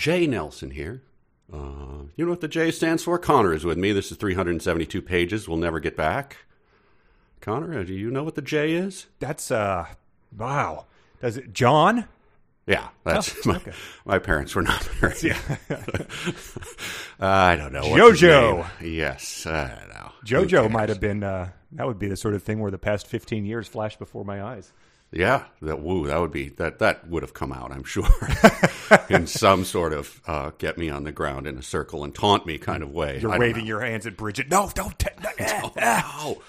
Jay Nelson here. Uh, you know what the J stands for? Conor is with me. This is 372 pages. We'll never get back. Conor, do you know what the J is? That's uh, wow. Does it, John? Yeah, that's Oh, my, okay. my parents were not married. Yeah. I don't know. Jojo. Yes, I don't know. JoJo might have been. Uh, that would be the sort of thing where the past fifteen years flash before my eyes. Yeah, that woo, that would be that that would have come out, I'm sure, in some sort of uh, get me on the ground in a circle and taunt me kind of way. You're waving know. your hands at Bridget. No, don't. T- Oh, no,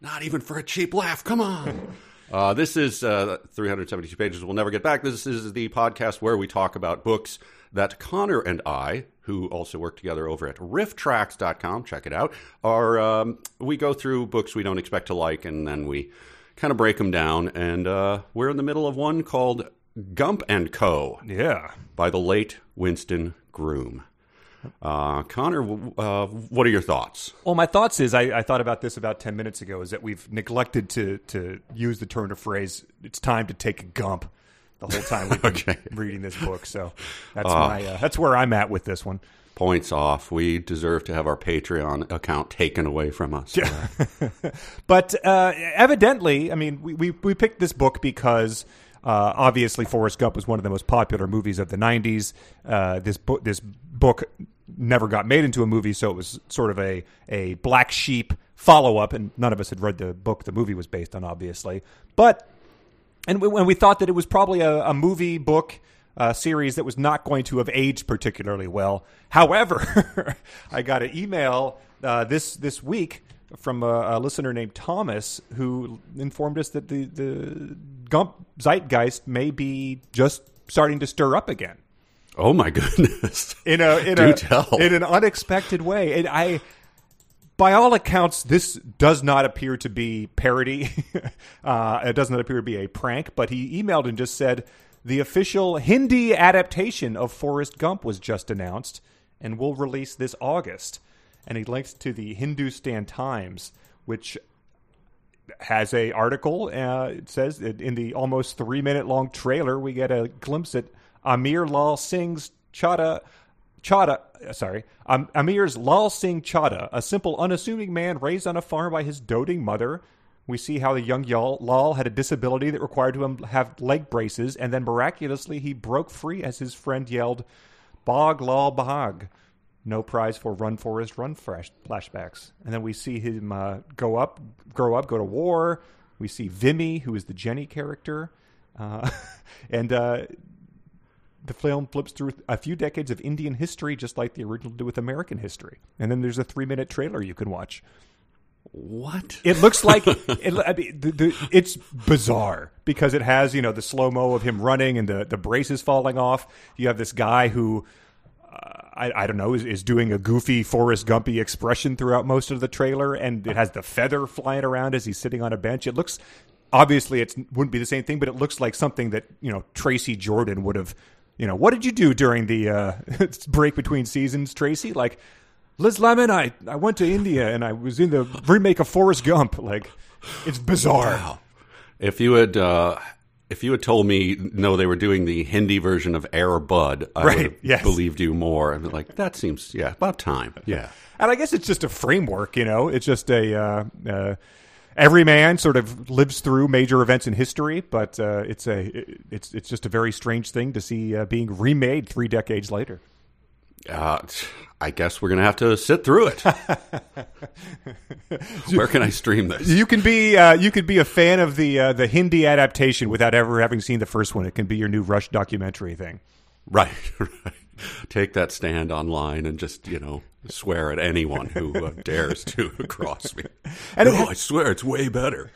not even for a cheap laugh. Come on. Uh, this is uh, 372 pages. We'll never get back. This is the podcast where we talk about books that Conor and I, who also work together over at rifftrax.com, check it out, are um, we go through books we don't expect to like and then we kind of break them down. And uh, we're in the middle of one called Gump and Co. Yeah. by the late Winston Groom. Uh, Conor, uh, what are your thoughts? Well, my thoughts is I, I thought about this about ten minutes ago. Is that we've neglected to to use the turn of phrase. It's time to take a gump. The whole time we've been Okay. reading this book, so that's my uh, that's where I'm at with this one. Points off. We deserve to have our Patreon account taken away from us. Yeah. But uh, evidently, I mean, we, we, we picked this book because uh, obviously Forrest Gump was one of the most popular movies of the '90s. Uh, this book this book never got made into a movie, so it was sort of a a black sheep follow up, and none of us had read the book the movie was based on, obviously. But and we, when we thought that it was probably a, a movie book uh, series that was not going to have aged particularly well. However, I got an email uh, this this week from a, a listener named Thomas who informed us that the the Gump zeitgeist may be just starting to stir up again Oh my goodness. in a in Do a tell. in an unexpected way. And I, by all accounts, this does not appear to be parody. uh, it does not appear to be a prank. But he emailed and just said the official Hindi adaptation of Forrest Gump was just announced and will release this August. And he linked to the Hindustan Times, which has a article. Uh, it says in the almost three minute long trailer, we get a glimpse at Aamir Lal Singh's Chaddha. Chaddha, sorry, um, Aamir's Lal Singh Chaddha, a simple, unassuming man raised on a farm by his doting mother. We see how the young Lal had a disability that required him to have leg braces, and then miraculously he broke free as his friend yelled, "Bog Lal Bahag." no prize for Run Forrest Run flash, flashbacks. And then we see him uh, go up, grow up, go to war. We see Vimy, who is the Jenny character, uh, and uh, the film flips through a few decades of Indian history, just like the original did with American history. And then there's a three-minute trailer you can watch. What? It looks like it, I mean, the, the, it's bizarre because it has you know the slow mo of him running and the the braces falling off. You have this guy who uh, I, I don't know is, is doing a goofy Forrest Gumpy expression throughout most of the trailer, and it has the feather flying around as he's sitting on a bench. It looks obviously it wouldn't be the same thing, but it looks like something that you know Tracy Jordan would have. You know what did you do during the uh, break between seasons, Tracy? Like. Liz Lemon, I, I went to India and I was in the remake of Forrest Gump. Like, it's bizarre. Wow. If you had uh, if you had told me no, they were doing the Hindi version of Air Bud, I Right, would have yes. believed you more. Be like, that seems yeah, about time. Yeah. And I guess it's just a framework, you know. It's just a uh, uh, every man sort of lives through major events in history, but uh, it's a it's it's just a very strange thing to see uh, being remade three decades later. Uh, I guess we're gonna have to sit through it. Where can I stream this? You can be uh, you could be a fan of the uh, the Hindi adaptation without ever having seen the first one. It can be your new Rush documentary thing. Right, right. Take that stand online and just you know swear at anyone who uh, dares to cross me. And no, ha- I swear it's way better.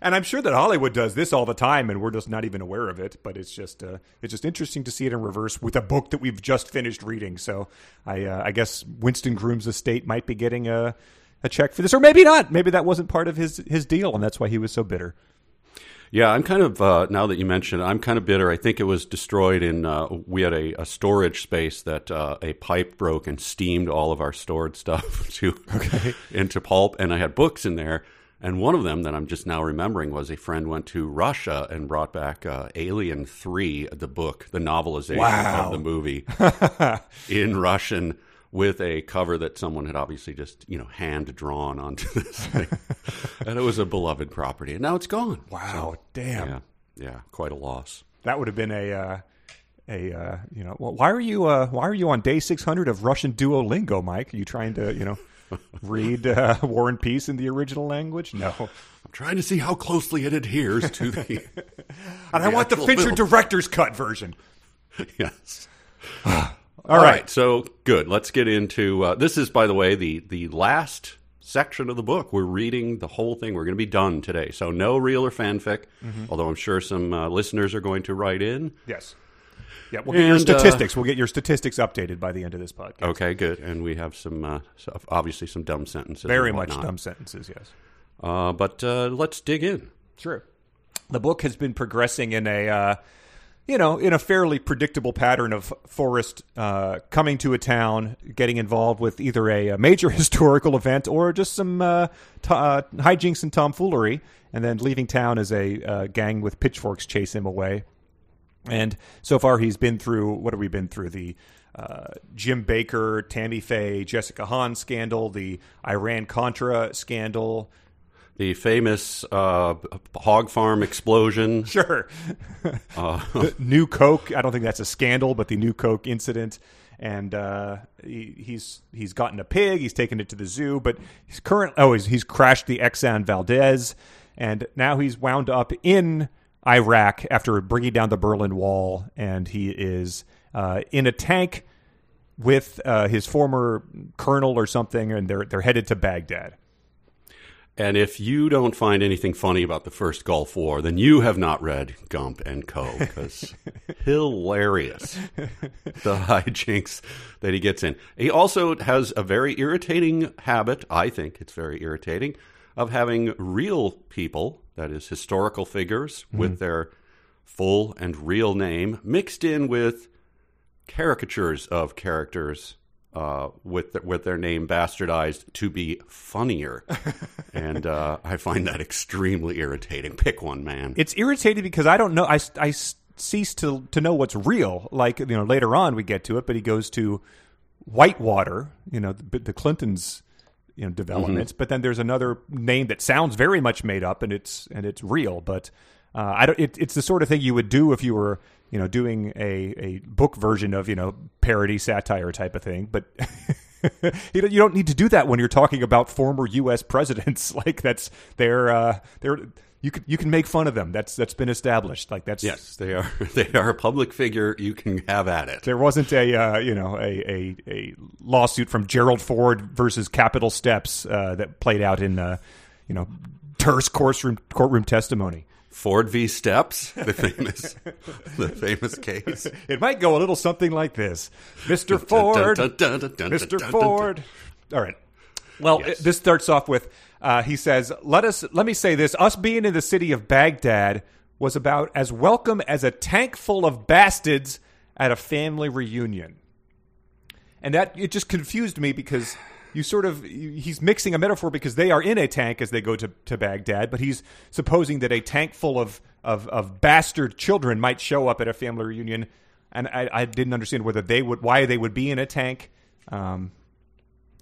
And I'm sure that Hollywood does this all the time, and we're just not even aware of it. But it's just uh, it's just interesting to see it in reverse with a book that we've just finished reading. So I uh, I guess Winston Groom's estate might be getting a a check for this, or maybe not. Maybe that wasn't part of his his deal, and that's why he was so bitter. Yeah, I'm kind of uh, now that you mention it, I'm kind of bitter. I think it was destroyed in. Uh, we had a, a storage space that uh, a pipe broke and steamed all of our stored stuff to into pulp, and I had books in there. And one of them that I'm just now remembering was a friend went to Russia and brought back uh, Alien 3, the book, the novelization Wow. of the movie in Russian with a cover that someone had obviously just, you know, hand drawn onto this thing. and it was a beloved property. And now it's gone. Wow, damn. Yeah. Yeah. Quite a loss. That would have been a uh, a uh, you know. Well, why are you uh, why are you on day six hundred of Russian Duolingo, Mike? Are you trying to you know read uh, War and Peace in the original language? No. I'm trying to see how closely it adheres to the. And I want the Fincher film. director's cut version. yes. All All right. right. So good. Let's get into uh, this. Is by the way the the last section of the book. We're reading the whole thing. We're going to be done today. So no real or fanfic. Mm-hmm. Although I'm sure some uh, listeners are going to write in. Yes. Yeah, we'll get your And, uh, statistics. we'll get your statistics updated by the end of this podcast. Okay, good. And we have some uh, obviously some dumb sentences. Very much dumb sentences, yes. Uh, but uh, let's dig in. Sure. The book has been progressing in a, uh, you know, in a fairly predictable pattern of Forrest uh, coming to a town, getting involved with either a, a major historical event or just some uh, t- uh, hijinks and tomfoolery, and then leaving town as a uh, gang with pitchforks chase him away. And so far, he's been through what have we been through? The uh, Jim Bakker, Tammy Faye, Jessica Hahn scandal, the Iran Contra scandal. The famous uh, hog farm explosion. Sure. The new Coke. I don't think that's a scandal, but the new Coke incident. And uh, he, he's he's gotten a pig. He's taken it to the zoo, but he's current. Oh, he's, he's crashed the Exxon Valdez, and now he's wound up in Iraq after bringing down the Berlin Wall, and he is uh, in a tank with uh, his former colonel or something, and they're they're headed to Baghdad. And if you don't find anything funny about the first Gulf War, then you have not read Gump and Co. Because hilarious the hijinks that he gets in. He also has a very irritating habit. I think it's very irritating of having real people, that is, historical figures mm-hmm. with their full and real name, mixed in with caricatures of characters uh, with the, with their name bastardized to be funnier, and uh, I find that extremely irritating. Pick one, man. it's irritating because I don't know. I, I cease to to know what's real. Like you know, later on we get to it, but he goes to Whitewater. You know, the, the Clintons. You know developments, but then there's another name that sounds very much made up, and it's and it's real. But uh, I don't. It, it's the sort of thing you would do if you were you know doing a a book version of you know parody satire type of thing. But you don't you don't need to do that when you're talking about former U.S. presidents. Like that's they're uh, they're you can you can make fun of them. That's that's been established. Like that's yes, they are. They are a public figure. You can have at it. There wasn't a uh, you know a, a a lawsuit from Gerald Ford versus Capitol Steps uh, that played out in uh, you know terse courtroom courtroom testimony. Ford v. Steps, the famous, the famous case. It might go a little something like this, Mister Ford. Dun, Ford. All right. Well, Yes. it- this starts off with uh, he says, "Let us let me say this: us being in the city of Baghdad was about as welcome as a tank full of bastards at a family reunion." And that it just confused me because you sort of he's mixing a metaphor because they are in a tank as they go to, to Baghdad, but he's supposing that a tank full of, of, of bastard children might show up at a family reunion, and I, I didn't understand whether they would why they would be in a tank. Um,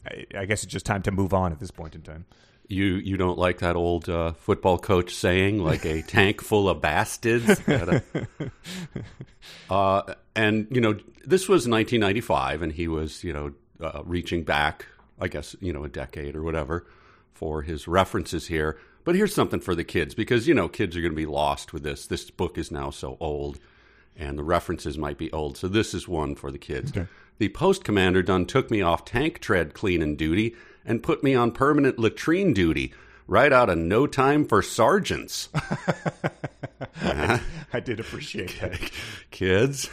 I, I guess it's just time to move on at this point in time. You you don't like that old uh, football coach saying like a tank full of bastards? uh, and you know this was 1995, and he was you know uh, reaching back, I guess you know a decade or whatever for his references here. But here's something for the kids because you know kids are going to be lost with this. This book is now so old, and the references might be old. So this is one for the kids. The post commander done took me off tank tread cleaning duty and put me on permanent latrine duty. Right out of no time for sergeants. I did appreciate that. kids,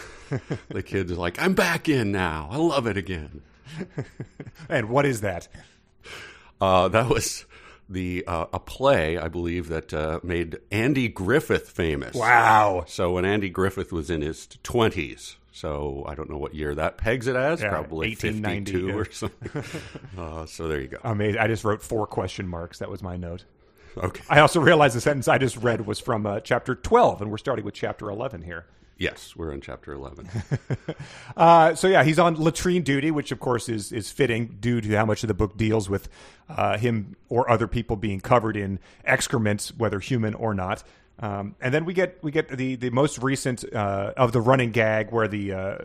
the kids are like, I'm back in now. I love it again. And what is that? Uh, that was the uh, a play, I believe, that uh, made Andy Griffith famous. Wow. So when Andy Griffith was in his twenties, so I don't know what year that pegs it as, Yeah, probably 1890, fifty-two yeah. or something. uh, so there you go. Amazing. I just wrote four question marks. That was my note. Okay. I also realized the sentence I just read was from uh, chapter 12, and we're starting with chapter 11 here. Yes, we're in chapter 11. Uh, so yeah, he's on latrine duty, which of course is is fitting due to how much of the book deals with uh, him or other people being covered in excrements, whether human or not. Um, and then we get we get the the most recent uh, of the running gag where the uh,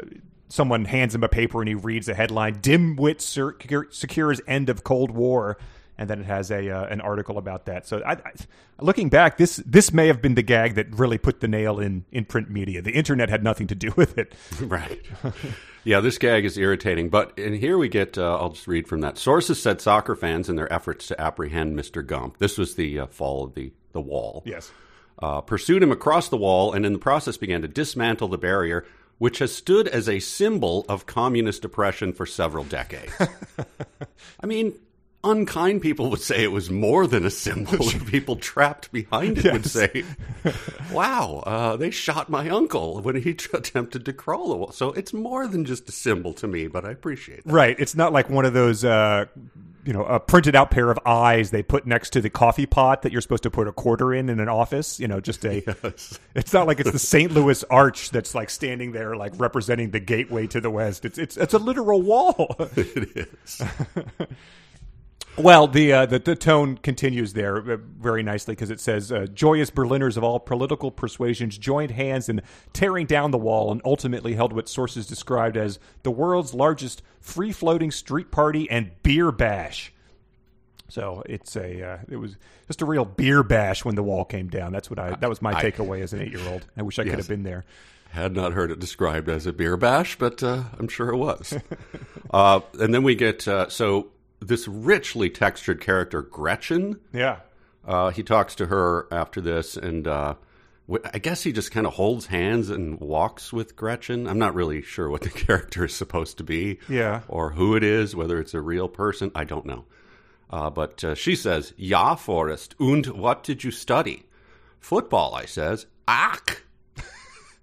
someone hands him a paper and he reads the headline: "Dimwit secure, secures end of Cold War." And then it has a uh, an article about that. So, I, I, looking back, this this may have been the gag that really put the nail in in print media. The internet had nothing to do with it. right. Yeah, this gag is irritating. But and here we get. Uh, I'll just read from that. Sources said soccer fans in their efforts to apprehend Mr. Gump. This was the uh, fall of the the wall. Yes. Uh, pursued him across the wall, and in the process began to dismantle the barrier, which has stood as a symbol of communist oppression for several decades. I mean, unkind people would say it was more than a symbol. people trapped behind it yes. would say, "Wow, uh, they shot my uncle when he t- attempted to crawl the wall." So it's more than just a symbol to me, but I appreciate that. Right. It's not like one of those. Uh, you know, a printed out pair of eyes they put next to the coffee pot that you're supposed to put a quarter in in an office. You know, just a. Yes. It's not like it's the St. Louis Arch that's like standing there, like representing the gateway to the west. It's it's it's a literal wall. it is. Well, the, uh, the, the tone continues there uh, very nicely because it says uh, joyous Berliners of all political persuasions joined hands in tearing down the wall and ultimately held what sources described as the world's largest free floating street party and beer bash. So it's a uh, it was just a real beer bash when the wall came down. That's what I that was my I, takeaway as an eight year old. I wish I yes. could have been there. Had not heard it described as a beer bash, but uh, I'm sure it was. uh, and then we get uh, so this richly textured character, Gretchen. Yeah. Uh, he talks to her after this, and uh, I guess he just kind of holds hands and walks with Gretchen. I'm not really sure what the character is supposed to be, yeah, or who it is, whether it's a real person. I don't know. Uh, but uh, she says, "Ja, Forrest, und what did you study?" Football, I says. Ach.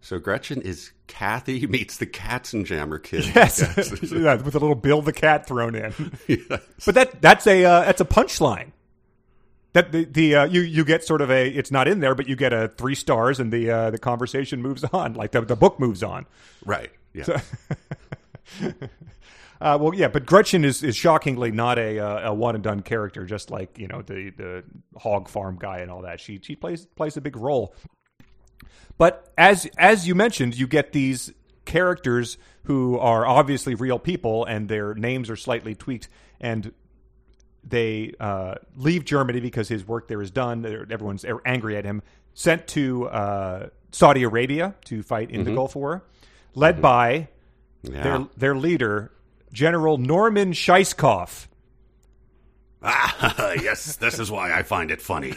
so Gretchen is Cathy meets the Katzenjammer kid. Yes, yeah, with a little Bill the Cat thrown in. yes. But that that's a uh, that's a punchline. That the, the uh, you you get sort of a it's not in there, but you get a three stars, and the uh, the conversation moves on, like the the book moves on. Right. Yeah. So, uh, well, yeah, but Gretchen is, is shockingly not a uh, a one and done character, just like you know the the hog farm guy and all that. She she plays plays a big role. But as as you mentioned, you get these characters who are obviously real people, and their names are slightly tweaked, and they uh, leave Germany because his work there is done. Everyone's angry at him. Sent to uh, Saudi Arabia to fight in mm-hmm. the Gulf War, led mm-hmm. by yeah. their their leader, General Norman Scheisskopf. Ah, yes, this is why I find it funny.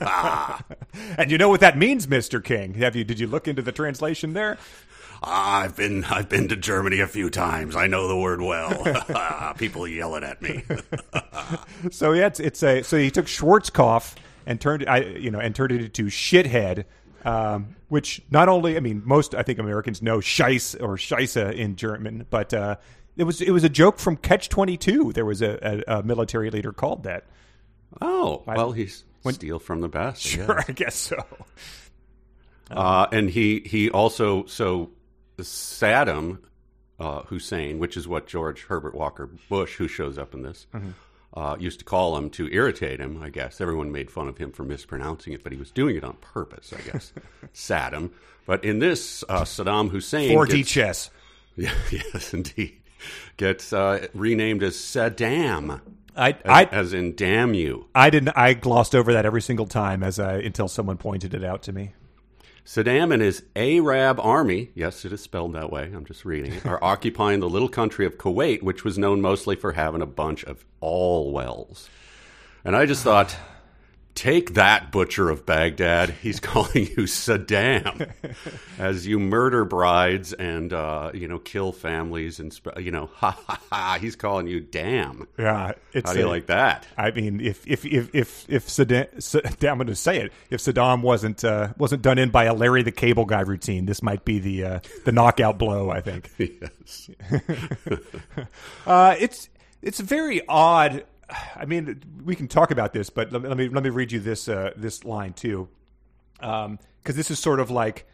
and you know what that means, Mister King? Have you? Did you look into the translation there? Ah, I've been I've been to Germany a few times. I know the word well. People yell it at me. so yeah, it's, it's a so he took Schwarzkopf and turned I you know and turned it into shithead. Um, which not only, I mean, most I think Americans know Scheiss or Scheisse in German, but uh, it was it was a joke from Catch Twenty Two. There was a, a, a, military leader called that. Oh well, he's when, steal from the best. Sure, I guess, I guess so. Uh, and he he also so Saddam uh, Hussein, which is what George Herbert Walker Bush, who shows up in this, mm-hmm. uh, used to call him to irritate him. I guess everyone made fun of him for mispronouncing it, but he was doing it on purpose. I guess Saddam. But in this, uh, Saddam Hussein 4D chess. Yeah, yes, indeed gets uh, renamed as Saddam. I, as, I, as in damn you. I didn't. I glossed over that every single time as I, until someone pointed it out to me. Saddam and his Arab army, yes, it is spelled that way, I'm just reading it, are occupying the little country of Kuwait, which was known mostly for having a bunch of all wells. And I just thought, Take that, butcher of Baghdad. He's calling you Saddam as you murder brides and, uh, you know, kill families and, you know, ha ha ha. He's calling you damn. Yeah. It's How do you a, like that? I mean, if, if, if, if, if Saddam, I'm going to say it, if Saddam wasn't, uh, wasn't done in by a Larry the Cable Guy routine, this might be the, uh, the knockout blow, I think. yes. uh, it's, it's very odd I mean, we can talk about this, but let me let me, read you this uh, this line too, because um, this is sort of like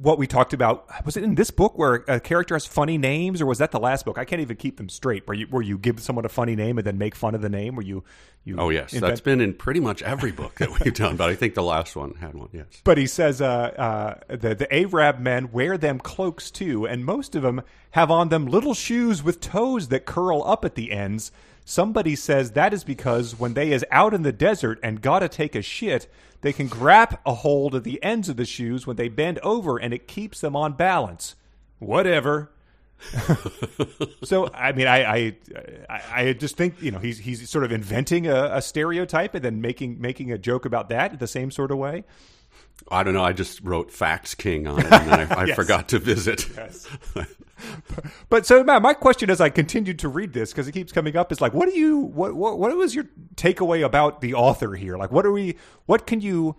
what we talked about. Was it in this book where a character has funny names, or was that the last book? I can't even keep them straight. Where you where you give someone a funny name and then make fun of the name, where you you Oh yes, invent- that's been in pretty much every book that we've done, but I think the last one had one. Yes. But he says uh, uh, the the Arab men wear them cloaks too, and most of them have on them little shoes with toes that curl up at the ends. Somebody says that is because when they is out in the desert and gotta take a shit, they can grab a hold of the ends of the shoes when they bend over, and it keeps them on balance. Whatever. so I mean, I, I I just think you know he's he's sort of inventing a, a stereotype and then making making a joke about that the same sort of way. I don't know. I just wrote Facts King on it, and then I, I Yes. forgot to visit. But so Matt, my question as I continued to read this because it keeps coming up is like, what do you what, what what was your takeaway about the author here? Like, what are we? What can you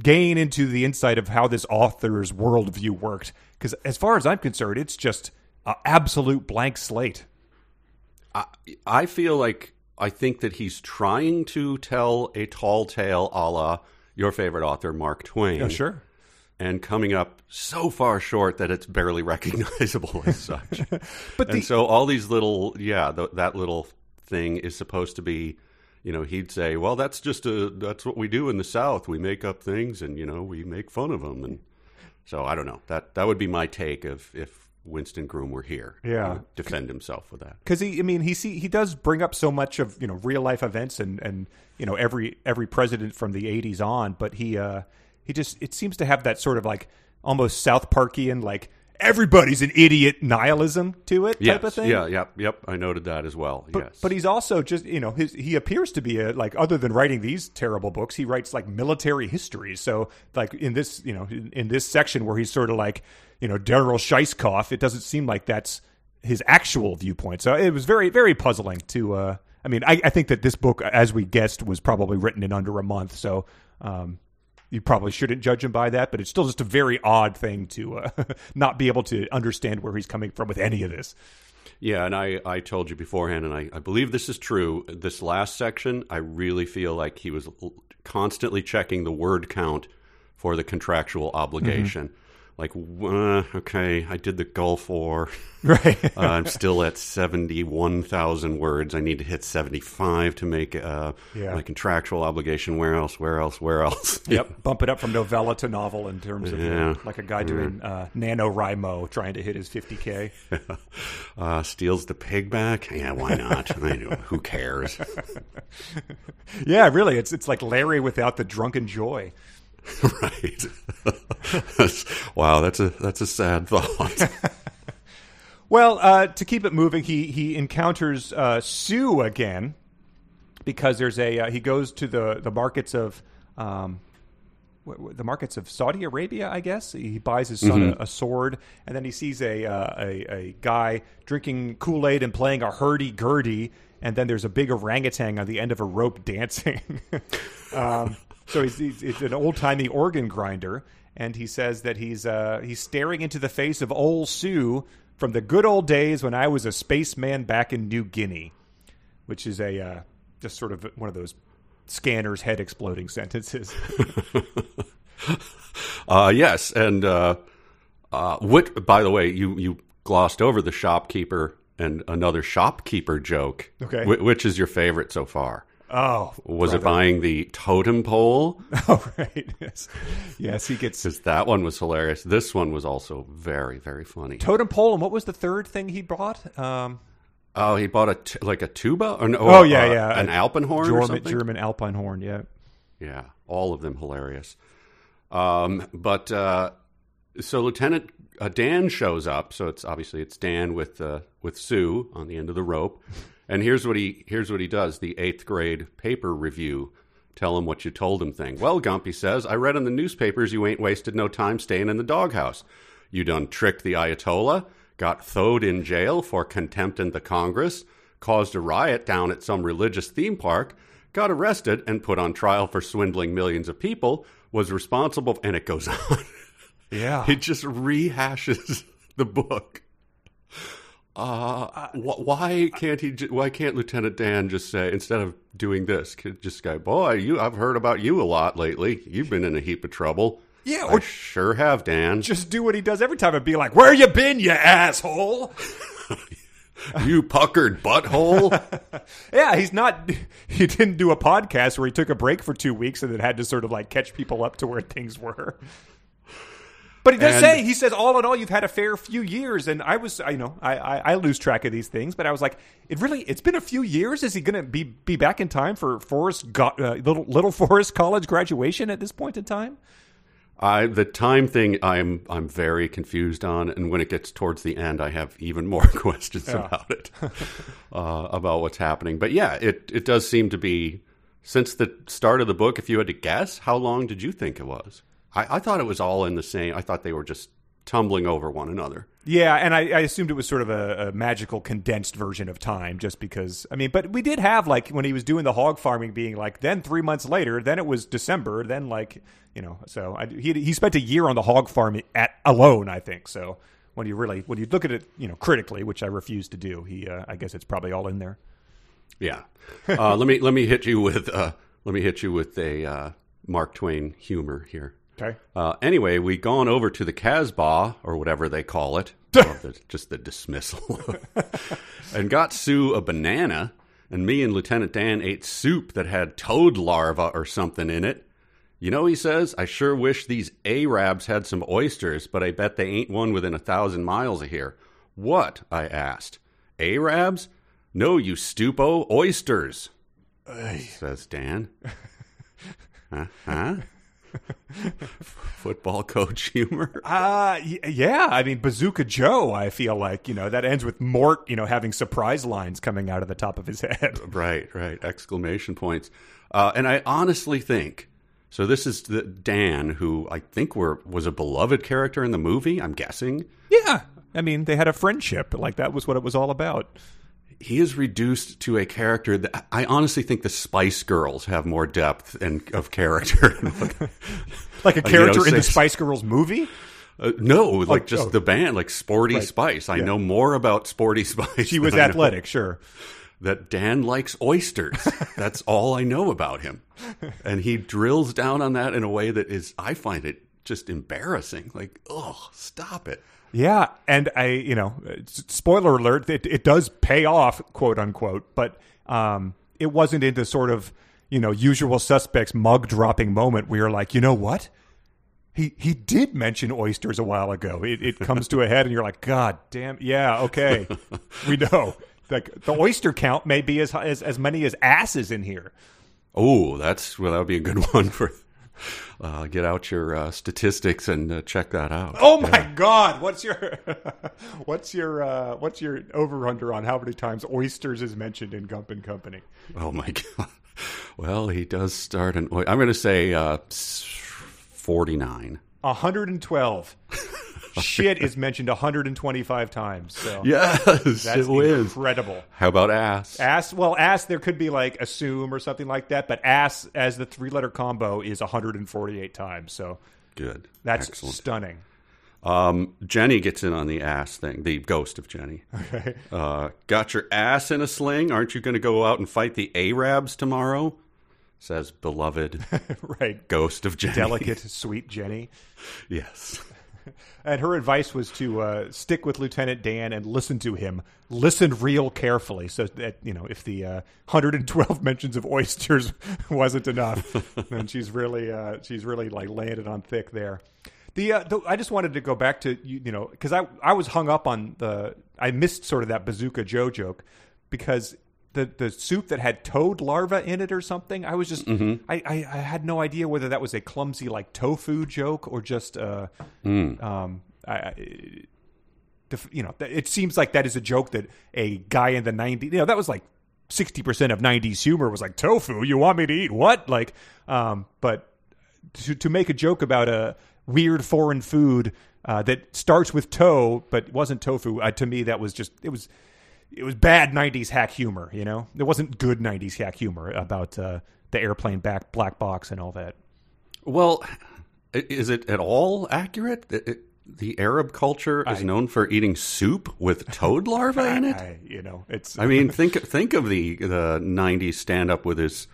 gain into the insight of how this author's worldview worked? Because as far as I'm concerned, it's just an absolute blank slate. I, I feel like I think that he's trying to tell a tall tale, a la your favorite author, Mark Twain. sure. and coming up so far short that it's barely recognizable as such. But and the so all these little, yeah, th- that little thing is supposed to be, you know, he'd say, well, that's just a, that's what we do in the South. We make up things and, you know, we make fun of them. And so I don't know. That, that would be my take of if Winston Groom were here. He Yeah. defend himself with that. because he, I mean, he see, he does bring up so much of you know real life events and and you know every every president from the '80s on, but he uh he just it seems to have that sort of like almost South Parkian like everybody's an idiot nihilism to it type of thing. Yeah. Yep. Yep. I noted that as well. But, yes. but he's also just you know his, he appears to be a like other than writing these terrible books he writes like military histories so like in this you know in, in this section where he's sort of like you know Daryl Scheisskopf it doesn't seem like that's his actual viewpoint so it was very very puzzling to uh I mean I, I think that this book as we guessed was probably written in under a month so um you probably shouldn't judge him by that, but it's still just a very odd thing to uh, not be able to understand where he's coming from with any of this. Yeah, and I, I told you beforehand, and I, I believe this is true. This last section, I really feel like he was constantly checking the word count for the contractual obligation. Like, uh, okay, I did the Gulf War. Right. Uh, I'm still at 71,000 words. I need to hit 75 to make uh, Yeah. my contractual obligation. Where else? Where else? Where else? Yep, bump it up from novella to novel in terms of you know, like a guy doing uh, NaNoWriMo trying to hit his 50K. Uh, steals the pig back? Yeah, why not? Who cares? yeah, really, it's it's like Larry without the drunken joy. right. Wow, that's a that's a sad thought. Well, uh, to keep it moving, he he encounters uh, Sue again because there's a uh, he goes to the the markets of um, the markets of Saudi Arabia, I guess. He buys his son a, a sword, and then he sees a uh, a, a guy drinking Kool Aid and playing a hurdy gurdy, and then there's a big orangutan on the end of a rope dancing. um, so he's, he's, it's an old timey organ grinder, and he says that he's uh, he's staring into the face of old Sue from the good old days when I was a spaceman back in New Guinea, which is a uh, just sort of one of those scanner's head exploding sentences. Uh, yes, and uh, uh, what? By the way, you you glossed over the shopkeeper and another shopkeeper joke. Okay. Wh- which is your favorite so far? Oh, Was it buying the totem pole? oh right, yes, yes, he gets Because that one was hilarious. This one was also very very funny. totem pole, and what was the third thing he bought? Um, Oh, he bought a t- like a tuba or no? Oh, yeah, uh, yeah. an alpenhorn or German, something. German alpine horn, yeah. Yeah, all of them hilarious. Um, but uh, so Lieutenant uh, Dan shows up. So it's obviously it's Dan with uh, with Sue on the end of the rope. And here's what he here's what he does: the eighth grade paper review. Tell him what you told him thing. Well, Gumpy says, I read in the newspapers you ain't wasted no time staying in the doghouse. You done tricked the Ayatollah, got thowed in jail for contempt in the Congress, caused a riot down at some religious theme park, got arrested and put on trial for swindling millions of people, was responsible, and it goes on. Yeah. it just rehashes the book. Uh, wh- why can't he? ju- Why can't Lieutenant Dan just say instead of doing this, just go, "Boy, you, I've heard about you a lot lately. You've been in a heap of trouble." Yeah, I sure have, Dan. Just do what he does every time and be like, "Where you been, you asshole?" you puckered butthole. Yeah, he's not. He didn't do a podcast where he took a break for two weeks and then had to sort of like catch people up to where things were. But he does And- say he says all in all you've had a fair few years, and I was I you know I, I I lose track of these things, but I was like it really it's been a few years. Is he going to be be back in time for Forrest uh, little Little Forrest College graduation at this point in time? I the time thing I'm I'm very confused on, and when it gets towards the end, I have even more questions about it, uh, about what's happening. But yeah, it it does seem to be since the start of the book. If you had to guess, how long did you think it was? I, I thought it was all in the same. I thought they were just tumbling over one another. Yeah, and I, I assumed it was sort of a, a magical condensed version of time, just because. I mean, but we did have like when he was doing the hog farming, being like, then three months later, then it was December, then like you know, so I, he he spent a year on the hog farm at alone, I think. So when you really when you look at it, you know, critically, which I refuse to do, he uh, I guess it's probably all in there. Yeah. Uh, let me let me hit you with uh, let me hit you with a uh, Mark Twain humor here. Okay. Uh, anyway, we gone over to the Casbah or whatever they call it, the, just the dismissal, and got Sue a banana. And me and Lieutenant Dan ate soup that had toad larva or something in it. You know, he says, I sure wish these Arabs had some oysters, but I bet they ain't one within a thousand miles of here. What? I asked. Arabs? No, you stupo, oysters, says Dan. huh? huh? Football coach humor. Uh, yeah. I mean, Bazooka Joe. I feel like you know that ends with Mort, you know, having surprise lines coming out of the top of his head. Right, right. Exclamation points. Uh, and I honestly think so. This is the Dan, who I think were was a beloved character in the movie. I'm guessing Yeah. I mean, they had a friendship. Like that was what it was all about. He is reduced to a character that I honestly think the Spice Girls have more depth and of character. Like a Uh, you know, character in the Spice Girls movie. Uh, no, like just oh. the band, like Sporty Spice. I Yeah. know more about Sporty Spice. She was than I know athletic, sure. That Dan likes oysters. That's all I know about him, and he drills down on that in a way that is, I find it just embarrassing. Like, oh, stop it. Yeah, and I, you know, spoiler alert, it, it does pay off, quote unquote, but um, it wasn't in the sort of, you know, usual suspects mug dropping moment where you're like, you know what? He he did mention oysters a while ago. It, it comes to a head, and you're like, God damn, yeah, okay, we know. Like the oyster count may be as as as many as asses in here. Oh, that's well, that would be a good one for. Uh, get out your uh, statistics and uh, check that out. Oh my God! What's your what's your uh, what's your over under on how many times oysters is mentioned in Gump and Company? Oh my god. Well, he does start an. I'm going to say uh, 49. 112. Shit is mentioned 125 times. So Yes, that's it is. incredible. How about ass? Ass, well, ass, there could be like assume or something like that, but ass as the three letter combo is 148 times. So Good. that's Excellent. stunning. Um, Jenny gets in on the ass thing. The ghost of Jenny. Okay. Uh, got your ass in a sling? Aren't you going to go out and fight the Arabs tomorrow? Says beloved right. ghost of Jenny. Delicate, sweet Jenny. Yes. And her advice was to uh, stick with Lieutenant Dan and listen to him. Listen real carefully, so that you know if the uh, 112 mentions of oysters wasn't enough, then she's really uh, she's really like it on thick there. The, uh, the I just wanted to go back to you, you know because I I was hung up on the I missed sort of that Bazooka Joe joke because the the soup that had toad larva in it or something. I was just I, I, I had no idea whether that was a clumsy like tofu joke or just uh, um I, I you know it seems like that is a joke that a guy in the 90s you know that was like 60% of 90s humor was like tofu? You want me to eat? What? Like um but to to make a joke about a weird foreign food uh, that starts with toe but wasn't tofu uh, to me that was just it was it was bad 90s hack humor you know it wasn't good 90s hack humor about uh, the airplane back black box and all that Well, is it at all accurate? It, it, the Arab culture is known for eating soup with toad larvae in it. I, you know, it's I mean, think think of the the '90s stand up with his,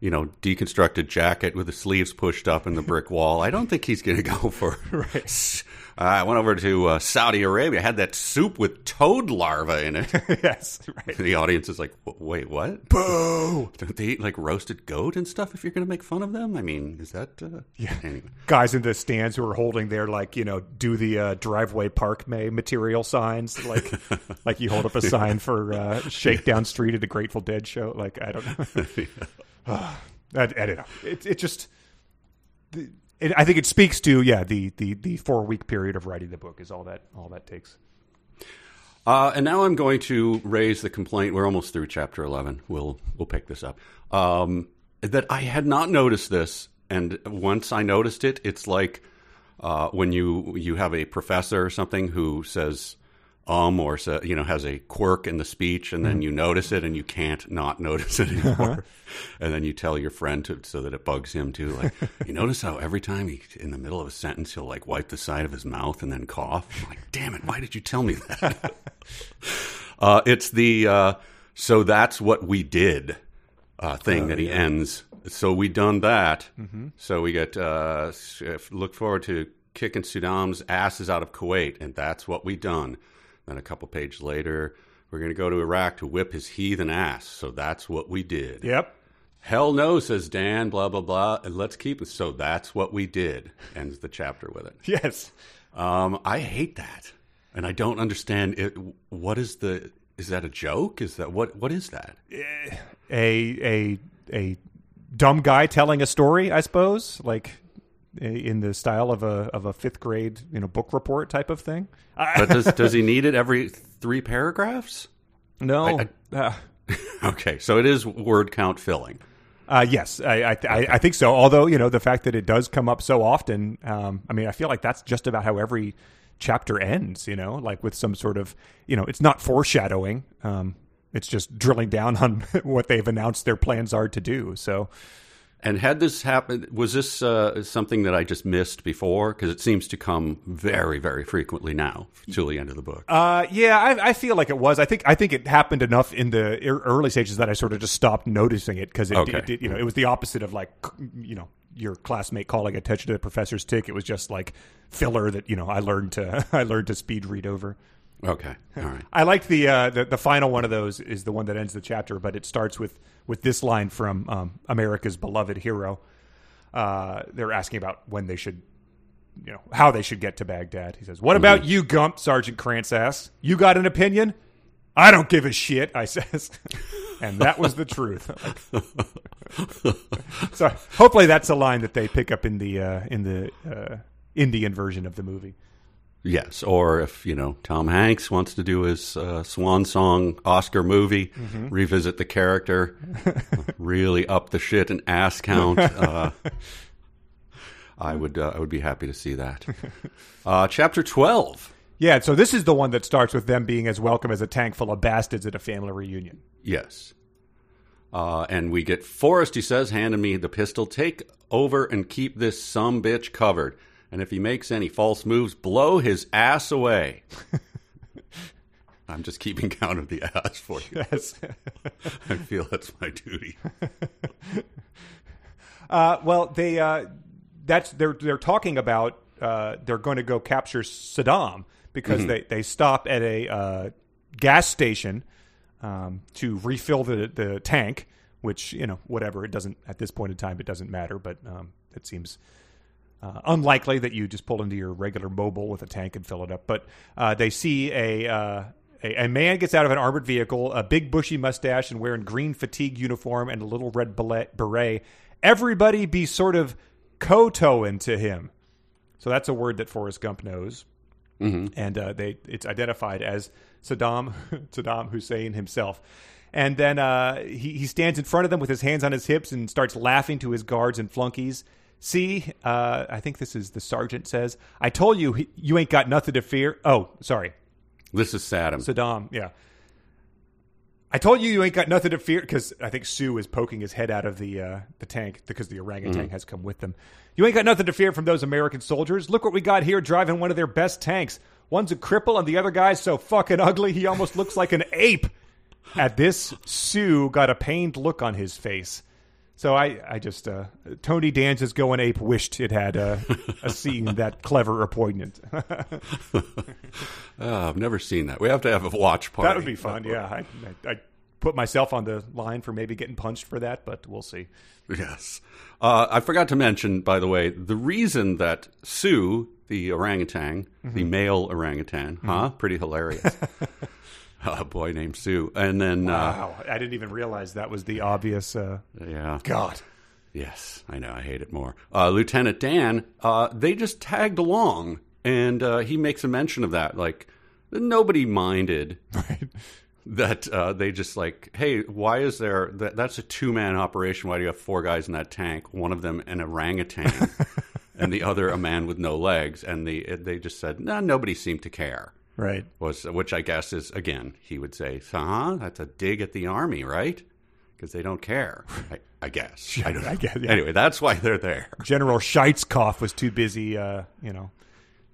you know, deconstructed jacket with the sleeves pushed up in the brick wall. I don't think he's going to go for. right. I went over to uh, Saudi Arabia, had that soup with toad larvae in it. yes, right. the audience is like, "Wait, what? Boo! Don't they eat like roasted goat and stuff? If you're going to make fun of them, I mean, is that? Uh, yeah. Anyway, Guys in the stands who are holding their like you know do the uh, driveway park may material signs like like you hold up a sign for uh, Shakedown Street at a Grateful Dead show. Like I don't know. I, I don't know. It it just. the- It, I think it speaks to yeah the, the, the four week period of writing the book is all that all that takes. Uh, and now I'm going to raise the complaint. We're almost through chapter 11. We'll we'll pick this up. Um, that I had not noticed this, and once I noticed it, it's like uh, when you you have a professor or something who says um or sa you know has a quirk in the speech, and then you notice it, and you can't not notice it anymore, and then you tell your friend to so that it bugs him too. Like you notice how every time he in the middle of a sentence he'll like wipe the side of his mouth and then cough. I'm like, damn it! Why did you tell me that? Uh, it's the uh, so that's what we did uh, thing that he ends. So we done that. So we get uh, look forward to kicking Saddam's asses out of Kuwait, and that's what we done. Then a couple pages later, we're going to go to Iraq to whip his heathen ass. So that's what we did. Yep. Hell no, says Dan. Blah blah blah. And let's keep it. So that's what we did. Ends the chapter with it. Yes. Um, I hate that, and I don't understand it. What is the? Is that a joke? Is that what? What is that? a a a dumb guy telling a story, I suppose, like in the style of a of a fifth grade you know book report type of thing. But does does he need it every three paragraphs? no, I- uh, Okay, so it is word count filling. uh, yes, I I, I I think so. Although you know the fact that it does come up so often, um, I mean, I feel like that's just about how every chapter ends. You know, like with some sort of you know, it's not foreshadowing. Um, it's just drilling down on what they've announced their plans are to do. So. And had this happened, was this uh, something that I just missed before? Because it seems to come very, very frequently now till the end of the book. Uh, yeah, I, I feel like it was. I think I think it happened enough in the early stages that I sort of just stopped noticing it because it, Okay. it, did- you know it was the opposite of like you know your classmate calling attention to the professor's tick. It was just like filler that you know I learned to I learned to speed read over. Okay, all right. I like the, uh, the the final one of those is the one that ends the chapter, but it starts with with this line from um, America's beloved hero. Uh, they're asking about when they should, you know, how they should get to Baghdad. He says, "What about you, Gump?" Sergeant Krantz asks. "You got an opinion?" I don't give a shit. I says, and that was the truth. so hopefully that's a line that they pick up in the uh, in the uh, Indian version of the movie. Yes, or if you know Tom Hanks wants to do his uh, swan song Oscar movie, revisit the character, really up the shit and ass count. Uh, I would uh, I would be happy to see that. Uh, chapter twelve. Yeah, so this is the one that starts with them being as welcome as a tank full of bastards at a family reunion. Yes. Uh, and we get Forrest, he says, handing me the pistol. Take over and keep this some bitch covered. And if he makes any false moves, blow his ass away. I'm just keeping count of the ass for you. Yes. I feel that's my duty. Uh, well, they uh, that's they're they're talking about uh, they're going to go capture Saddam because they they stop at a uh, gas station um, to refill the the tank, which you know whatever it doesn't at this point in time it doesn't matter, but um, it seems. Uh, unlikely that you just pull into your regular Mobil with a tank and fill it up, but uh, they see a, uh, a a man gets out of an armored vehicle, a big bushy mustache, and wearing green fatigue uniform and a little red beret. Everybody be sort of kowtowing to him. So that's a word that Forrest Gump knows, and uh, they it's identified as Saddam Saddam Hussein himself. And then uh, he he stands in front of them with his hands on his hips and starts laughing to his guards and flunkies. See, uh, I think this is the sergeant says, "I told you he, you ain't got nothing to fear." Oh, sorry, This is Saddam. Saddam. Yeah. I told you you ain't got nothing to fear because I think Sue is poking his head out of the uh, the tank because the orangutan has come with them. You ain't got nothing to fear from those American soldiers. Look what we got here driving one of their best tanks. One's a cripple and the other guy's so fucking ugly he almost looks like an ape. At this, Sue got a pained look on his face. So I, I just uh, Tony Danza's going ape wished it had uh, a scene that clever or poignant. Oh, I've never seen that. We have to have a watch party. That would be fun. Yeah, I, I, I put myself on the line for maybe getting punched for that, but we'll see. Yes. Uh, I forgot to mention, by the way, the reason that Sue, the orangutan, Mm-hmm. the male orangutan, huh? Pretty hilarious. a boy named Sue. And then, uh, Wow, I didn't even realize that was the obvious. Uh, yeah. God, Yes, I know. I hate it more. Uh, Lieutenant Dan, uh, they just tagged along, and uh, he makes a mention of that. Like, nobody minded right? that uh, they just like, hey, why is there that? That's a two man operation. Why do you have four guys in that tank? One of them an orangutan, and the other a man with no legs. And the they just said, no, nobody seemed to care. Right. Was which I guess is again he would say, huh? That's a dig at the army, right? Because they don't care. I, I guess. I. I guess, yeah. Anyway, that's why they're there. General Scheisskopf was too busy, uh, you know,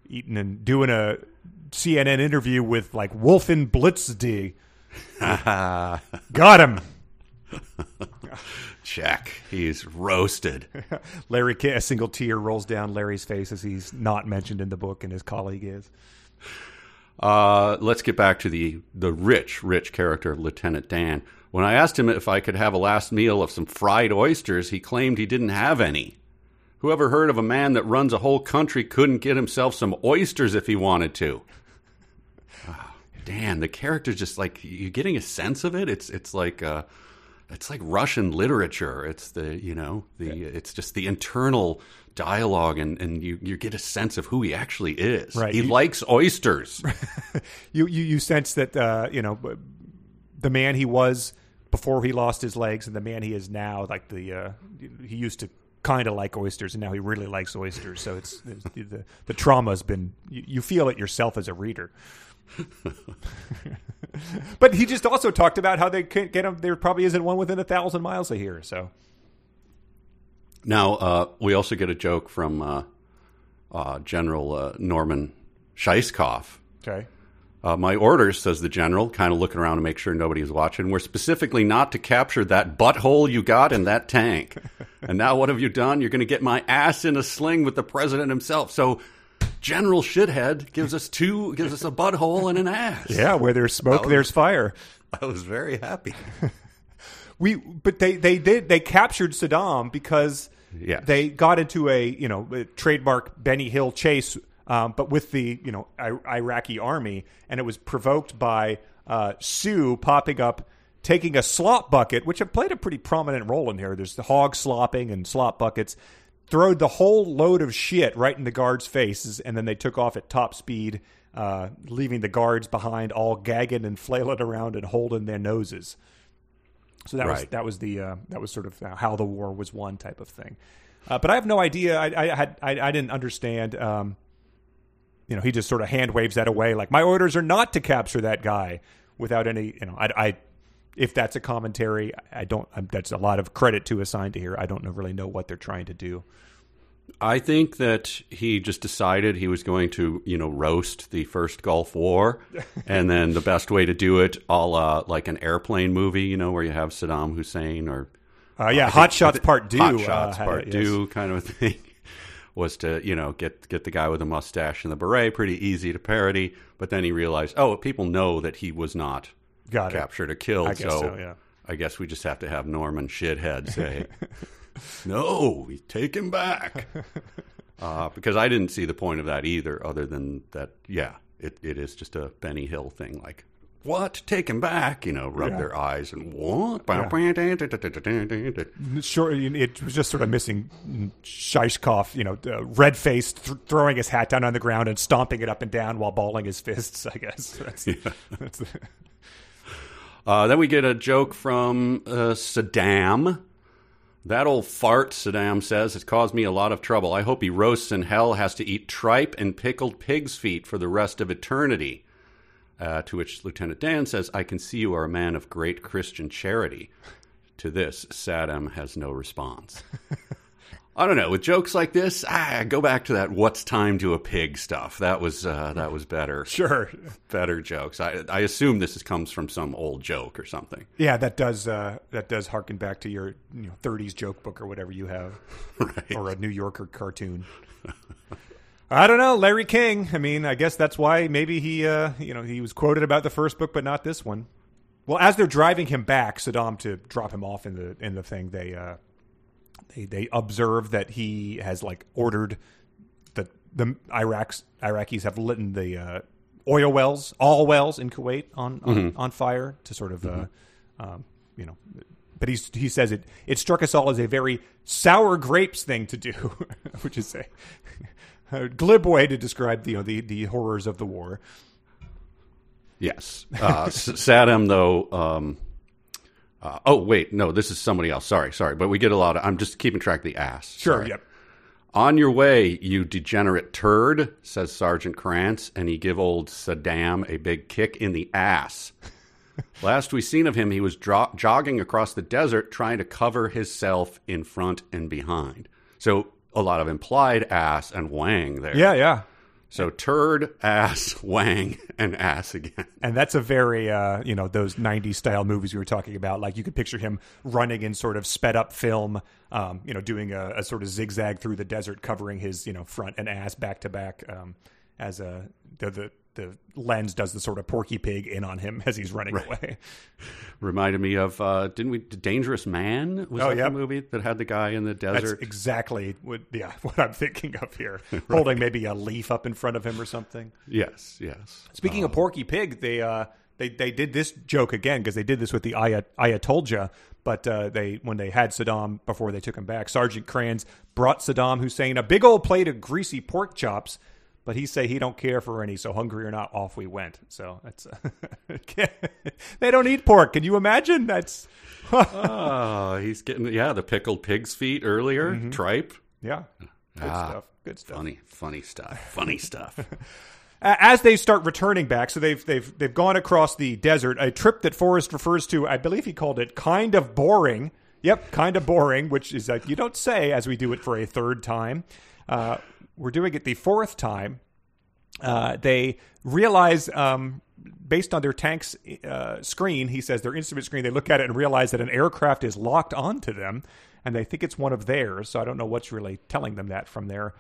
eating and doing a CNN interview with like Wolfen Blitzdie. Got him. Check. He's roasted. Larry, a single tear rolls down Larry's face as he's not mentioned in the book, and his colleague is. Uh, let's get back to the the rich, rich character of Lieutenant Dan. When I asked him if I could have a last meal of some fried oysters, he claimed he didn't have any. Whoever heard of a man that runs a whole country couldn't get himself some oysters if he wanted to? Ah, Dan, the character's just like you're getting a sense of it. It's it's like uh, it's like Russian literature. It's the you know the it's just the internal dialogue and, and you, you get a sense of who he actually is. Right. He You- likes oysters. You you you sense that uh, you know the man he was before he lost his legs, and the man he is now. Like the uh, he used to kind of like oysters, and now he really likes oysters. So it's, it's the the trauma has been. You, you feel it yourself as a reader. but he just also talked about how they can't get him. There probably isn't one within a thousand miles of here. So Now, uh, we also get a joke from uh, uh, General uh, Norman Scheisskopf. okay, Uh, my orders, says the general, kind of looking around to make sure nobody's watching, were specifically not to capture that butthole you got in that tank. and now what have you done? You're going to get my ass in a sling with the president himself. So General Shithead gives us two, gives us a butthole and an ass. yeah, where there's smoke, was- there's fire. I was very happy. We, but they they did they captured Saddam because Yes. they got into a you know a trademark Benny Hill chase, um, but with the you know I- Iraqi army, and it was provoked by uh, Sue popping up, taking a slop bucket, which have played a pretty prominent role in here. There's the hog slopping and slop buckets. Throwed the whole load of shit right in the guards' faces, and then they took off at top speed, uh, leaving the guards behind, all gagging and flailing around and holding their noses. So that was that was the uh, that was sort of how the war was won type of thing. Uh, but I have no idea. I, I had I, I didn't understand. Um, you know, he just sort of hand waves that away, like my orders are not to capture that guy without any. You know, I, I if that's a commentary, I don't. um that's a lot of credit to assign to here. I don't know, really know what they're trying to do. I think that he just decided he was going to, you know, roast the first Gulf War, and then the best way to do it, a la like an airplane movie, you know, where you have Saddam Hussein or Uh, yeah, Hot Shots Part Two. Hot uh, Shots had Part it, Two kind of a thing, was to you know get get the guy with the mustache and the beret, pretty easy to parody. But then he realized, oh, people know that he was not Got it. captured or killed, I guess so, yeah. I guess we just have to have Norman Shithead say, "No, we take him back," uh, because I didn't see the point of that either. Other than that, yeah, it, it is just a Benny Hill thing. Like, what? Take him back? You know, rub Yeah. their eyes and what? Sure, it was just sort of missing Scheisskopf, you know, uh, red faced, th- throwing his hat down on the ground and stomping it up and down while balling his fists. I guess that's, that's the, Uh, then we get a joke from uh, Saddam. That old fart, Saddam says, has caused me a lot of trouble. I hope he roasts in hell, has to eat tripe and pickled pig's feet for the rest of eternity. Uh, to which Lieutenant Dan says, I can see you are a man of great Christian charity. To this, Saddam has no response. I don't know. With jokes like this, ah, go back to that "What's time to a pig" stuff. That was uh, that was better. Sure. better jokes. I I assume this is, comes from some old joke or something. Yeah, that does uh, that does harken back to your you know, 30s joke book or whatever you have, Right. or a New Yorker cartoon. I don't know, Larry King. I mean, I guess that's why maybe he uh, you know he was quoted about the first book, but not this one. Well, as they're driving him back, Saddam to drop him off in the in the thing, they uh, they they observe that he has like ordered the the Iraq's Iraqis have lit the uh, oil wells, all wells in Kuwait on on, on fire to sort of uh, um, you know. But he's, he says it it struck us all as a very sour grapes thing to do, which is a, a glib way to describe the you know, the the horrors of the war. Yes. Uh, Saddam, though. Um, uh, oh, wait. No, this is somebody else. Sorry, sorry. But we get a lot of. I'm just keeping track of the ass. Sure. Sorry. Yep. On your way, you degenerate turd, says Sergeant Kranz, and he give old Saddam a big kick in the ass. Last we seen of him, he was dro- jogging across the desert trying to cover himself in front and behind. So a lot of implied ass and wang there. Yeah. Yeah. So turd, ass, wang, and ass again. And that's a very, uh, you know, those 90s style movies we were talking about. Like you could picture him running in sort of sped up film, um, you know, doing a, a sort of zigzag through the desert, covering his, you know, front and ass back to back um, as a, the, the, the lens does the sort of porky pig in on him as he's running away. Reminded me of uh, didn't we Dangerous Man? Was Oh, that yeah. the movie that had the guy in the That's desert? exactly what, yeah, what I'm thinking of here. Holding maybe a leaf up in front of him or something. yes, yes. Speaking of Porky Pig, they uh, they they did this joke again because they did this with the Ayat- Ayatollah. But uh, they when they had Saddam before they took him back, Sergeant Kranz brought Saddam Hussein a big old plate of greasy pork chops. But he say he don't care for any, so hungry or not, off we went. So that's they don't eat pork. Can you imagine? That's Oh, he's getting yeah the pickled pig's feet earlier. Mm-hmm. Tripe. yeah, good Ah, stuff. Good stuff. Funny, funny stuff. Funny stuff. As they start returning back, so they've they've they've gone across the desert, a trip that Forrest refers to. I believe he called it kind of boring. Yep, kind of boring, which is like you don't say as we do it for a third time. Uh, we're doing it the fourth time. Uh, they realize, um, based on their tank's uh, screen, he says their instrument screen, they look at it and realize that an aircraft is locked onto them, and they think it's one of theirs. So I don't know what's really telling them that from their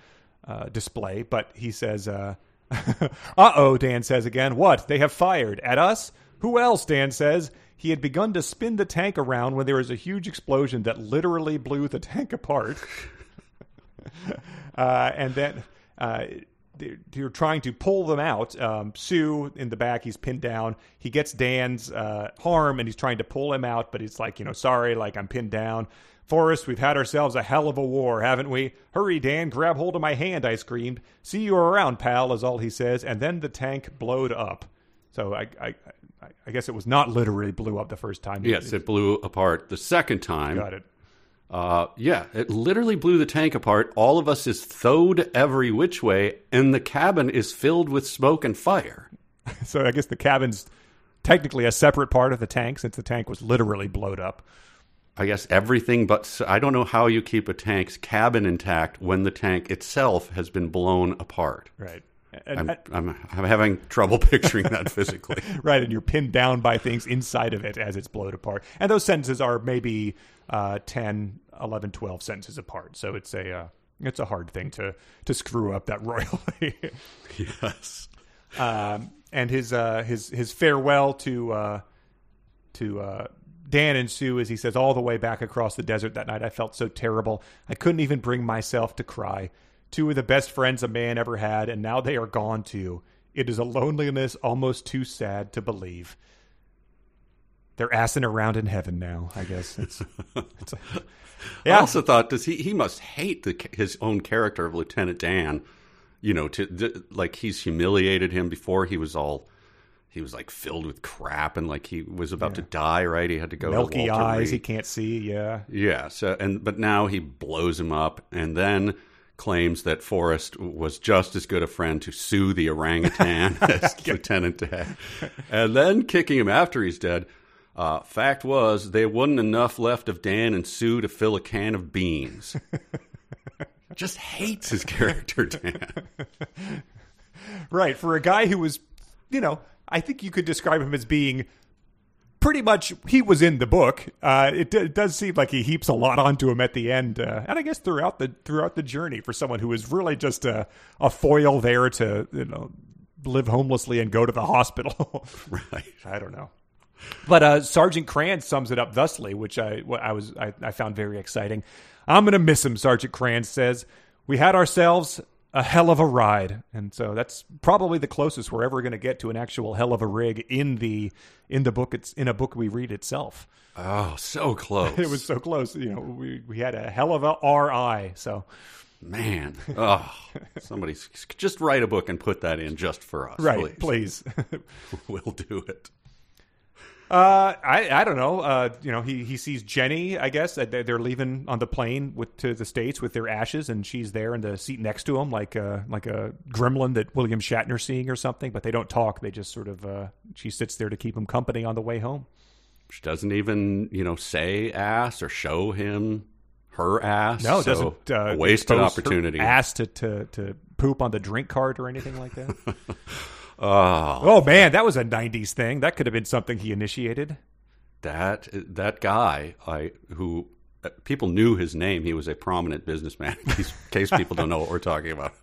uh, display. But he says, uh oh, Dan says again. What? They have fired at us? Who else? Dan says. He had begun to spin the tank around when there was a huge explosion that literally blew the tank apart. uh, and then uh, they're, they're trying to pull them out. Um, Sue in the back, he's pinned down. He gets Dan's uh, harm and he's trying to pull him out, but he's like, you know, sorry, like I'm pinned down. Forrest, we've had ourselves a hell of a war, haven't we? Hurry, Dan, grab hold of my hand, I screamed. See you around, pal, is all he says. And then the tank blowed up. So I, I, I, I guess it was not literally blew up the first time. yes, it blew apart the second time. got it. Uh, yeah, it literally blew the tank apart. All of us is thawed every which way, and the cabin is filled with smoke and fire. So I guess the cabin's technically a separate part of the tank since the tank was literally blowed up. I guess everything but I don't know how you keep a tank's cabin intact when the tank itself has been blown apart. Right. I'm, I'm, I'm having trouble picturing that physically. right, and you're pinned down by things inside of it as it's blown apart. And those sentences are maybe uh, 10, 11, 12 sentences apart. So it's a uh, it's a hard thing to to screw up that royally. yes. um, and his uh, his his farewell to uh, to uh, Dan and Sue as he says all the way back across the desert that night. I felt so terrible. I couldn't even bring myself to cry. Two of the best friends a man ever had, and now they are gone too. It is a loneliness almost too sad to believe. They're assing around in heaven now. I guess it's, it's a, I yeah. also thought does he he must hate the, his own character of Lieutenant Dan, you know, to, to like he's humiliated him before he was all he was like filled with crap and like he was about to die, right? He had to go milky to eyes. Reed. He can't see. Yeah, Yeah. So and but now he blows him up, and then claims that Forrest was just as good a friend to sue the orangutan as Lieutenant Dan, and then kicking him after he's dead. Uh, fact was, there wasn't enough left of Dan and Sue to fill a can of beans. just hates his character, Dan. Right. For a guy who was, you know, I think you could describe him as being pretty much he was in the book. Uh, it, d- it does seem like he heaps a lot onto him at the end, uh, and I guess throughout the throughout the journey for someone who was really just a, a foil there to you know live homelessly and go to the hospital. right. I don't know. But uh, Sergeant Kranz sums it up thusly, which I I was I, I found very exciting. I'm gonna miss him. Sergeant Kranz says we had ourselves a hell of a ride, and so that's probably the closest we're ever going to get to an actual hell of a rig in the in the book. It's in a book we read itself. Oh, so close. It was so close. You know, we we had a hell of a RI. So Man, oh, somebody just write a book and put that in just for us, right, please. please. We'll do it. Uh, I I don't know. Uh, you know, he he sees Jenny. I guess they're leaving on the plane with to the states with their ashes, and she's there in the seat next to him, like a like a gremlin that William Shatner's seeing or something. But they don't talk. They just sort of uh, she sits there to keep him company on the way home. She doesn't even, you know, say ass or show him her ass. No, it so doesn't uh, a wasted expose her opportunity. Ass to, to to poop on the drink cart or anything like that. Oh, oh man, that was a '90s thing. That could have been something he initiated. that that guy, I who uh, people knew his name. He was a prominent businessman. In case, people don't know what we're talking about.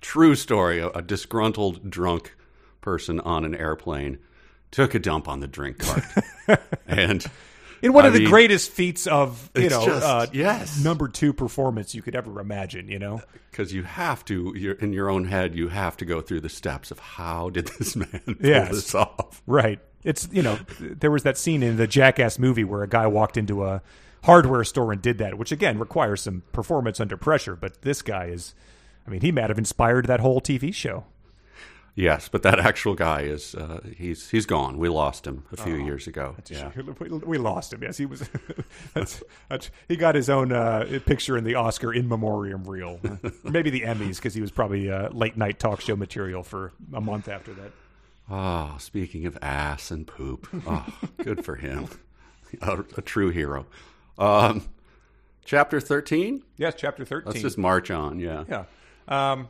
True story. A, a disgruntled drunk person on an airplane took a dump on the drink cart, and in one I of the greatest feats of you know just- uh, yes. number two performance you could ever imagine. You know, because you have to you're, in your own head you have to go through the steps of how did this man pull Yes. this off right? It's you know there was that scene in the Jackass movie where a guy walked into a hardware store and did that, which again requires some performance under pressure. But this guy is, I mean, he might have inspired that whole TV show. Yes but that actual guy is uh, he's he's gone we lost him a Oh, few years ago yeah We, we lost him. Yes, he was. that's, that's, he got his own uh, picture in the Oscar in memoriam reel, maybe the Emmys because he was probably uh, late night talk show material for a month after that. oh speaking of ass and poop oh good for him a, a true hero um, chapter 13 Yes, chapter thirteen. let's just march on yeah Yeah. Um,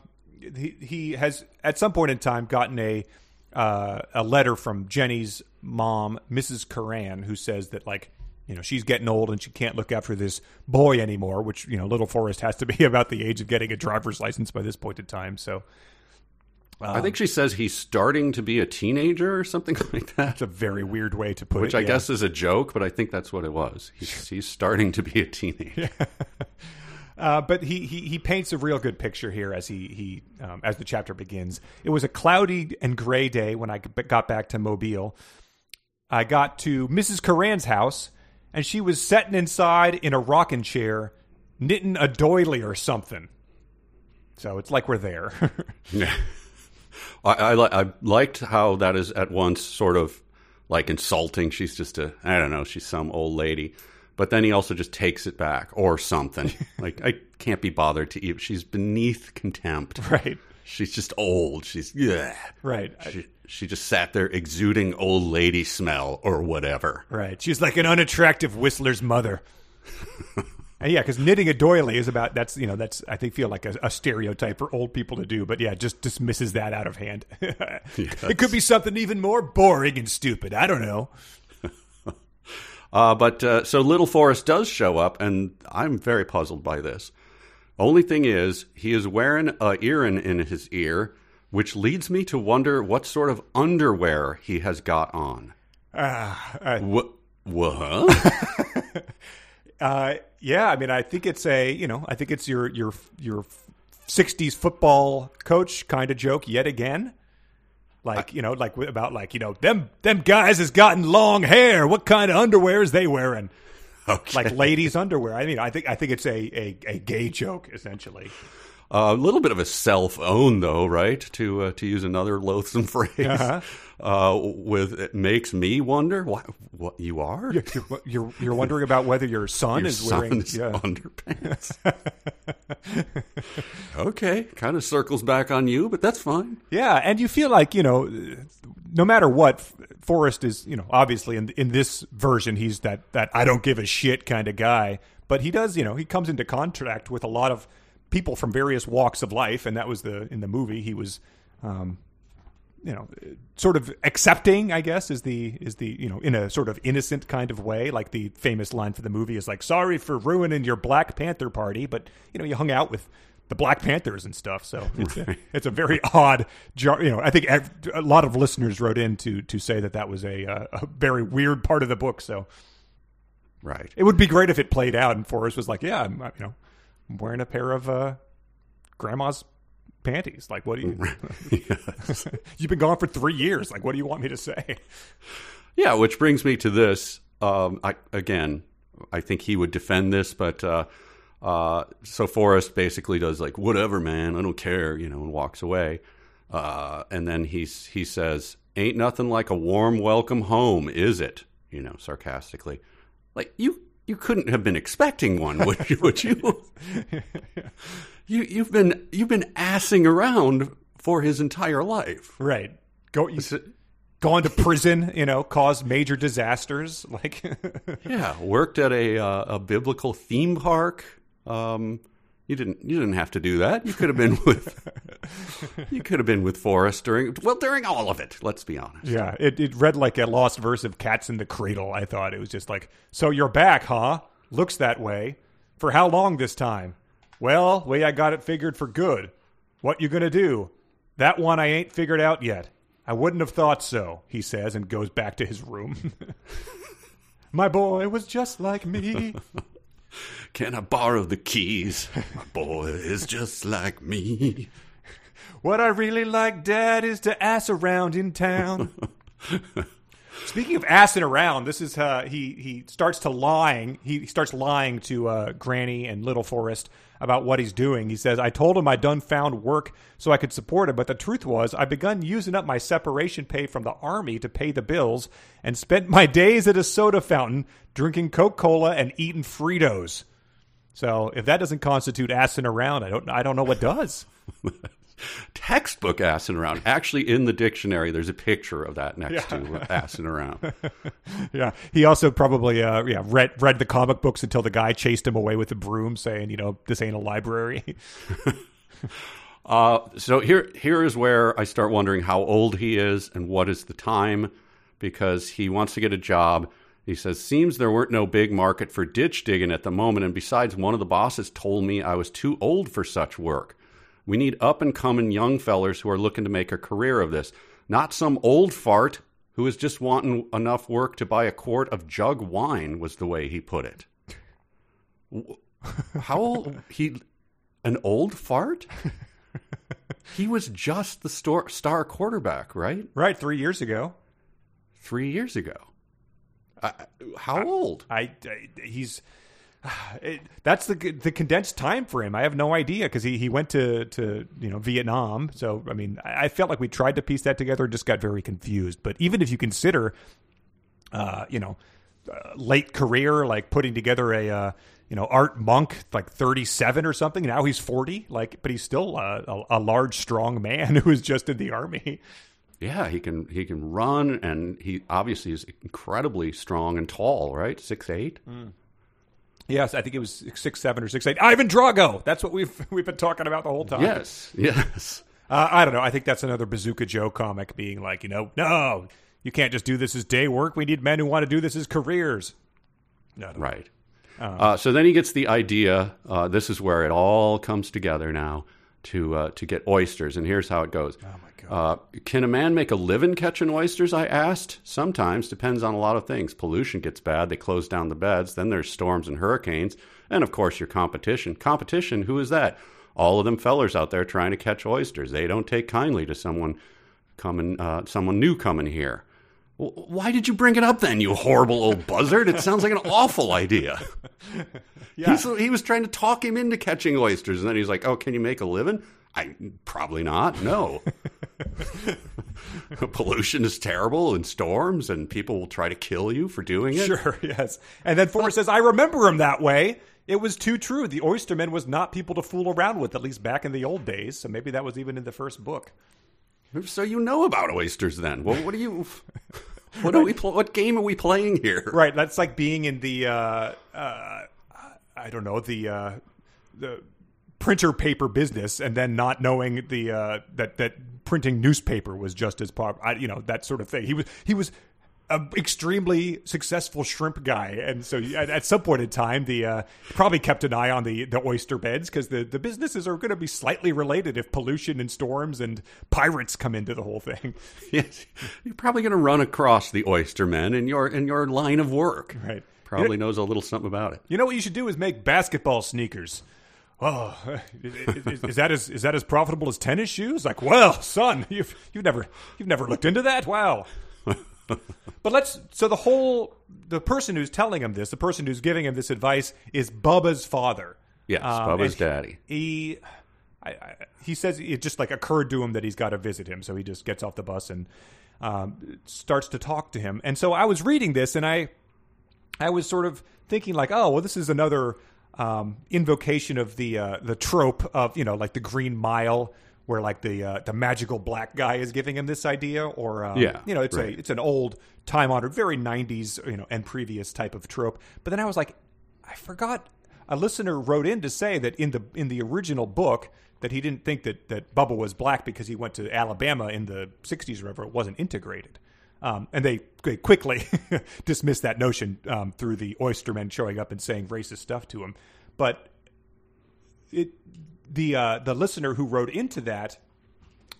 he, he has at some point in time gotten a uh, a letter from Jenny's mom, Mrs. Curran, who says that like you know she's getting old and she can't look after this boy anymore. Which you know Little Forrest has to be about the age of getting a driver's license by this point in time. So i think she says he's starting to be a teenager or something like that it's a very weird way to put which it. i yeah. guess is a joke but i think that's what it was he's, he's starting to be a teenager Uh, but he, he he paints a real good picture here as he he um, as the chapter begins. It was a cloudy and gray day when I got back to Mobile. I got to Mrs. Curran's house, and she was sitting inside in a rocking chair, knitting a doily or something. So it's like we're there. Yeah. I, I, I liked how that is at once sort of like insulting. She's just a, I don't know, she's some old lady. But then he also just takes it back or something. like, I can't be bothered to eat. She's beneath contempt. right, She's just old. She's, yeah. right, She, she just sat there exuding old lady smell or whatever. right. She's like an unattractive whistler's mother. And yeah, because knitting a doily is about that's you know that's I think feel like a, a stereotype for old people to do, but yeah, just dismisses that out of hand. It could be something even more boring and stupid. I don't know. Uh, but uh, so Little Forrest does show up, and I'm very puzzled by this. Only thing is, he is wearing a earring in his ear, which leads me to wonder what sort of underwear he has got on. Uh, uh, What? What? uh, yeah, I mean, I think it's a you know I think it's your your your '60s football coach kind of joke yet again. Like you know, like about like you know them them guys has gotten long hair. What kind of underwear is they wearing? Okay. Like ladies' underwear. I mean, I think I think it's a a, a gay joke essentially. A little bit of a self own, though, right? To uh, to use another loathsome phrase, Uh-huh. Uh, with it makes me wonder what what you are. You're, you're you're wondering about whether your son Your is wearing yeah. underpants. okay, kind of circles back on you, but that's fine. Yeah, and you feel like you know, no matter what, Forrest is you know obviously in in this version he's that that I don't give a shit kind of guy, but he does you know he comes into contact with a lot of people from various walks of life, and that was the in the movie he was. Um, you know, sort of accepting, I guess, is the is the you know in a sort of innocent kind of way. Like the famous line for the movie is like, "Sorry for ruining your Black Panther party," but you know you hung out with the Black Panthers and stuff, so it's, a, it's a very odd. jar- You know, I think a lot of listeners wrote in to to say that that was a a very weird part of the book. So Right. it would be great if it played out and Forrest was like, "Yeah, I'm uh, you know, I'm wearing a pair of uh, grandma's." Panties, like what do you? You've been gone for three years. Like, what do you want me to say? Yeah, which brings me to this. Um, I, again, I think he would defend this, but uh, uh, so Forrest basically does like whatever, man, I don't care, you know, and walks away. Uh, and then he's he says, "Ain't nothing like a warm welcome home, is it?" You know, sarcastically. Like you, you couldn't have been expecting one, would you? Would you? you you've been you've been assing around for his entire life. Right. Go. You, gone to prison. You know, caused major disasters. Like, Yeah, worked at a uh, a biblical theme park. Um, you didn't you didn't have to do that. You could have been with you could have been with Forrest during well during all of it. Let's be honest. yeah, it it read like a lost verse of Cats in the Cradle. I thought it was just like, so you're back, huh? Looks that way. For how long this time? Well, way I got it figured for good. What you gonna do? That one I ain't figured out yet. I wouldn't have thought so, he says, and goes back to his room. My boy was just like me. Can I borrow the keys? My boy is just like me. What I really like, Dad, is to ass around in town. Speaking of assing around, this is uh, he he starts to lying. He starts lying to uh, Granny and Little Forrest about what he's doing. He says, "I told him I done found work so I could support him, but the truth was I begun using up my separation pay from the army to pay the bills, and spent my days at a soda fountain drinking Coca Cola and eating Fritos." So if that doesn't constitute assing around, I don't I don't know what does. Textbook assing around. Actually, in the dictionary, there's a picture of that next to uh, assing around. Yeah, he also probably uh, yeah read read the comic books until the guy chased him away with a broom, saying, you know, this ain't a library. Uh, so here, here is where I start wondering how old he is and what is the time, because he wants to get a job. He says, "Seems there weren't no big market for ditch digging at the moment, and besides, one of the bosses told me I was too old for such work. We need up and coming young fellers who are looking to make a career of this, not some old fart who is just wanting enough work to buy a quart of jug wine." Was the way he put it. How old he? An old fart? He was just the star, star quarterback, right? right, three years ago, Three years ago. I, how old? I, I he's it, that's the the condensed time for him. I have no idea because he, he went to to you know Vietnam. So I mean, I, I felt like we tried to piece that together, and just got very confused. But even if you consider, uh, you know, uh, late career, like putting together a uh, you know Art Monk, like thirty seven or something. Now he's forty, like, but he's still uh, a, a large, strong man who is just in the army. Yeah, he can he can run, and he obviously is incredibly strong and tall, right? Six eight. Yes, I think it was six seven or six eight. Ivan Drago. That's what we've we've been talking about the whole time. Yes, yes. Uh, I don't know. I think that's another Bazooka Joe comic being like, you know, no, you can't just do this as day work. We need men who want to do this as careers. No, Right. Uh, so then he gets the idea. Uh, this is where it all comes together now to uh, to get oysters, and here's how it goes. Oh. Uh, can a man make a living catching oysters? I asked. Sometimes depends on a lot of things. Pollution gets bad; they close down the beds. Then there's storms and hurricanes, and of course your competition. Competition? Who is that? All of them fellers out there trying to catch oysters. They don't take kindly to someone coming, uh, someone new coming here. "W- Why did you bring it up then, you horrible old buzzard? It sounds like an awful idea. He's, he was trying to talk him into catching oysters, and then he's like, "Oh, can you make a living?" I probably not. No. Pollution is terrible, and storms, and people will try to kill you for doing it. Sure, yes. And then Forrest says, I remember him that way. It was too true. The oysterman was not people to fool around with, at least back in the old days. So maybe that was even in the first book. So you know about oysters then? Well, what do you? What are we? Pl- what game are we playing here? Right. That's like being in the, uh, uh, I don't know, the, uh, the printer paper business and then not knowing the, uh, that, that printing newspaper was just as pop, I, you know, that sort of thing. He was, he was, an extremely successful shrimp guy, and so at, at some point in time, the uh, probably kept an eye on the, the oyster beds because the, the businesses are going to be slightly related if pollution and storms and pirates come into the whole thing. Yes, you're probably going to run across the oystermen in your in your line of work. Right. Probably knows a little something about it. You know what you should do is make basketball sneakers. Oh, is, is that as is that as profitable as tennis shoes? Like, well, son, you've you've never you've never looked into that. Wow. but let's so the whole the person who's telling him this, the person who's giving him this advice, is Bubba's father. Yes, Um, Bubba's and daddy. He, I, I, he says it just like occurred to him that he's got to visit him, so he just gets off the bus and um, starts to talk to him. And so I was reading this, and I, I was sort of thinking like, oh, well, this is another um, invocation of the uh, the trope of you know like the Green Mile. Where like the uh, the magical black guy is giving him this idea, or um, Yeah, you know, it's right. a it's an old time honored, very '90s, you know, and previous type of trope. But then I was like, I forgot. A listener wrote in to say that in the in the original book that he didn't think that that Bubba was black because he went to Alabama in the '60s or whatever. It wasn't integrated, um, and they, they quickly dismissed that notion um, through the oystermen showing up and saying racist stuff to him. But it the uh, the listener who wrote into that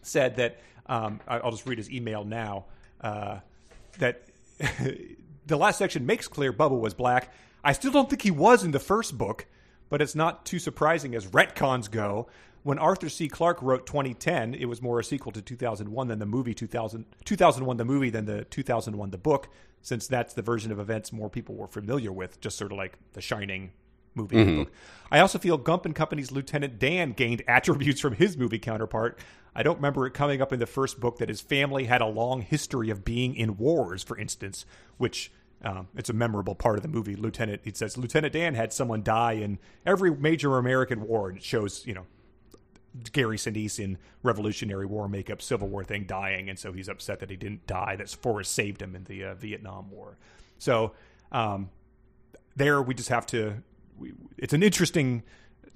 said that um, I'll just read his email now. Uh, that the last section makes clear Bubba was black. I still don't think he was in the first book, but it's not too surprising as retcons go. When Arthur C. Clarke wrote 2010, it was more a sequel to 2001 than the movie 2000, 2001 the movie than the 2001 the book, since that's the version of events more people were familiar with, just sort of like The Shining movie and book. I also feel Gump and Company's Lieutenant Dan gained attributes from his movie counterpart. I don't remember it coming up in the first book that his family had a long history of being in wars, for instance, which um, it's a memorable part of the movie. Lieutenant, it says Lieutenant Dan had someone die in every major American war, and it shows you know Gary Sinise in Revolutionary War makeup, Civil War thing, dying, and so he's upset that he didn't die. That Forrest saved him in the uh, Vietnam War. So um, there, we just have to. We, it's an interesting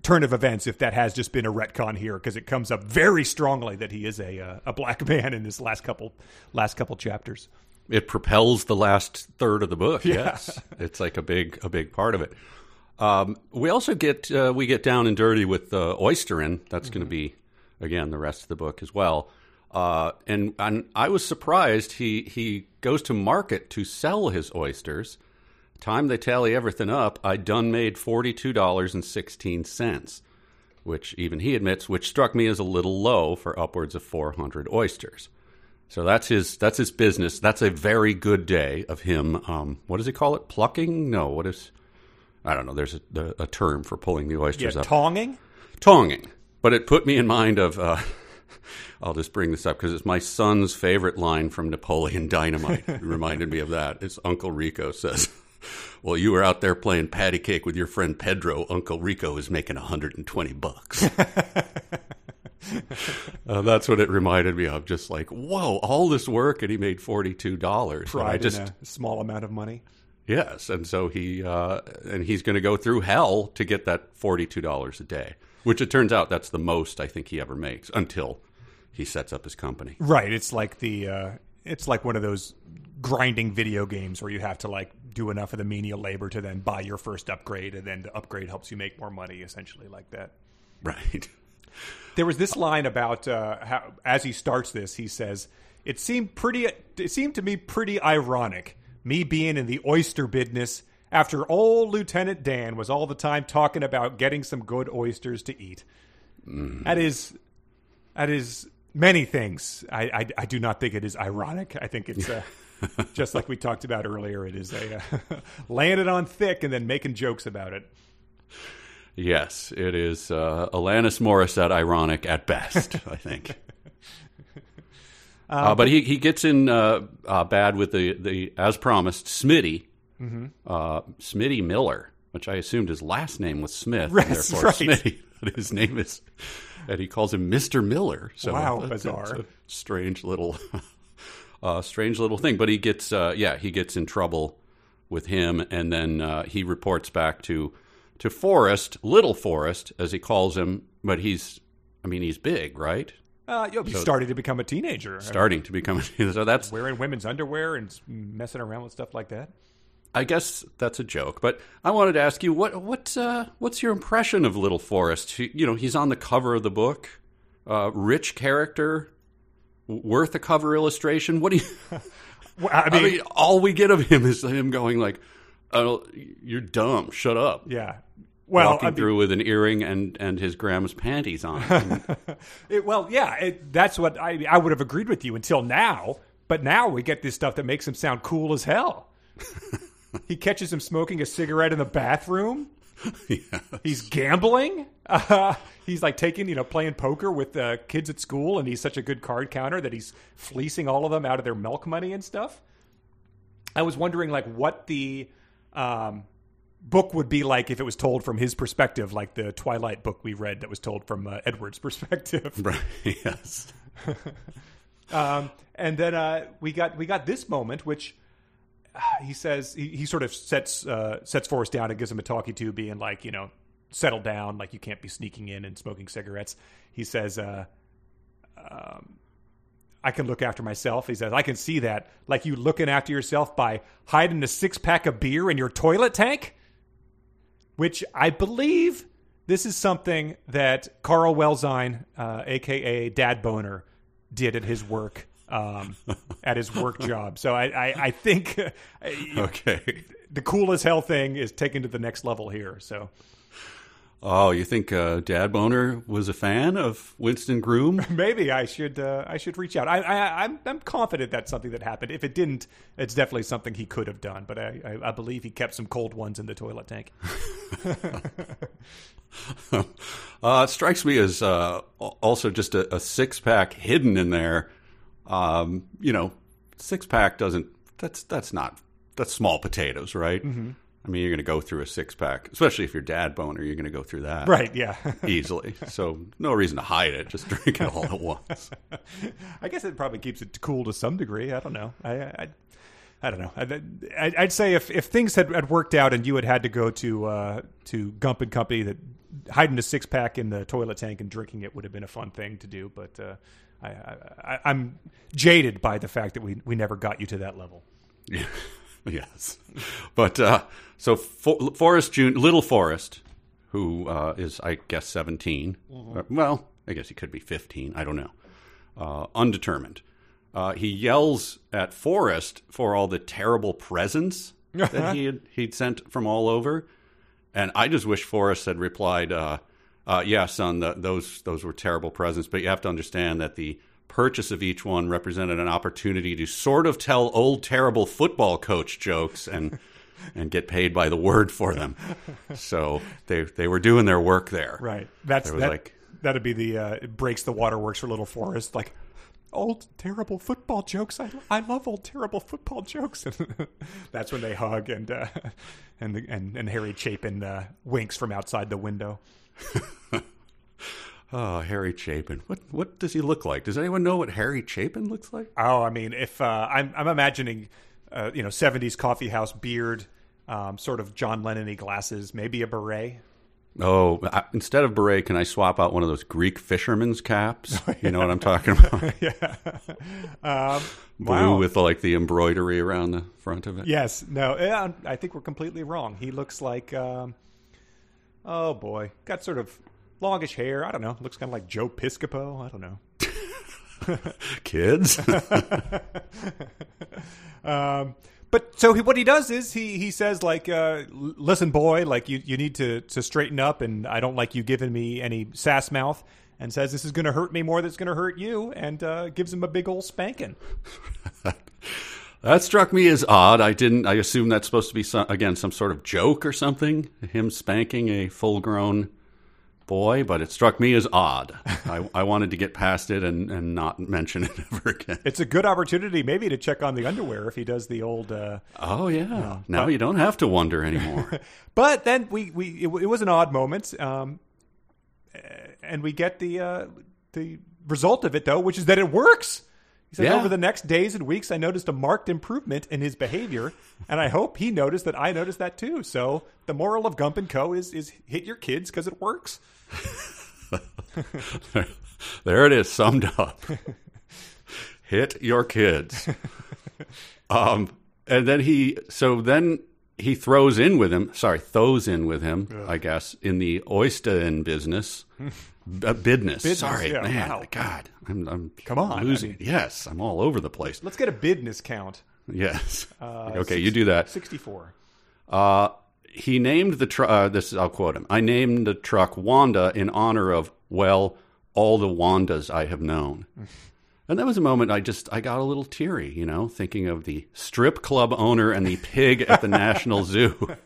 turn of events if that has just been a retcon here because it comes up very strongly that he is a uh, a black man in this last couple last couple chapters. It propels the last third of the book. Yes, it's like a big a big part of it. Um, we also get uh, we get down and dirty with uh, oystering. That's going to be again the rest of the book as well. Uh, and and I was surprised he he goes to market to sell his oysters. Time they tally everything up, I done made forty two dollars and sixteen cents, which even he admits, which struck me as a little low for upwards of four hundred oysters. So that's his that's his business. That's a very good day of him. Um, what does he call it? Plucking? No, what is? I don't know. There's a, a term for pulling the oysters Yeah, up. tonging. Tonging. But it put me in mind of. Uh, I'll just bring this up because it's my son's favorite line from Napoleon Dynamite. it reminded me of that. It's Uncle Rico says, "Well, you were out there playing patty cake with your friend Pedro. Uncle Rico is making 120 bucks." Uh, that's what it reminded me of. Just like, whoa, all this work and he made forty-two dollars. I Pride just in a small amount of money. Yes, and so he uh, and he's going to go through hell to get that forty-two dollars a day, which it turns out that's the most I think he ever makes until he sets up his company. Right. It's like the uh, it's like one of those grinding video games where you have to like do enough of the menial labor to then buy your first upgrade, and then the upgrade helps you make more money, essentially like that. Right. There was this line about uh, how, as he starts this, he says, "It seemed pretty. It seemed to me pretty ironic, me being in the oyster business after old Lieutenant Dan was all the time talking about getting some good oysters to eat. That is, that is many things. I, I, I do not think it is ironic. I think it's uh, Just like we talked about earlier, it is a uh, laying it on thick and then making jokes about it. Yes, it is uh, Alanis Morissette ironic at best, I think. Uh, but he, he gets in uh, uh, bad with the, the as promised Smitty, mm-hmm. uh, Smitty Miller, which I assumed his last name was Smith, Right, therefore right. Smitty. But his name is, and he calls him Mister Miller. So Wow, that's- bizarre. that's strange little, uh, strange little thing. But he gets, uh, yeah, he gets in trouble with him, and then uh, he reports back to to Forrest, Little Forrest, as he calls him. But he's, I mean, he's big, right? Uh, you'll be starting to become a teenager, Starting to become. a So that's wearing women's underwear and messing around with stuff like that. I guess that's a joke, but I wanted to ask you what what uh, what's your impression of Little Forrest? He, you know, he's on the cover of the book, uh, rich character, worth a cover illustration. What do you? Well, I I mean, mean, all we get of him is him going like, oh, "You're dumb. Shut up." yeah. Well, Walking I mean, through with an earring and and his grandma's panties on. It, well, yeah, it, that's what I I would have agreed with you until now. But now we get this stuff that makes him sound cool as hell. he catches him smoking a cigarette in the bathroom. yeah. He's gambling. Uh, he's like taking, you know, playing poker with uh, kids at school, and he's such a good card counter that he's fleecing all of them out of their milk money and stuff. I was wondering, like, what the um, book would be like if it was told from his perspective, like the Twilight book we read that was told from uh, Edward's perspective. Right. Yes. Um, and then uh, we got we got this moment, which uh, he says he, he sort of sets uh, sets Forrest down and gives him a talkie to, being like, you know, settle down, like you can't be sneaking in and smoking cigarettes. He says, uh, um, "I can look after myself." He says, "I can see that, like you looking after yourself by hiding a six pack of beer in your toilet tank." Which I believe this is something that Carl Wellsine, uh, aka Dad Boner, did at his work, um, at his work job. So I, I, I think Okay. the cool as hell thing is taken to the next level here. So Oh, you think uh, Dad Boner was a fan of Winston Groom? maybe I should uh, I should reach out. I, I I'm I'm confident that's something that happened. If it didn't, it's definitely something he could have done. But I, I, I believe he kept some cold ones in the toilet tank. Uh, it strikes me as uh, also just a, a six pack hidden in there. Um, you know, six pack doesn't. That's that's not that's small potatoes, right? Mm-hmm. I mean, you're going to go through a six pack, especially if you're dad boner. You're going to go through that Right? Yeah. easily. So no reason to hide it. Just drink it all at once. I guess it probably keeps it cool to some degree. I don't know. I, I, I don't know. I, I'd say if, if things had, had worked out and you had had to go to uh, to Gump and Company, that hiding a six pack in the toilet tank and drinking it would have been a fun thing to do. But uh, I, I, I'm jaded by the fact that we we never got you to that level. yes, but uh, so For- Forrest June, little Forrest, who uh, is I guess 17 Uh, well, I guess he could be fifteen. I don't know. Uh, undetermined. Uh, he yells at Forrest for all the terrible presents that he had he'd sent from all over, and I just wish Forrest had replied, uh, uh, "Yeah, son, th those those were terrible presents, but you have to understand that the purchase of each one represented an opportunity to sort of tell old terrible football coach jokes and and get paid by the word for them. So they they were doing their work there. Right. That's that, like- that'd be the uh, it breaks the waterworks for Little Forrest. Like old terrible football jokes. I I love old terrible football jokes. And that's when they hug and uh, and the, and and Harry Chapin uh, winks from outside the window. Oh, Harry Chapin. What what does he look like? Does anyone know what Harry Chapin looks like? Oh, I mean, if uh, I'm I'm imagining, uh, you know, '70s coffee house beard, um, sort of John Lennon-y glasses, maybe a beret. Oh, I, instead of beret, can I swap out one of those Greek fisherman's caps? You know what I'm talking about? yeah. um, Blue wow. with like the embroidery around the front of it. Yes. No. Yeah, I think we're completely wrong. He looks like, um, oh boy, got sort of longish hair. I don't know. Looks kind of like Joe Piscopo. I don't know. Kids. Um, but so he, what he does is he he says like, uh, listen, boy, like you you need to to straighten up, and I don't like you giving me any sass mouth. And says this is going to hurt me more than it's going to hurt you, and uh, gives him a big old spanking. That struck me as odd. I didn't. I assume that's supposed to be some, again some sort of joke or something. Him spanking a full-grown boy, but it struck me as odd. I, I wanted to get past it and, and not mention it ever again. It's a good opportunity, maybe, to check on the underwear if he does the old. Uh, Oh yeah. now you don't have to wonder anymore. but then we, we it, it was an odd moment, um, and we get the uh, the result of it though, which is that it works. He said, Yeah. over the next days and weeks, I noticed a marked improvement in his behavior, and I hope he noticed that I noticed that too. So the moral of Gump and Co. is is hit your kids because it works. there it is, summed up. Hit your kids. Um, and then he, so then he throws in with him. Sorry, throws in with him. I guess in the oyster in business, uh, business. Sorry, yeah, man. wow. God, I'm, I'm Come on, losing. I mean- yes, I'm all over the place. Let's get a bidness count. Yes. Uh, okay, you do that. Sixty four. Uh, he named the truck. Uh, this I'll quote him. I named the truck Wanda in honor of well, all the Wandas I have known. And that was a moment I just I got a little teary, you know, thinking of the strip club owner and the pig at the National Zoo.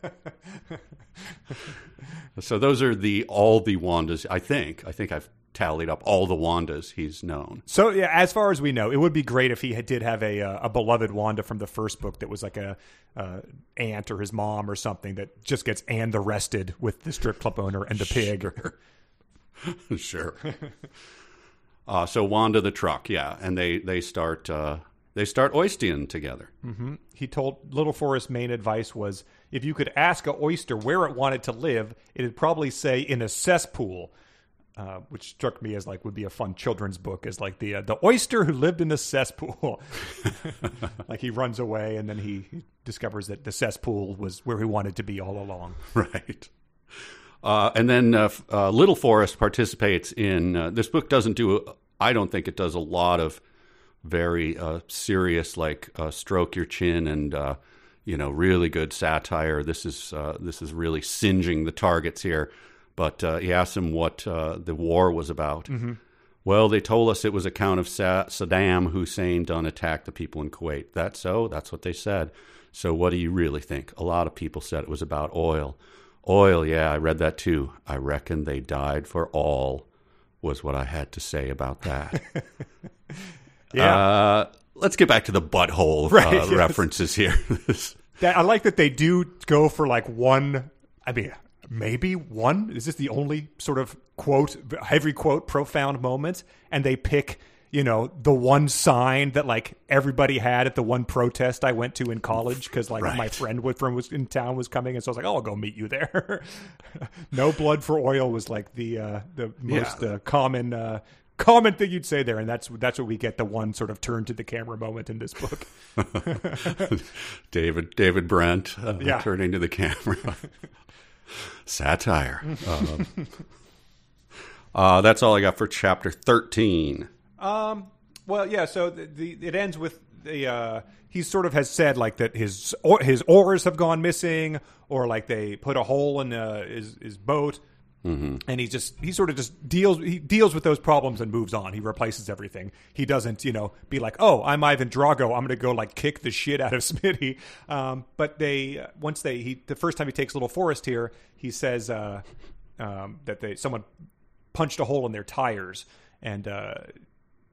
so those are the all the Wandas. I think. I think I've tallied up all the Wandas he's known. So yeah, as far as we know, it would be great if he had, did have a uh, a beloved Wanda from the first book that was like a uh, aunt or his mom or something that just gets and arrested with the strip club owner and the pig. sure. uh, so Wanda the truck, yeah, and they they start uh, they start oystering together. He told Little Forrest's main advice was if you could ask a oyster where it wanted to live, it'd probably say in a cesspool. Uh, which struck me as like would be a fun children's book as like the uh, the oyster who lived in the cesspool. like he runs away and then he, he discovers that the cesspool was where he wanted to be all along. right. Uh, and then uh, uh, Little Forrest participates in uh, this book. Doesn't do, I don't think it does a lot of very uh, serious, like uh, stroke your chin and uh, you know really good satire. This is uh, this is really singeing the targets here. But uh, he asks him what uh, the war was about. Well, they told us it was a count of Sa- Saddam Hussein done attack the people in Kuwait. That's so. That's what they said. So, what do you really think? A lot of people said it was about oil. Oil, yeah, I read that too. I reckon they died for all, was what I had to say about that. Yeah. Uh, let's get back to the butthole Right, uh, yes. references here. That I like that they do go for like one. I mean, maybe one. Is this the only sort of quote, every quote, profound moment? And they pick, you know, the one sign that like everybody had at the one protest I went to in college because like my friend was from was in town was coming, and so I was like, oh, I'll go meet you there. no blood for oil was like the uh, the most Yeah. uh, common. Uh, Common thing you'd say there, and that's that's what we get the one sort of turn to the camera moment in this book. David David Brent uh, Yeah. turning to the camera. Satire. Um, uh, that's all I got for chapter 13. Um. Well, yeah. So the, the it ends with the uh, he sort of has said like that his or, his oars have gone missing, or like they put a hole in uh, his his boat, and he just he sort of just deals he deals with those problems and moves on. He replaces everything. He doesn't you know be like oh I'm Ivan Drago I'm going to go like kick the shit out of Smitty. Um, but they once they he the first time he takes Little Forrest here he says uh, um, that they someone punched a hole in their tires and. Uh,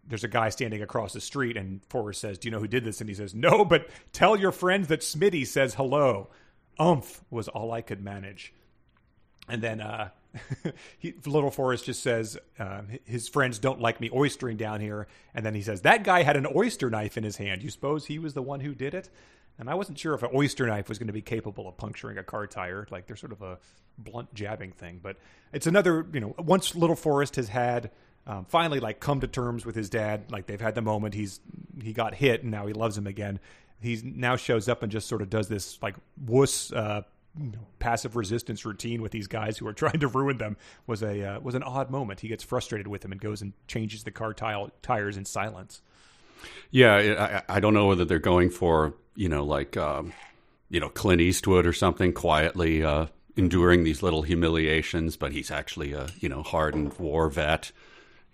there's a guy standing across the street, and Forrest says, "Do you know who did this?" And he says, "No, but tell your friends that Smitty says hello." Umph was all I could manage. And then uh, he, little Forrest just says um, his friends don't like me oystering down here. And then he says that guy had an oyster knife in his hand. You suppose he was the one who did it? And I wasn't sure if an oyster knife was going to be capable of puncturing a car tire. Like they're sort of a blunt jabbing thing. But it's another, you know, once Little Forrest has had um, finally like come to terms with his dad, like they've had the moment he's he got hit and now he loves him again. He now shows up and just sort of does this like wuss. Uh, passive resistance routine with these guys who are trying to ruin them was a uh, was an odd moment. He gets frustrated with them and goes and changes the car tile, tires in silence. Yeah, I, I don't know whether they're going for, you know, like, um, you know, Clint Eastwood or something, quietly uh, enduring these little humiliations, but he's actually a, you know, hardened war vet.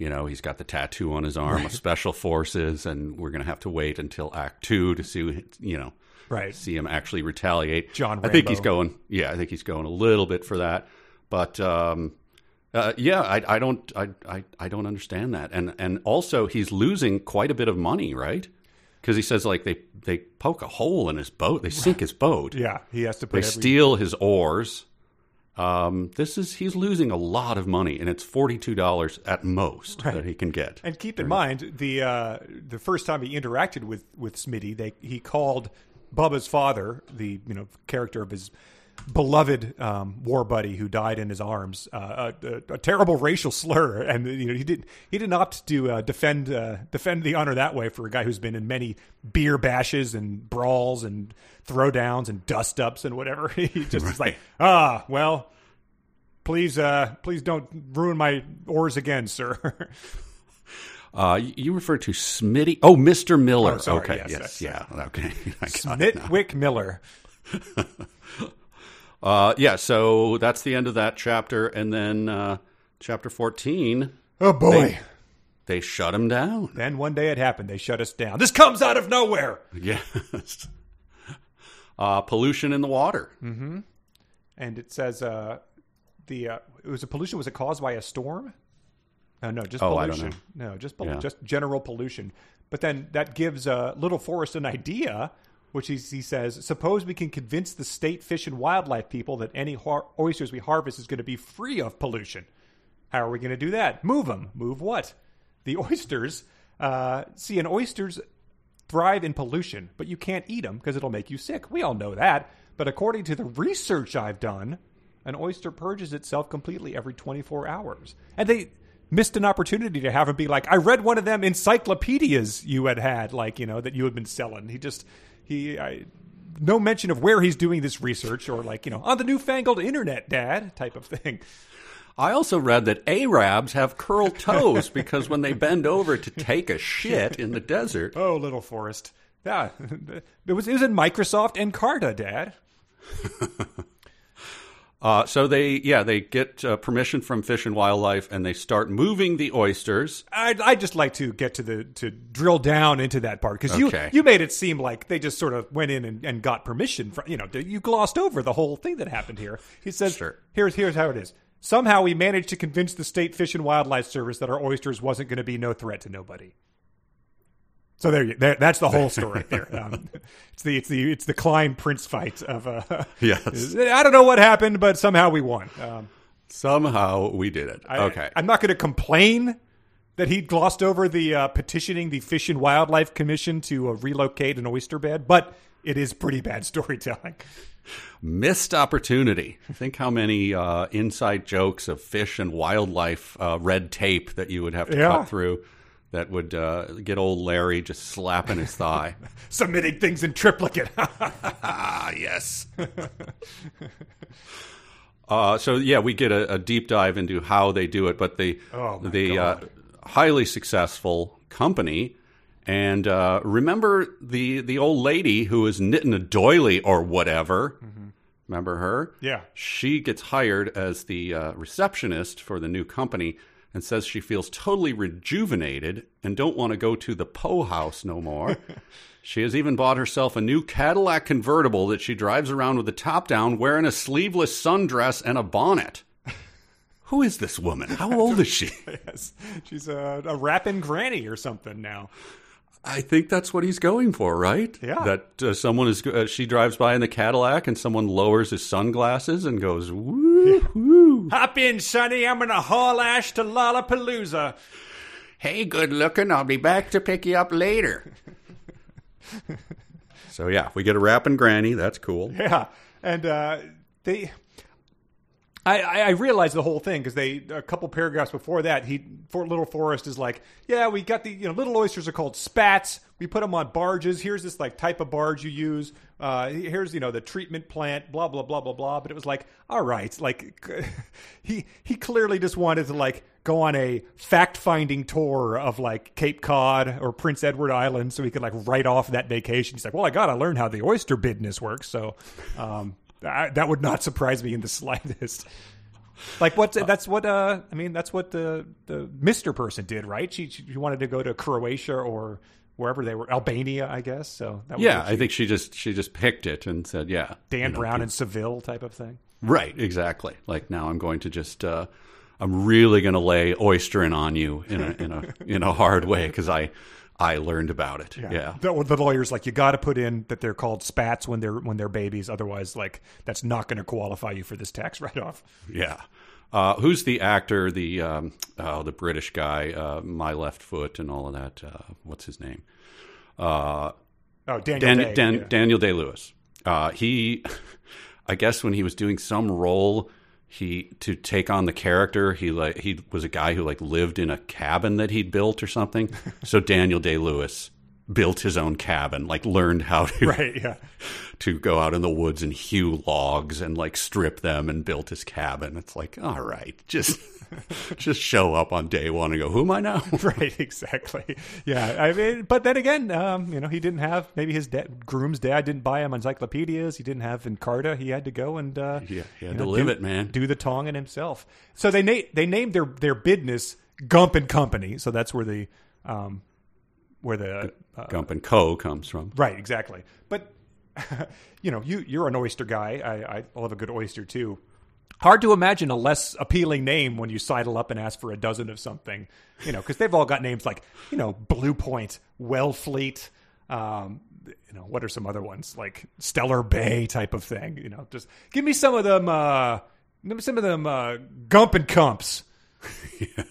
You know, he's got the tattoo on his arm of special forces, and we're going to have to wait until Act Two to see, you know, Right. see him actually retaliate. John I think he's going. Yeah, I think he's going a little bit for that. But um, uh, yeah, I, I don't, I, I, I don't understand that. And and also he's losing quite a bit of money, right? Because he says like they they poke a hole in his boat, they sink his boat, Yeah, he has to put they every, steal his oars. Um, this is he's losing a lot of money, and it's forty two dollars at most that he can get. And keep in mind the uh, the first time he interacted with with Smitty, they he called Bubba's father, the you know character of his beloved um, war buddy who died in his arms, uh, a, a, terrible racial slur, and you know he did he didn't opt to uh, defend uh, defend the honor that way for a guy who's been in many beer bashes and brawls and throwdowns and dust ups and whatever. he just is like ah well. Please, uh, please don't ruin my oars again, sir. Uh, you- refer to Smitty? Oh, Mister Miller. Oh, okay, yes, yes, yeah, okay. I got it. Nitwick Miller. Uh, yeah, so that's the end of that chapter, and then uh, chapter Oh boy. they shut him down. then one day it happened. They shut us down. This comes out of nowhere. Yes. Uh, pollution in the water. And it says uh, the uh, it was a pollution. Was it caused by a storm? No, no, just Oh, I don't pollution. No, just Yeah. just general pollution. But then that gives uh, Little Forrest an idea, which he, he says: suppose we can convince the state fish and wildlife people that any har- oysters we harvest is going to be free of pollution. How are we going to do that? Move them. Move what? The oysters. Uh, see, an oysters thrive in pollution, but you can't eat them because it'll make you sick. We all know that. But according to the research I've done, an oyster purges itself completely every 24 hours. And they missed an opportunity to have him be like, I read one of them encyclopedias you had had, like, you know, that you had been selling. He just, he, I, no mention of where he's doing this research or like, you know, on the newfangled internet, dad, type of thing. I also read that Arabs have curled toes because when they bend over to take a shit in the desert, Oh, little Forrest. Yeah, it was, it was in Microsoft Encarta, dad. uh, so they yeah they get uh, permission from Fish and Wildlife and they start moving the oysters. I'd, I'd just like to get to the to drill down into that part because Okay. you you made it seem like they just sort of went in and, and got permission from you know you glossed over the whole thing that happened here. He says Sure. here's here's how it is. Somehow we managed to convince the state fish and wildlife service that our oysters wasn't going to be no threat to nobody. So there, you, there that's the whole story. there, um, it's the it's the it's the Klein Prince fight of. Uh, Yes. I don't know what happened, but somehow we won. Um, Somehow we did it. I- okay. I'm not going to complain that he glossed over the uh, petitioning the Fish and Wildlife Commission to uh, relocate an oyster bed, but it is pretty bad storytelling. Missed opportunity. Think how many uh, inside jokes of fish and wildlife uh, red tape that you would have to Yeah. cut through that would uh, get old Larry just slapping his thigh. Submitting things in triplicate. ah, yes. uh, so yeah, we get a, a deep dive into how they do it, but the Oh, the uh, highly successful company. And uh, remember the the old lady who was knitting a doily or whatever. Remember her? Mm-hmm. Yeah. She gets hired as the uh, receptionist for the new company and says she feels totally rejuvenated and don't want to go to the Poe house no more. she has even bought herself a new Cadillac convertible that she drives around with the top down wearing a sleeveless sundress and a bonnet. Who is this woman? How old is she? yes. She's a, a rapping granny or something now. I think that's what he's going for, right? Yeah. That uh, someone is. Uh, she drives by in the Cadillac, and someone lowers his sunglasses and goes, "Woo, woo. Hop in, Sonny. I'm going to haul ash to Lollapalooza. Hey, good looking. I'll be back to pick you up later." so yeah, we get a rapping granny. That's cool. Yeah, and uh, they. I, I realized the whole thing because they a couple paragraphs before that he Fort Little Forrest is like yeah we got the you know little oysters are called spats. We put them on barges. Here's this like type of barge you use. Uh, here's you know the treatment plant blah blah blah blah blah. But it was like all right. Like he he clearly just wanted to like go on a fact finding tour of like Cape Cod or Prince Edward Island so he could like write off that vacation. He's like well I gotta learn how the oyster business works. So um, I, that would not surprise me in the slightest. Like what? That's what. Uh, I mean, that's what the the Mister person did, right? She she wanted to go to Croatia or wherever they were, Albania, I guess. So that was Yeah, what I think she just she just picked it and said, "Yeah, Dan you know, Brown in Seville type of thing. Right, exactly. Like now, I'm going to just uh, I'm really going to lay oystering on you in a in a in a hard way because I I learned about it. Yeah. The, the lawyer's like, you got to put in that they're called spats when they're when they're babies. Otherwise, like that's not going to qualify you for this tax write off. Yeah. Uh, who's the actor? The um, oh, the British guy, uh, My Left Foot, and all of that. Uh, what's his name? Uh, Oh, Daniel Dan, Day. Dan, yeah. Daniel Day Lewis. Uh, he, I guess, when he was doing some role, he to take on the character, he like he was a guy who like lived in a cabin that he'd built or something. so Daniel Day Lewis built his own cabin, like learned how to right? Yeah. to go out in the woods and hew logs and like strip them and built his cabin. It's like, all right, just just show up on day one and go, who am I now? right, exactly. Yeah, I mean, but then again, um, you know, he didn't have maybe his dad, Groom's dad didn't buy him encyclopedias. He didn't have Encarta. He had to go and uh, Yeah, he had to know, live do- it, man. Do the tonging himself. So they na- they named their their business Gump and Company. So that's where the um, where the uh, Gump and Co. comes from. Right, exactly. But you know, you you're an oyster guy. I, I love a good oyster too. Hard to imagine a less appealing name when you sidle up and ask for a dozen of something. You know, because they've all got names like you know Blue Point, Wellfleet. Um, you know, what are some other ones like Stellar Bay type of thing? You know, just give me some of them. Uh, give me some of them uh, Gump and Cumps.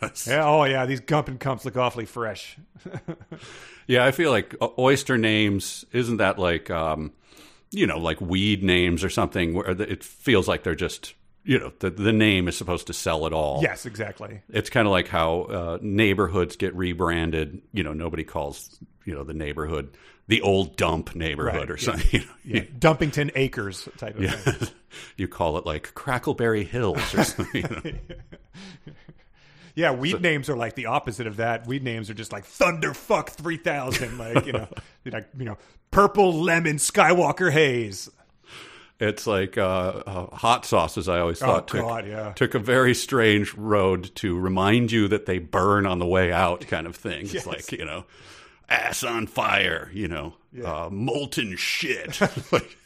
Yes. Yeah, oh yeah, these Gump and Cumps look awfully fresh. Yeah, I feel like uh, oyster names isn't that like um, you know like weed names or something where it feels like they're just you know the the name is supposed to sell it all. Yes, exactly. It's kind of like how uh, neighborhoods get rebranded. You know, nobody calls you know the neighborhood the old dump neighborhood Right, or yeah. something. You, know, Yeah, Dumpington Acres type of thing. you, you call it like Crackleberry Hills or something. You know? Yeah, weed names are like the opposite of that. Weed names are just like Thunderfuck three thousand, like you know, like you know, purple lemon Skywalker haze. It's like uh, uh, hot sauces. I always thought took, Oh, God, yeah. took a very strange road to remind you that they burn on the way out, kind of thing. It's like you know, ass on fire. You know, uh, molten shit. like,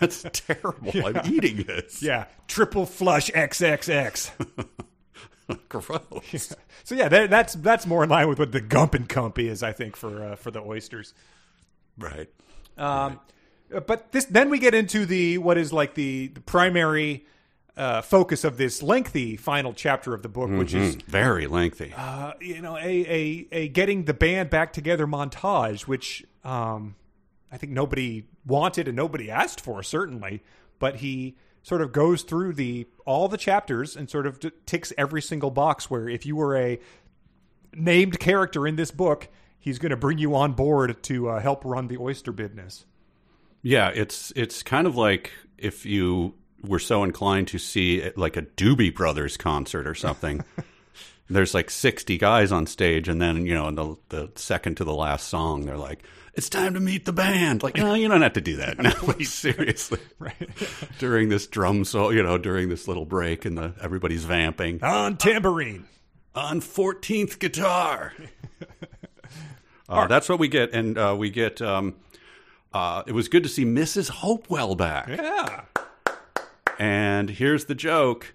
that's terrible. I'm eating this. Yeah, triple flush XXX. Gross. so yeah, that, that's that's more in line with what the Gump and Cump is, I think, for uh, for the oysters. Right. Um, But this then we get into the what is like the the primary uh, focus of this lengthy final chapter of the book, which is Mm, very lengthy. uh, you know, a, a, a getting the band back together montage, which um, I think nobody wanted and nobody asked for, certainly. But he sort of goes through the all the chapters and sort of t- ticks every single box. Where if you were a named character in this book, he's going to bring you on board to uh, help run the oyster business. Yeah, it's it's kind of like if you were so inclined to see like a Doobie Brothers concert or something. There's like 60 guys on stage, and then you know, in the the second to the last song, they're like, "It's time to meet the band." Like, no, you don't have to do that. No, seriously. Right. during this drum solo, you know, during this little break, and the everybody's vamping on tambourine. on 14th guitar. uh, that's what we get, and uh, we get. Um, uh, it was good to see Mrs. Hopewell back. Yeah. And here's the joke.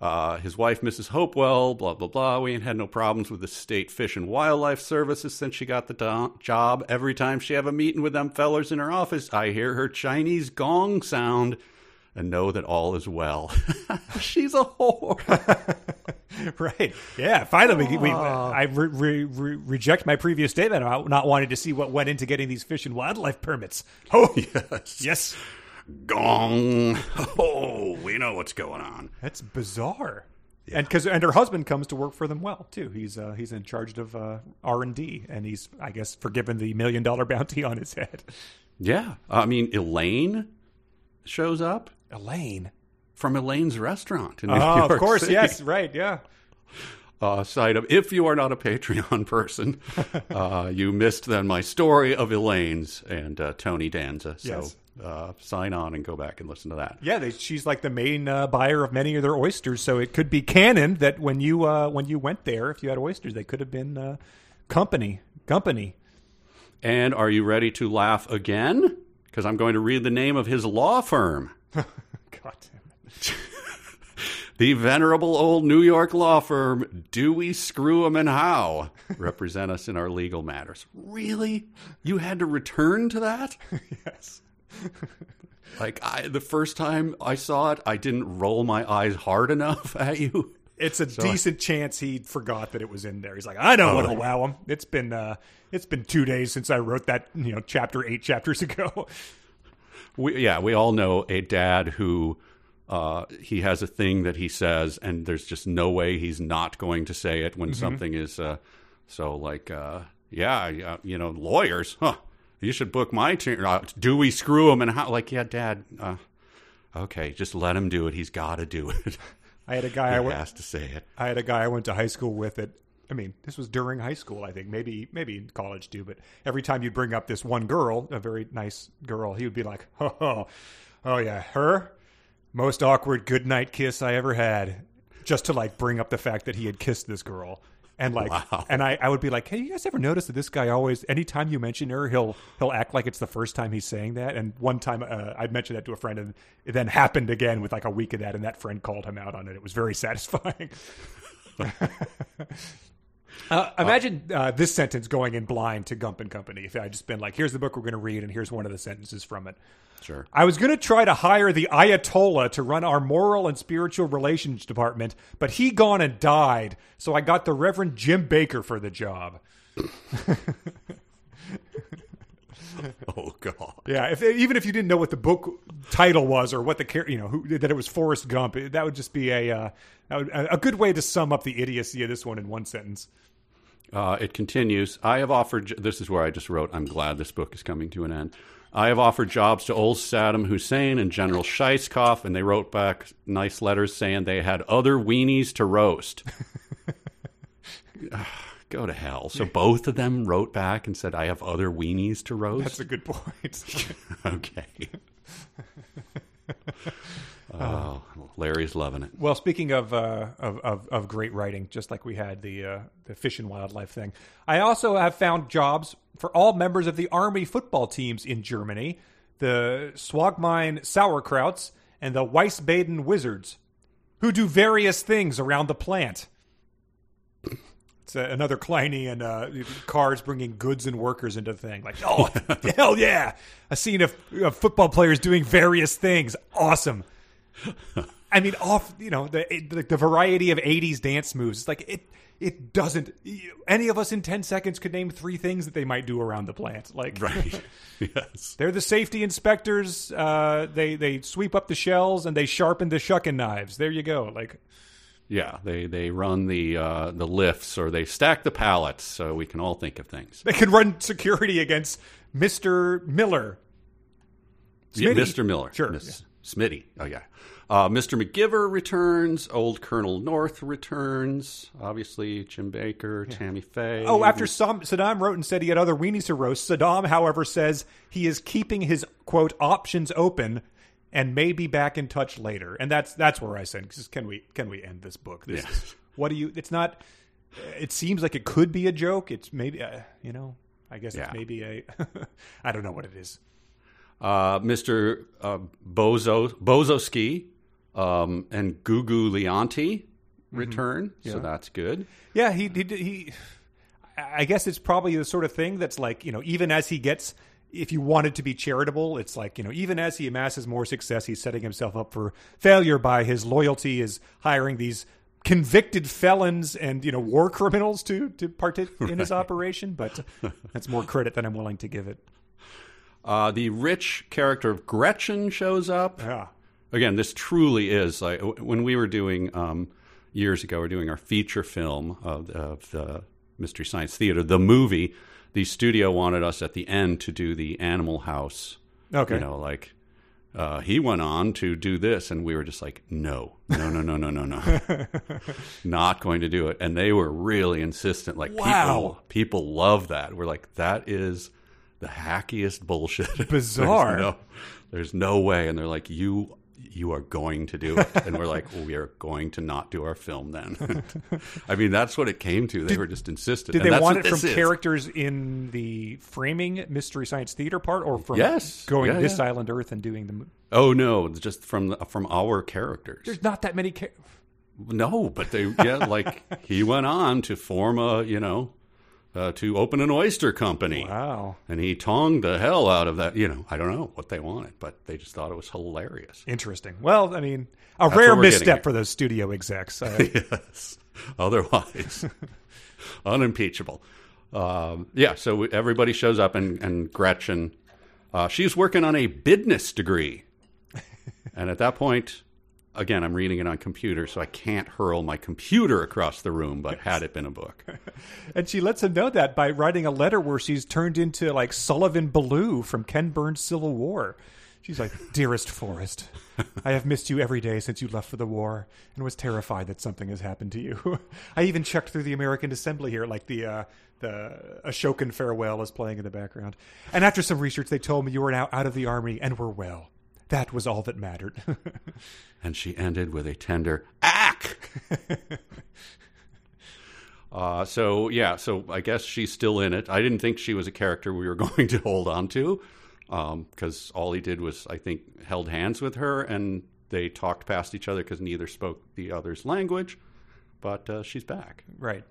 Uh, his wife, Mrs. Hopewell, blah, blah, blah. We ain't had no problems with the State Fish and Wildlife Services since she got the do- job. Every time she have a meeting with them fellers in her office, I hear her Chinese gong sound and know that all is well. She's a whore. Right. Yeah. Finally, we, we, I re- re- re- reject my previous statement about not wanting to see what went into getting these fish and wildlife permits. Oh, yes. yes. Gong. Oh, we know what's going on. That's bizarre. And because and her husband comes to work for them well too. He's uh, he's in charge of uh, R and D, and he's I guess forgiven the million dollar bounty on his head. Yeah. I mean, Elaine shows up Elaine. from Elaine's restaurant in New Oh, York of course, City. yes, right, yeah. uh, side of if you are not a Patreon person, uh, you missed then my story of Elaine's and uh, Tony Danza. So Yes. uh, sign on and go back and listen to that. Yeah, they, she's like the main uh, buyer of many of their oysters, so it could be canon that when you uh, when you went there, if you had oysters, they could have been uh, company company. And are you ready to laugh again? Because I'm going to read the name of his law firm. God damn it! The venerable old New York law firm, Dewey, Screw 'em and How, represent us in our legal matters. Really? You had to return to that? yes. Like I, the first time I saw it, I didn't roll my eyes hard enough at you. It's a decent chance he forgot that it was in there. He's like, I don't know what'll wow him. It's been uh, it's been two days since I wrote that you know chapter eight chapters ago. We, yeah, we all know a dad who uh, he has a thing that he says, and there's just no way he's not going to say it when something is uh, so like, uh, yeah, you know, lawyers, huh? You should book my team. Uh, do we screw him and how? Like, yeah, dad. Uh, okay, just let him do it. He's got to do it. I had a guy I he went, has to say it. I had a guy I went to high school with that I mean, this was during high school, I think, maybe maybe in college too, but every time you'd bring up this one girl, a very nice girl, he would be like, "Oh, oh, oh yeah, her most awkward goodnight kiss I ever had." Just to like bring up the fact that he had kissed this girl. And like Wow. and I, I would be like, Hey, you guys ever notice that this guy always anytime you mention her, he'll he'll act like it's the first time he's saying that. And one time uh, I mentioned that to a friend and it then happened again with like a week of that and that friend called him out on it. It was very satisfying. Uh, imagine uh, this sentence going in blind to Gump and Company. If I just been like, "Here's the book we're going to read, and here's one of the sentences from it." Sure. I was going to try to hire the Ayatollah to run our moral and spiritual relations department, but he gone and died, so I got the Reverend Jim Bakker for the job. Oh God. Yeah, if even if you didn't know what the book title was or what the you know who, that it was Forrest Gump, that would just be a uh, that would, a a good way to sum up the idiocy of this one in one sentence. Uh, it continues. I have offered. This is where I just wrote. I'm glad this book is coming to an end. I have offered jobs to old Saddam Hussein and General Scheisskopf, and they wrote back nice letters saying they had other weenies to roast. Go to hell. So both of them wrote back and said, I have other weenies to roast. That's a good point. okay. oh, Larry's loving it. Well, speaking of, uh, of of of great writing, just like we had the uh, the fish and wildlife thing, I also have found jobs for all members of the army football teams in Germany, the Swagmine Sauerkrauts and the Wiesbaden Wizards, who do various things around the plant. It's uh, another Kleinian uh, cars bringing goods and workers into the thing. Like, oh, hell yeah! A scene of, of football players doing various things. Awesome. I mean, off you know the the, the variety of '80s dance moves. It's like it it doesn't. Any of us in ten seconds could name three things that they might do around the plant. Like, Right. yes. they're the safety inspectors. Uh, they they sweep up the shells and they sharpen the shucking knives. There you go. Like, Yeah, they they run the uh, the lifts or they stack the pallets, so we can all think of things. they can run security against Mister Miller. Yeah, Mr. Miller, Sure, Miss Smitty. Oh yeah, uh, Mr. McGiver returns. Old Colonel North returns. Obviously, Jim Bakker, Tammy Faye. Oh, after Sam, Saddam wrote and said he had other weenies to roast, Saddam, however, says he is keeping his quote options open and may be back in touch later. And that's that's where I said, can we can we end this book? This Yeah. is, what do you? It's not. It seems like it could be a joke. It's maybe uh, you know. I guess Yeah. it's maybe a. I don't know what it is. uh, Mr. Uh, Bozo Bozoski um, and Gugu Leonti return, so that's good. Yeah, he, he he. I guess it's probably the sort of thing that's like you know, even as he gets, if you wanted to be charitable, it's like you know, even as he amasses more success, he's setting himself up for failure by his loyalty is hiring these convicted felons and you know war criminals to to partake in his operation. But that's more credit than I'm willing to give it. Uh, the rich character of Gretchen shows up. Yeah. Again, this truly is like when we were doing um, years ago. We are doing our feature film of, of the Mystery Science Theater, the movie. The studio wanted us at the end to do the Animal House. Okay. you know, like uh, he went on to do this, and we were just like, no, no, no, no, no, no, no, not going to do it. And they were really insistent. Like, Wow. people, people love that. We're like, that is the hackiest bullshit. There's Bizarre. no, There's no way. And they're like, you you are going to do it. And we're like, well, we are going to not do our film then. I mean, that's what it came to. They were just insistent. Did And they that's want it from is. characters in the framing Mystery Science Theater part, or from Yes. going Yeah, this yeah. island Earth and doing the? Oh no, just from the, from our characters. There's not that many. characters. No, but they yeah, like he went on to form a you know uh, to open an oyster company. wow, And he tonged the hell out of that. You know, I don't know what they wanted, but they just thought it was hilarious. interesting. Well, I mean, a what rare misstep for those studio execs. Uh, yes. Otherwise, unimpeachable. Um, yeah. So everybody shows up, and, and Gretchen, uh, she's working on a business degree, and at that point, again, I'm reading it on computer, so I can't hurl my computer across the room. But had it been a book, And she lets him know that by writing a letter where she's turned into like Sullivan Ballou from Ken Burns' Civil War. She's like, Dearest Forrest, I have missed you every day since you left for the war and was terrified that something has happened to you. I even checked through the American Assembly here, like the uh, the Ashokan farewell is playing in the background. And after some research, they told me you were now out of the army and were well. That was all that mattered. and she ended with a tender ack. Uh, so yeah, so I guess she's still in it. I didn't think she was a character we were going to hold on to, because all he did was, I think, held hands with her, and they talked past each other because neither spoke the other's language. But uh, she's back. Right.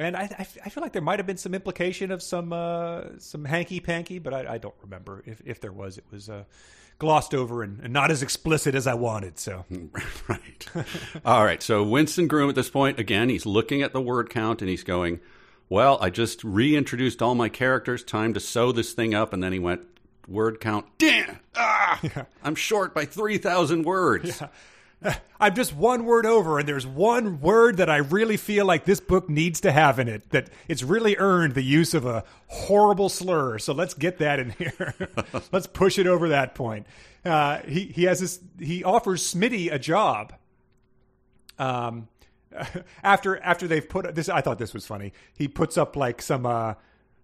And I, I feel like there might have been some implication of some uh, some hanky panky, but I, I don't remember if, if there was. It was uh, glossed over and, and not as explicit as I wanted. So right. All right. So Winston Groom at this point, again, he's looking at the word count and he's going, Well, I just reintroduced all my characters. Time to sew this thing up. And then he went, Word count. Damn. Ah, I'm short by 3,000 words. I'm just one word over, and there's one word that I really feel like this book needs to have in it. That it's really earned the use of a horrible slur. So let's get that in here. let's push it over that point. Uh, he he has this. He offers Smitty a job. Um, after after they've put this, I thought this was funny. He puts up like some uh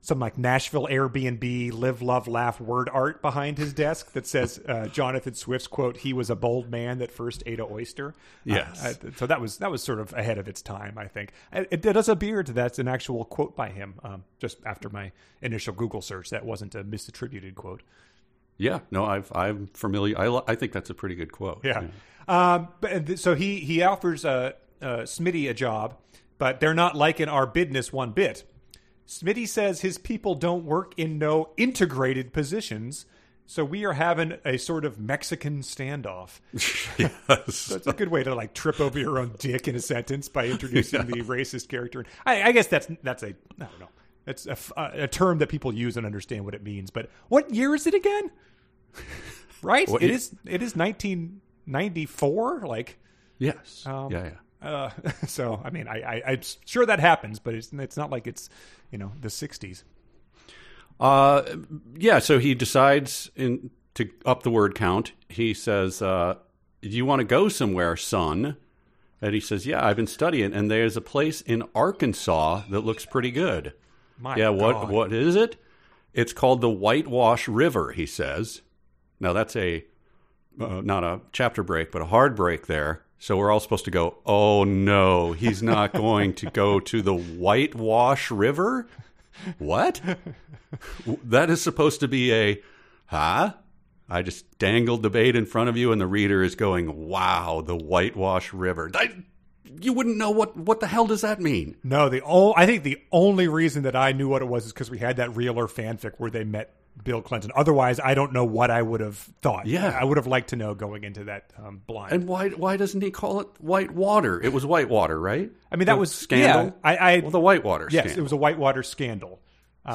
some like Nashville Airbnb live love laugh word art behind his desk that says uh, Jonathan Swift's quote: "He was a bold man that first ate a oyster." Yes. Uh, uh, so that was that was sort of ahead of its time, I think. It, it does appear to that's an actual quote by him. Um, just after my initial Google search, that wasn't a misattributed quote. Yeah. No, I've, I'm familiar. I, I think that's a pretty good quote. Yeah. Um, but so he he offers uh, uh, Smitty a job, but they're not liking our business one bit. Smitty says his people don't work in no integrated positions, so we are having a sort of Mexican standoff. yes. That's a good way to like trip over your own dick in a sentence by introducing the racist character. I, I guess that's that's a I don't know. It's a, f- a term that people use and understand what it means. But what year is it again? Right? What it year? is. It is 1994. Like, Yes. Um, yeah, yeah. Uh, so I mean, I, I, I'm sure that happens, but it's it's not like it's you know the 60s. Uh, yeah. So he decides in to up the word count. He says, uh, "Do you want to go somewhere, son?" And he says, "Yeah, I've been studying, and there's a place in Arkansas that looks pretty good." My yeah. What God. What is it? It's called the Whitewash River. He says. Now that's a uh, not a chapter break, but a hard break there. So we're all supposed to go. Oh no, he's not going to go to the Whitewash River. What? that is supposed to be a, huh? I just dangled the bait in front of you, and the reader is going, "Wow, the Whitewash River." You wouldn't know what what the hell does that mean? No, the o- I think the only reason that I knew what it was is because we had that realer fanfic where they met Bill Clinton. Otherwise, I don't know what I would have thought. Yeah. I would have liked to know going into that um, blind. And why why doesn't he call it white water? It was white water, right? I mean, that The was scandal. Yeah, I, I well, the whitewater yes, scandal. it was a Whitewater scandal.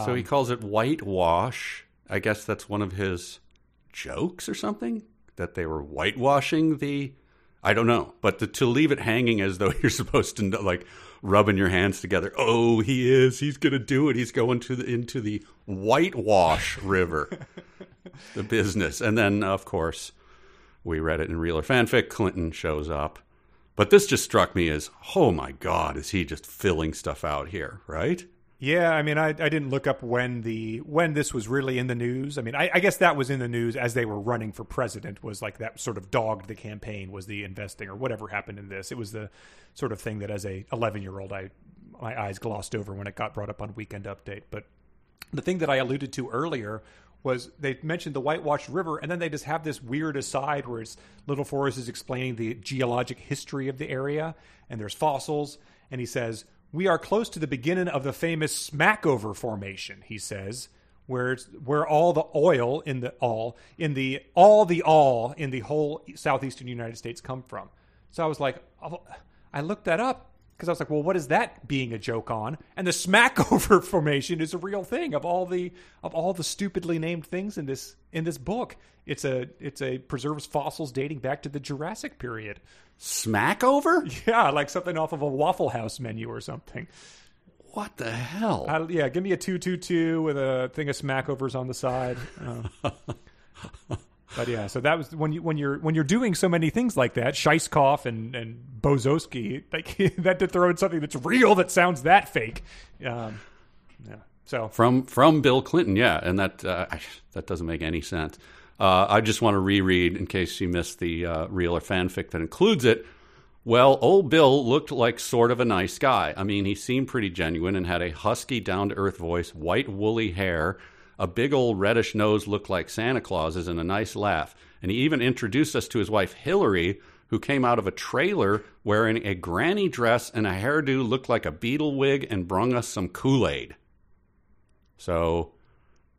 so he calls it whitewash. I guess that's one of his jokes or something that they were whitewashing the. I don't know, but to, to leave it hanging as though you're supposed to know, like rubbing your hands together. Oh, he is. He's going to do it. He's going to the, into the whitewash river, the business, and then of course we read it in Reeler fanfic. Clinton shows up, but this just struck me as, oh my god, is he just filling stuff out here? Right? Yeah, I mean, I, I didn't look up when the when this was really in the news. I mean, I, I guess that was in the news as they were running for president. Was like that sort of dogged the campaign was the investing or whatever happened in this. It was the sort of thing that as a 11 year old, I my eyes glossed over when it got brought up on Weekend Update. But the thing that I alluded to earlier was they mentioned the whitewashed river, and then they just have this weird aside where it's Little Forrest is explaining the geologic history of the area, and there's fossils, and he says we are close to the beginning of the famous Smackover Formation. He says where where all the oil in the all in the all the all in the whole southeastern United States come from. So I was like, oh, I looked that up because I was like, well, what is that being a joke on? And the smackover formation is a real thing of all the of all the stupidly named things in this in this book. It's a it's a preserves fossils dating back to the Jurassic period. Smackover? Yeah, like something off of a Waffle House menu or something. What the hell? I, yeah, give me a two two two with a thing of smackovers on the side. Uh, but yeah, so that was when you when you're when you're doing so many things like that, Scheisskopf and and Bozowski, like that to throw in something that's real that sounds that fake. Um, yeah. So from from Bill Clinton, yeah, and that uh, that doesn't make any sense. Uh, I just want to reread in case you missed the uh, real or fanfic that includes it. Well, old Bill looked like sort of a nice guy. I mean, he seemed pretty genuine and had a husky, down to earth voice, white, woolly hair, a big old reddish nose looked like Santa Claus's, and a nice laugh. And he even introduced us to his wife, Hillary, who came out of a trailer wearing a granny dress and a hairdo looked like a Beatle wig and brung us some Kool Aid. So,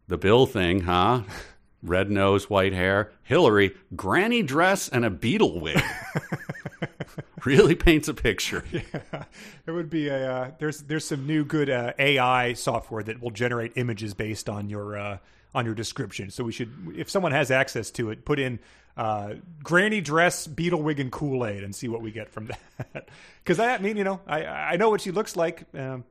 the Bill thing, huh? Red nose, white hair. Hillary, granny dress and a Beatle wig. really paints a picture. Yeah, it would be a uh, there's there's some new good uh, AI software that will generate images based on your uh, on your description. So we should, if someone has access to it, put in uh, granny dress, Beatle wig, and Kool Aid, and see what we get from that. Because I mean, you know, I I know what she looks like. Um,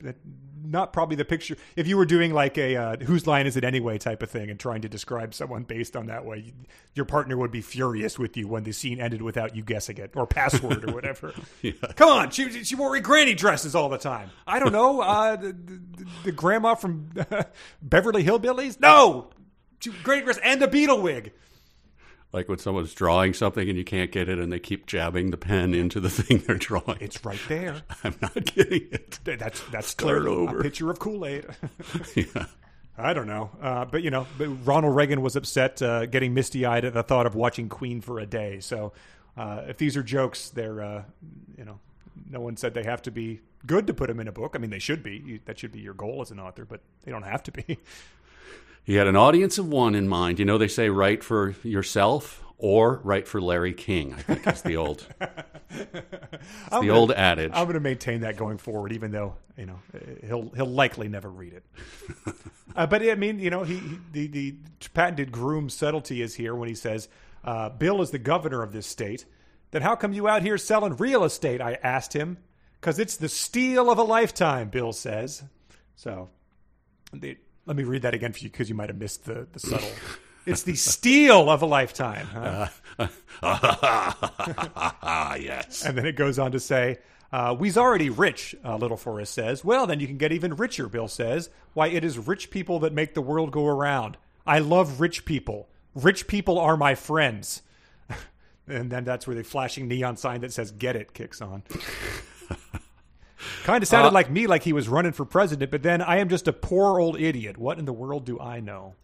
not probably the picture. If you were doing like a uh, whose line is it anyway type of thing and trying to describe someone based on that way, your partner would be furious with you when the scene ended without you guessing it or password or whatever. yeah. Come on, she she wore granny dresses all the time. I don't know. Uh, the, the, the, grandma from Beverly Hillbillies? No, granny dress and a Beatle wig like when someone's drawing something and you can't get it and they keep jabbing the pen into the thing they're drawing. It's right there. I'm not getting it. That's that's Start over. a picture of Kool Aid. yeah. I don't know, uh, but you know, but Ronald Reagan was upset, uh, getting misty eyed at the thought of watching Queen for a day. So, uh, if these are jokes, they're uh, you know, no one said they have to be good to put them in a book. I mean, they should be. You, that should be your goal as an author, but they don't have to be. He had an audience of one in mind. You know, they say write for yourself or write for Larry King. I think it's the old, the gonna, old adage. I'm going to maintain that going forward, even though you know he'll he'll likely never read it. uh, but I mean, you know, he, he, the the patented Groom subtlety is here when he says, uh, "Bill is the governor of this state." Then how come you out here selling real estate? I asked him. Because it's the steal of a lifetime, Bill says. So, the, let me read that again for you because you might have missed the, the subtle. it's the steal of a lifetime. Huh? Uh, yes. And then it goes on to say, uh, we's already rich, uh, Little Forrest says. Well, then you can get even richer, Bill says. Why, it is rich people that make the world go around. I love rich people. Rich people are my friends. and then that's where the flashing neon sign that says "Get it" kicks on. Kind of sounded uh, like me, like he was running for president, but then I am just a poor old idiot. What in the world do I know?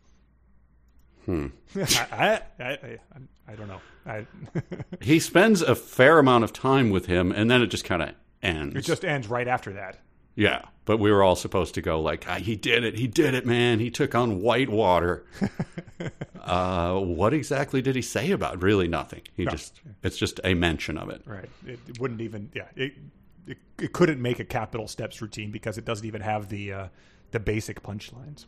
Hmm. I, I, I, I, don't know. I he spends a fair amount of time with him, and then it just kind of ends. It just ends right after that. Yeah, but we were all supposed to go like, ah, "He did it! He did it, man! He took on Whitewater." uh, what exactly did he say about? It? Really, nothing. He no. just—it's just a mention of it. Right. It, it wouldn't even. Yeah. It, it, it couldn't make a Capitol Steps routine because it doesn't even have the uh, the basic punchlines.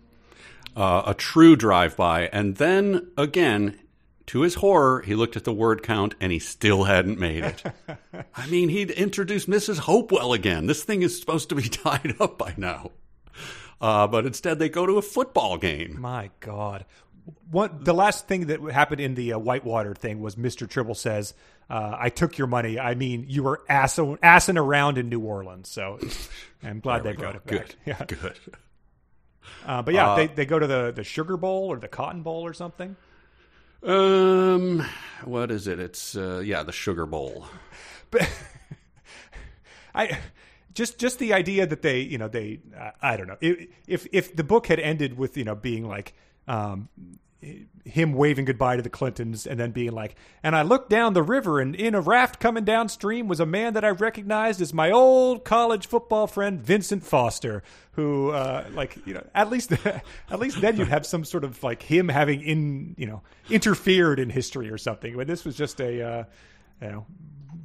Uh, a true drive by, and then again, to his horror, he looked at the word count and he still hadn't made it. I mean, he'd introduced Mrs. Hopewell again. This thing is supposed to be tied up by now. Uh, but instead, they go to a football game. My God. What the last thing that happened in the uh, Whitewater thing was Mr. Tribble says, uh, I took your money. I mean, you were assing, assing around in New Orleans. So I'm glad they got it back. Good. Yeah. Good. Uh, but yeah, they, they go to the, the Sugar Bowl or the Cotton Bowl or something. Um, what is it? It's uh, yeah, the Sugar Bowl. But I just just the idea that they you know they uh, I don't know if if the book had ended with you know being like um him waving goodbye to the Clintons and then being like, and I looked down the river and in a raft coming downstream was a man that I recognized as my old college football friend Vincent Foster, who uh, like you know at least at least then you'd have some sort of like him having in you know interfered in history or something. But this was just a uh, you know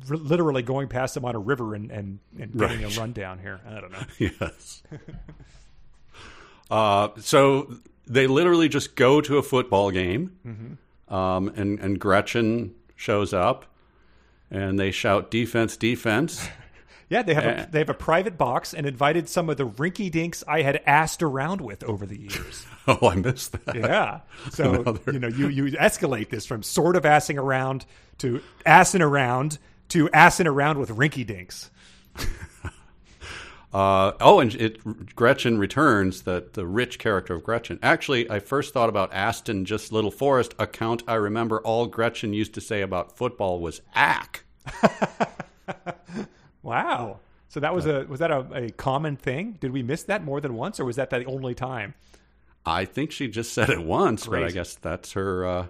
r- literally going past him on a river and and, and getting Right. a rundown here. I don't know. Yes. uh, so they literally just go to a football game, um, and and Gretchen shows up, and they shout defense, defense. Yeah, they have Uh, a, they have a private box and invited some of the rinky dinks I had asked around with over the years. oh, I missed that. Yeah. So Another- you know, you you escalate this from sort of assing around to assing around to assing around with rinky dinks. Uh, oh, and it Gretchen returns that the rich character of Gretchen. Actually, I first thought about Aston, just Little Forrest. Account I remember all Gretchen used to say about football was "ack." Wow. So that was a was that a, a common thing? Did we miss that more than once, or was that the only time? I think she just said it once, but I guess that's her. Uh,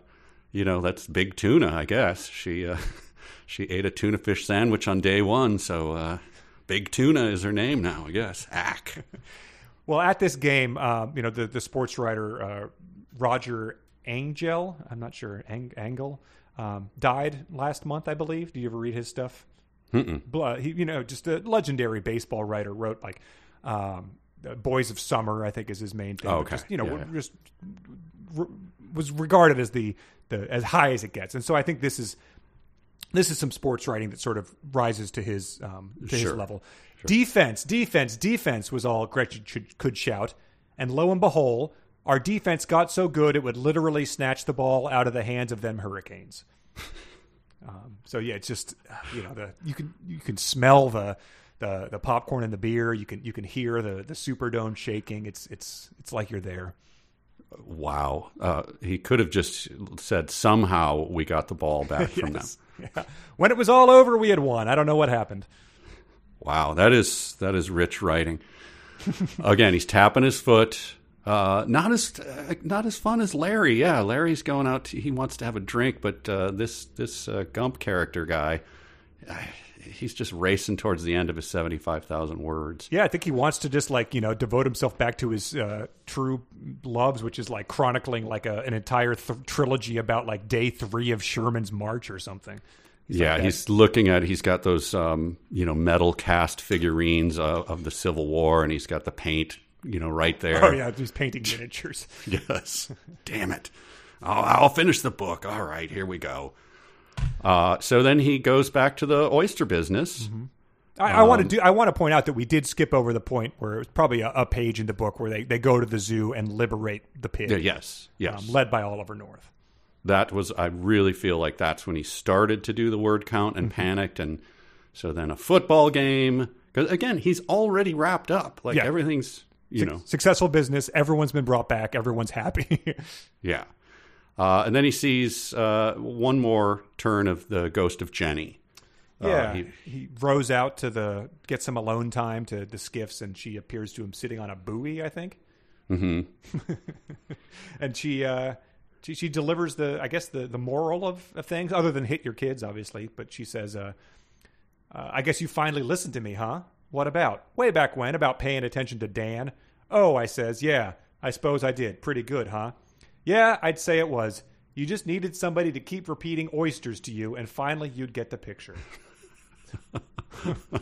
you know, that's big tuna. I guess she uh, she ate a tuna fish sandwich on day one, so uh, big tuna is her name now. I guess ack. Well, at this game, um, you know, the the sports writer uh, Roger Angell, I'm not sure, Ang- Angle, um, died last month, I believe. Do you ever read his stuff? Blah, he, you know, just a legendary baseball writer. Wrote like um, uh, "Boys of Summer," I think is his main thing. Oh, okay. Just, you know, Yeah, yeah. just re- was regarded as the the as high as it gets, and so I think this is this is some sports writing that sort of rises to his um, to his Sure. level. Defense, defense, defense was all Gretchen could shout, and lo and behold, our defense got so good it would literally snatch the ball out of the hands of them Hurricanes. um, so yeah, it's just uh, you know the you can you can smell the. The, the popcorn and the beer you can you can hear the the superdome shaking it's it's it's like you're there Wow. Uh, he could have just said somehow we got the ball back from them. Yeah. When it was all over, we had won. I don't know what happened. Wow, that is that is rich writing. Again, he's tapping his foot. Uh, not as uh, not as fun as Larry. Yeah, Larry's going out. To, he wants to have a drink, but uh, this this uh, Gump character guy, he's just racing towards the end of his seventy five thousand words. Yeah, I think he wants to just like you know devote himself back to his uh, true loves, which is like chronicling like a, an entire th- trilogy about like day three of Sherman's March or something. yeah, he's looking at. He's got those um, you know metal cast figurines uh, of the Civil War, and he's got the paint you know right there. Oh yeah, he's painting miniatures. Yes. Damn it. I'll, I'll finish the book. All right, here we go. Uh, so then he goes back to the oyster business. I, I want to do. I want to point out that we did skip over the point where it was probably a, a page in the book where they, they go to the zoo and liberate the pig, Yeah, yes, yes. um, led by Oliver North. that was. I really feel like that's when he started to do the word count and panicked, and so then a football game. Because again, he's already wrapped up. Like Yeah. everything's, you know, Successful business. Everyone's been brought back. Everyone's happy. yeah. Uh, and then he sees uh, one more turn of the ghost of Jenny. Uh, Yeah, he- he, rows out to the get some alone time to the skiffs, and she appears to him sitting on a buoy, I think. Mm-hmm. and she, uh, she she delivers the, I guess the the moral of, of things, other than hit your kids, obviously. But she says, uh, uh, "I guess you finally listened to me, huh? What about? Way back when, about paying attention to Dan? Oh, I says, yeah, I suppose I did. Pretty good, huh? Yeah, I'd say it was." You just needed somebody to keep repeating oysters to you, and finally you'd get the picture.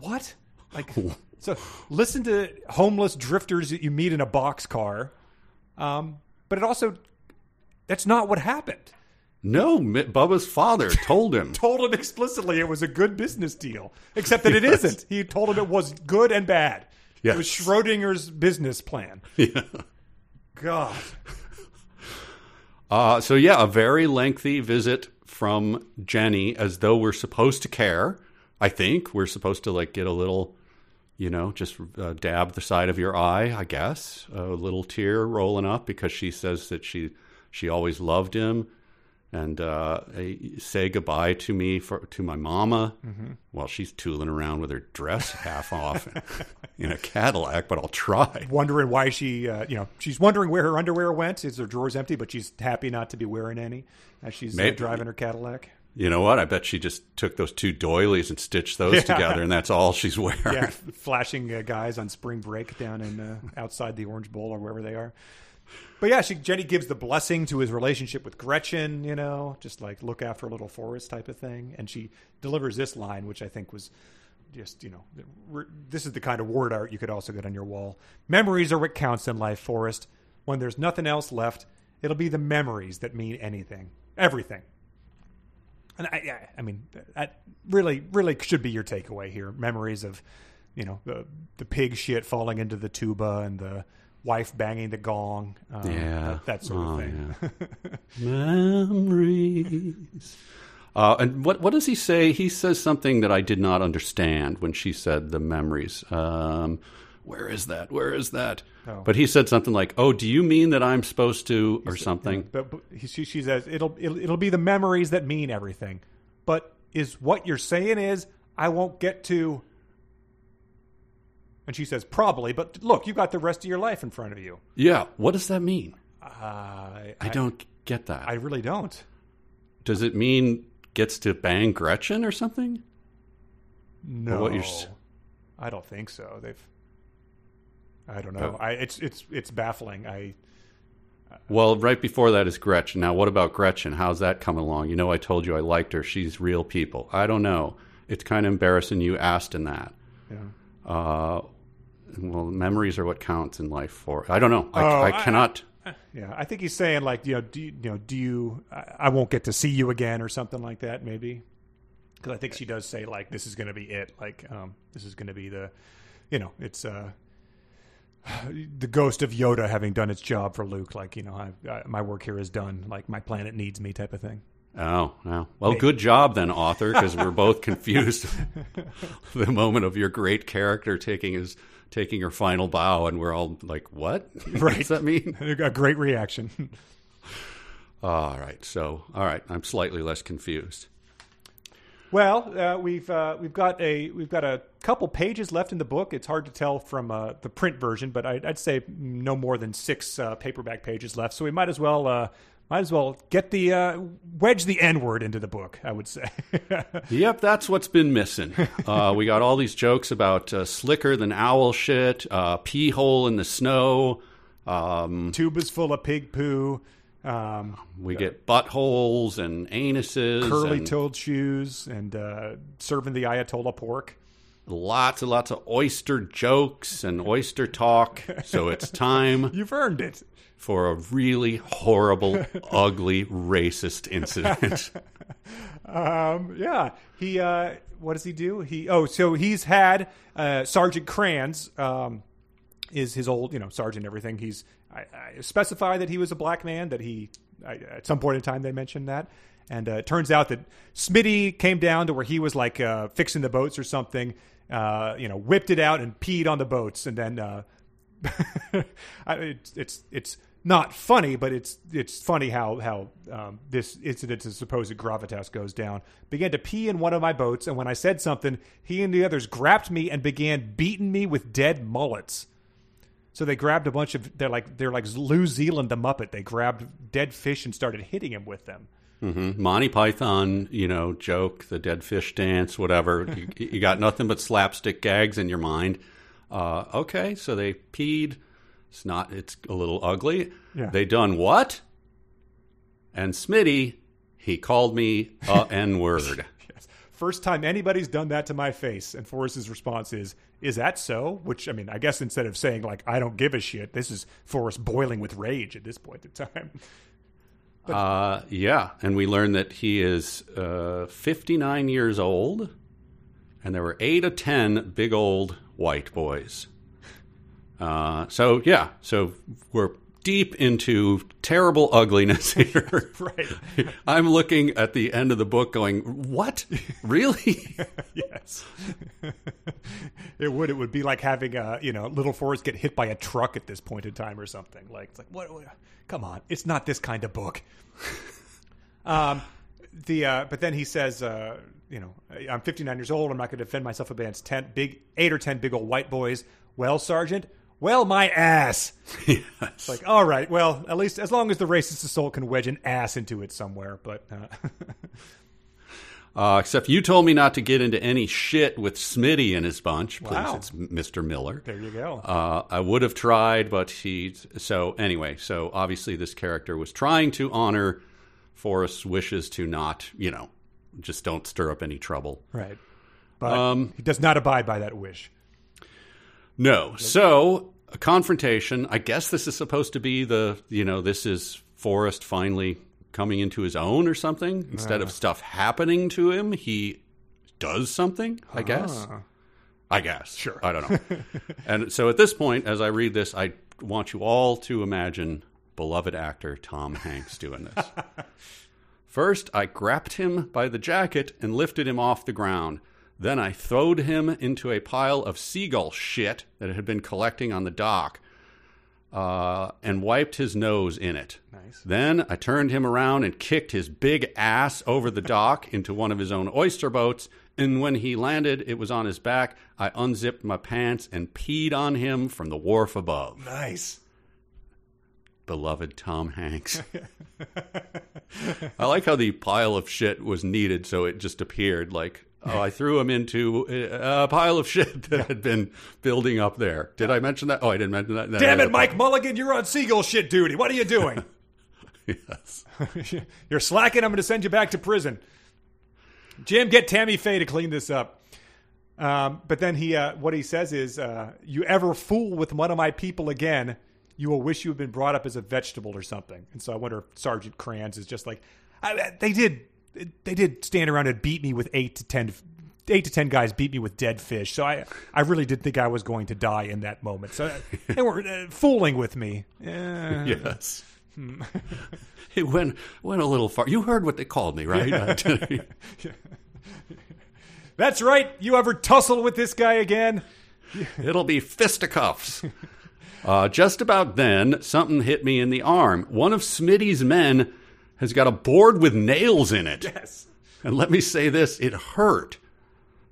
What? Like, so listen to homeless drifters that you meet in a boxcar, um, but it also that's not what happened. no, Bubba's father told him. Told him explicitly it was a good business deal, except that it isn't. He told him it was good and bad. It was Schrodinger's business plan. Yeah. God. Uh, so yeah, a very lengthy visit from Jenny, as though we're supposed to care. I think we're supposed to like get a little, you know, just uh, dab the side of your eye, I guess. A little tear rolling up because she says that she she always loved him, and uh, say goodbye to me for to my mama while she's tooling around with her dress half off in a Cadillac. But I'll try. Wondering why she, uh, you know, she's wondering where her underwear went. Is her drawers empty? But she's happy not to be wearing any as she's uh, driving her Cadillac. You know what? I bet she just took those two doilies and stitched those Yeah. together, and that's all she's wearing. Yeah, flashing uh, guys on spring break down in uh, outside the Orange Bowl or wherever they are. But yeah, she Jenny gives the blessing to his relationship with Gretchen. You know, just like look after a little forest type of thing, and she delivers this line, which I think was just you know, this is the kind of word art you could also get on your wall. Memories are what counts in life, Forrest. When there's nothing else left, it'll be the memories that mean anything, everything. And I, I mean, that really, really should be your takeaway here. Memories of, you know, the the pig shit falling into the tuba and the wife banging the gong. Um, Yeah. that, that sort Oh, of thing. Memories. Uh, and what what does he say? He says something that I did not understand when she said the memories. Um, where is that? Where is that? Oh. But he said something like, "Oh, do you mean that I'm supposed to, or something?" But, but he, she, she says it'll, it'll it'll be the memories that mean everything. But is what you're saying is I won't get to. And she says probably, but look, you've got the rest of your life in front of you. Yeah. What does that mean? Uh, I, I don't get that. I really don't. does it mean gets to bang Gretchen or something? No, what you're I don't think so. They've. I don't know. I it's it's it's baffling. I Well, right before that is Gretchen. Now, what about Gretchen? How's that coming along? You know, I told you I liked her. She's real people. I don't know. It's kind of embarrassing you asked in that. yeah. Uh, well, memories are what counts in life. For I don't know. I, Oh, I I- cannot. Yeah, I think he's saying like you know, do you, you know, do you? I, I won't get to see you again, or something like that, maybe. Because I think she does say like this is going to be it. Like um, this is going to be the, you know, it's uh, the ghost of Yoda having done its job for Luke. Like you know, I, I, my work here is done. Like my planet needs me, type of thing. Oh, no. Well, good job then, author, because we're both confused. the moment of your great character taking his taking her final bow, and we're all like, "What? what Right. does that mean?" A great reaction. all right. So, all right. I'm slightly less confused. Well, uh, we've uh, we've got a we've got a couple pages left in the book. It's hard to tell from uh, the print version, but I'd, I'd say no more than six uh, paperback pages left. So we might as well uh, might as well get the uh, wedge the N word into the book. I would say. Yep, that's what's been missing. Uh, we got all these jokes about uh, slicker than owl shit, uh, pee hole in the snow. Um, Tubas full of pig poo, um, we get buttholes and anuses, curly-toed shoes, and uh, serving the Ayatollah pork. Lots and lots of oyster jokes and oyster talk. So it's time You've earned it. for a really horrible, ugly, racist incident. Um, yeah, he. Uh, what does he do? He. Oh, so he's had uh, Sergeant Kranz. Um, is his old, you know, sergeant. Everything. He's. I, I specify that he was a black man. That he. I, at some point in time, they mentioned that. And uh, it turns out that Smitty came down to where he was like uh, fixing the boats or something. Uh, you know, whipped it out and peed on the boats, and then uh, it's it's it's not funny, but it's it's funny how how um, this incident of supposed gravitas goes down. Began to pee in one of my boats, and when I said something, he and the others grabbed me and began beating me with dead mullets. So they grabbed a bunch of they're like they're like Lew Zealand the Muppet. They grabbed dead fish and started hitting him with them. Hmm Monty Python, you know, joke, the dead fish dance, whatever. you, you got nothing but slapstick gags in your mind. Uh, okay, so they peed. It's not. It's a little ugly. Yeah. They done what? And Smitty, he called me a n word. Yes. First time anybody's done that to my face, and Forrest's response is, "Is that so?" Which I mean, I guess instead of saying like "I don't give a shit," this is Forrest boiling with rage at this point in time. Uh, yeah, and we learned that he is uh, 59 years old, and there were eight or ten big old white boys. Uh, so yeah, so we're deep into terrible ugliness here. right. I'm looking at the end of the book, going, "What? Really?" yes. It would. It would be like having a you know little Forrest get hit by a truck at this point in time or something. Like it's like what? what come on, it's not this kind of book. um, the uh, but then he says, uh, you know, I'm 59 years old. I'm not going to defend myself against ten big eight or ten big old white boys. Well, Sergeant. Well, my ass. yes. It's like, all right, well, at least as long as the racist assault can wedge an ass into it somewhere. But uh, Uh, except you told me not to get into any shit with Smitty and his bunch. Please, Wow. it's Mr. Miller. there you go. Uh, I would have tried, but he. So anyway, so obviously this character was trying to honor Forrest's wishes to not, you know, just don't stir up any trouble. right. But um, he does not abide by that wish. No. So a confrontation. I guess this is supposed to be the, you know, this is Forrest finally coming into his own or something. Instead of stuff happening to him, he does something. I guess. Ah. I guess. Sure. I don't know. and so at this point, as I read this, I want you all to imagine beloved actor Tom Hanks doing this. First, I grabbed him by the jacket and lifted him off the ground. Then I throwed him into a pile of seagull shit that had been collecting on the dock uh, and wiped his nose in it. Nice. Then I turned him around and kicked his big ass over the dock into one of his own oyster boats. And when he landed, it was on his back. I unzipped my pants and peed on him from the wharf above. Nice. Beloved Tom Hanks. I like how the pile of shit was needed, so it just appeared like, oh, I threw him into a pile of shit that had been building up there. Did I mention that? Oh, I didn't mention that. No, Damn no, it, Mike Mulligan, you're on seagull shit duty. What are you doing? Yes. you're slacking. I'm going to send you back to prison. Jim, get Tammy Faye to clean this up. Um, but then he, uh, what he says is, uh, "You ever fool with one of my people again, you will wish you had been brought up as a vegetable or something." And so I wonder if Sergeant Kranz is just like, I, they did, they did stand around and beat me with eight to ten. Eight to ten guys beat me with dead fish, so I, I really did think I was going to die in that moment. So they were uh, fooling with me. Uh, Yes. it went went a little far. You heard what they called me, right? That's right. You ever tussle with this guy again? It'll be fisticuffs. Uh, just about then, something hit me in the arm. One of Smitty's men has got a board with nails in it. Yes. And let me say this it hurt.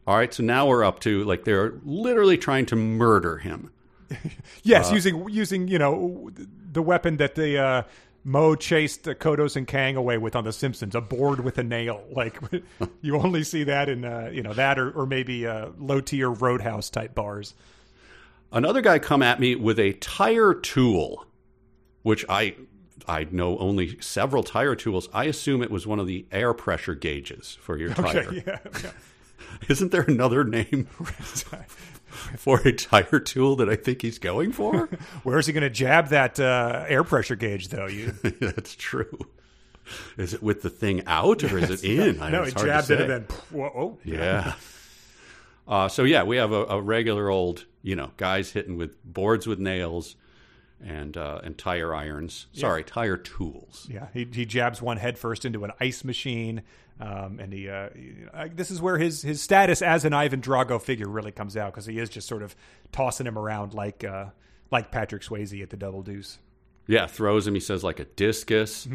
All right, so now we're up to like they're literally trying to murder him. Yes, using using you know the weapon that the uh, Moe chased uh, Kodos and Kang away with on The Simpsons, a board with a nail. Like you only see that in uh, you know that or, or maybe uh, low tier Roadhouse type bars. Another guy come at me with a tire tool, which I I know only several tire tools. I assume it was one of the air pressure gauges for your tire. Okay, yeah, yeah. Isn't there another name for a tire tool that I think he's going for? Where's he going to jab that uh, air pressure gauge though? You That's true. Is it with the thing out or is it in? No, hard to jabs it and then whoa, oh, Yeah. Uh, so yeah, we have a, a regular old, you know, guys hitting with boards with nails and uh, and tire irons. Sorry, tire tools. Yeah, he, he jabs one head first into an ice machine, um, and he. Uh, uh, this is where his his status as an Ivan Drago figure really comes out because he is just sort of tossing him around like uh, like Patrick Swayze at the Double Deuce. Yeah, throws him. He says like a discus.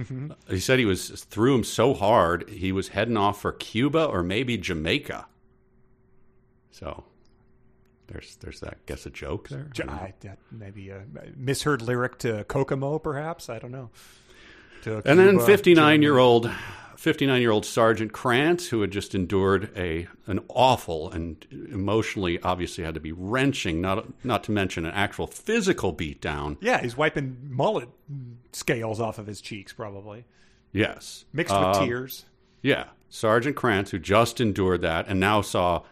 He said he was threw him so hard he was heading off for Cuba or maybe Jamaica. So there's there's that. Guess a joke there. I, that maybe a misheard lyric to Kokomo, perhaps. I don't know. To And then 59 year old 59 year old Sergeant Kranz, who had just endured a an awful and emotionally obviously had to be wrenching, not not to mention an actual physical beatdown. Yeah, he's wiping mullet scales off of his cheeks, probably Yes, mixed with Uh, tears. Yeah, Sergeant Kranz, who just endured that and now saw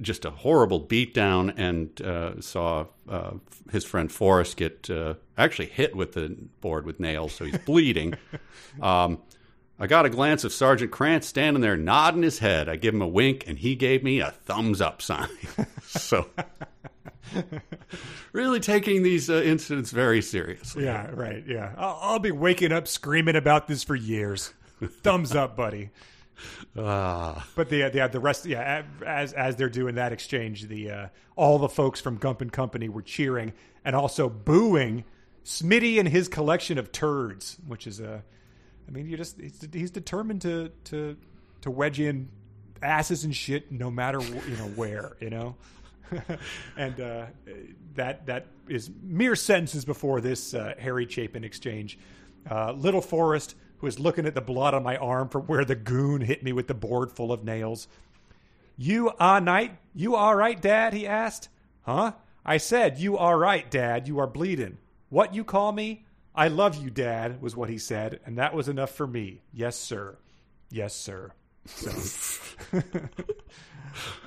just a horrible beatdown and uh, saw uh, his friend Forrest get uh, actually hit with the board with nails, so he's bleeding. um, I got a glance of Sergeant Kranz standing there nodding his head. I give him a wink, and he gave me a thumbs up sign. so, really taking these uh, incidents very seriously. Yeah, right. Yeah, I'll, I'll be waking up screaming about this for years. Thumbs up, buddy. Ah, But the the the rest, yeah, as as they're doing that exchange, the uh, all the folks from Gump and Company were cheering and also booing Smitty and his collection of turds, which is a, I mean, you just he's, determined to to to wedge in asses and shit no matter you know where you know. and uh, that that is mere sentences before this uh, Harry Chapin exchange. Uh, Little Forrest, who is looking at the blood on my arm from where the goon hit me with the board full of nails. You are night? You all right, Dad? He asked. Huh? I said, You all right, Dad? You are bleeding. What you call me? I love you, Dad, was what he said, and that was enough for me. Yes, sir. Yes, sir. So.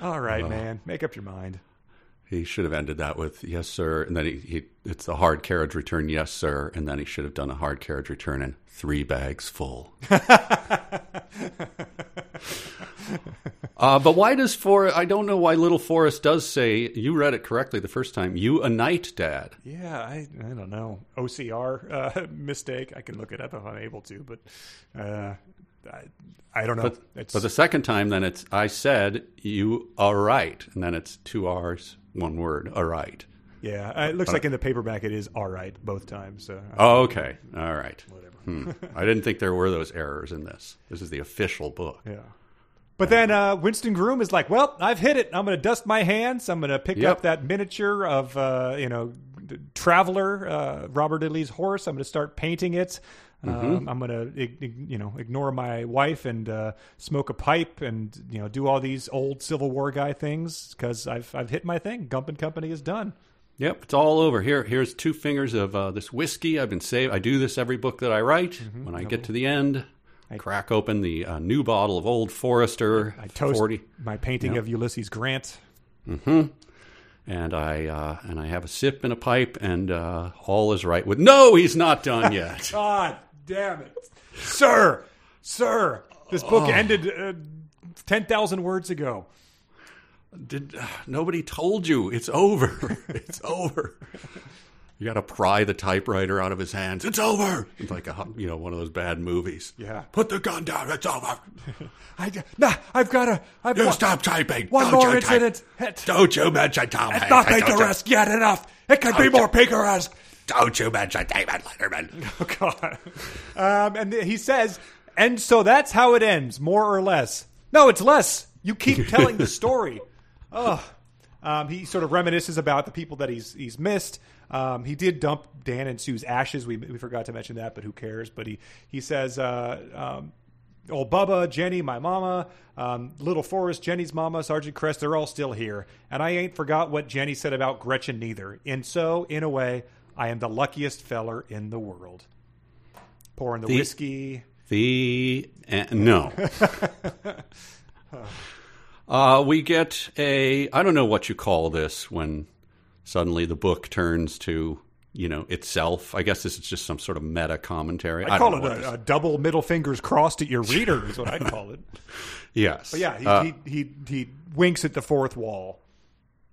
all right, man. Make up your mind. He should have ended that with "Yes, sir," and then he, he it's a hard carriage return, "Yes, sir," and then he should have done a hard carriage return and three bags full. uh, but why does for I don't know why Little Forrest does say you read it correctly the first time. You a knight, Dad. Yeah, I, I don't know. OCR uh, mistake. I can look it up if I'm able to, but uh, I, I don't know. But, it's, but the second time, then it's I said you are right, and then it's two R's, one word, all right. yeah, uh, it looks like in the paperback it is all right both times. So Oh, okay, all right. Hmm. I didn't think there were those errors in this. This is the official book. yeah. But then uh, Winston Groom is like, "Well, I've hit it. I'm going to dust my hands. I'm going to pick Yep. up that miniature of uh, you know Traveler, uh, Robert E. Lee's horse. I'm going to start painting it. Um, I'm going to you know ignore my wife and uh, smoke a pipe and you know do all these old Civil War guy things because I've I've hit my thing. Gump and Company is done. Yep, it's all over. Here, here's two fingers of uh, this whiskey. I've been saved. I do this every book that I write. Mm-hmm. When I get to the end, I crack open the uh, new bottle of Old Forester I toast 40, my painting of Ulysses Grant. and I uh, and I have a sip and a pipe, and uh, all is right with. No, he's not done yet. God damn it, sir, sir! This book Oh. ended uh, ten thousand words ago. Did uh, nobody told you? It's over. it's over. You got to pry the typewriter out of his hands. It's over. It's like a you know one of those bad movies. Yeah. Put the gun down. It's over. I nah, I've got to. I've You got stop typing. one Don't more type. incident. It- Don't you mention Tom It's Hanks. not Don't picaresque yet enough. It could be more picaresque. Don't you mention David Letterman. Oh God. Um, and he says, and so that's how it ends, more or less. No, it's less. You keep telling the story. Ugh. Um, he sort of reminisces about the people that he's he's missed. Um, he did dump Dan and Sue's ashes. We, we forgot to mention that, but who cares? But he he says, uh, um, old Bubba, Jenny, my mama, um, Little Forrest, Jenny's mama, Sergeant Crest, they're all still here. And I ain't forgot what Jenny said about Gretchen neither. And so, in a way, I am the luckiest feller in the world. Pouring the, The- whiskey. The uh, no. Uh, we get a I don't know what you call this when suddenly the book turns to you know itself. I guess this is just some sort of meta commentary. I, I, call it a, a double middle fingers crossed at your reader, is what I call it. yes. But yeah, he, Uh, he, he, he winks at the fourth wall.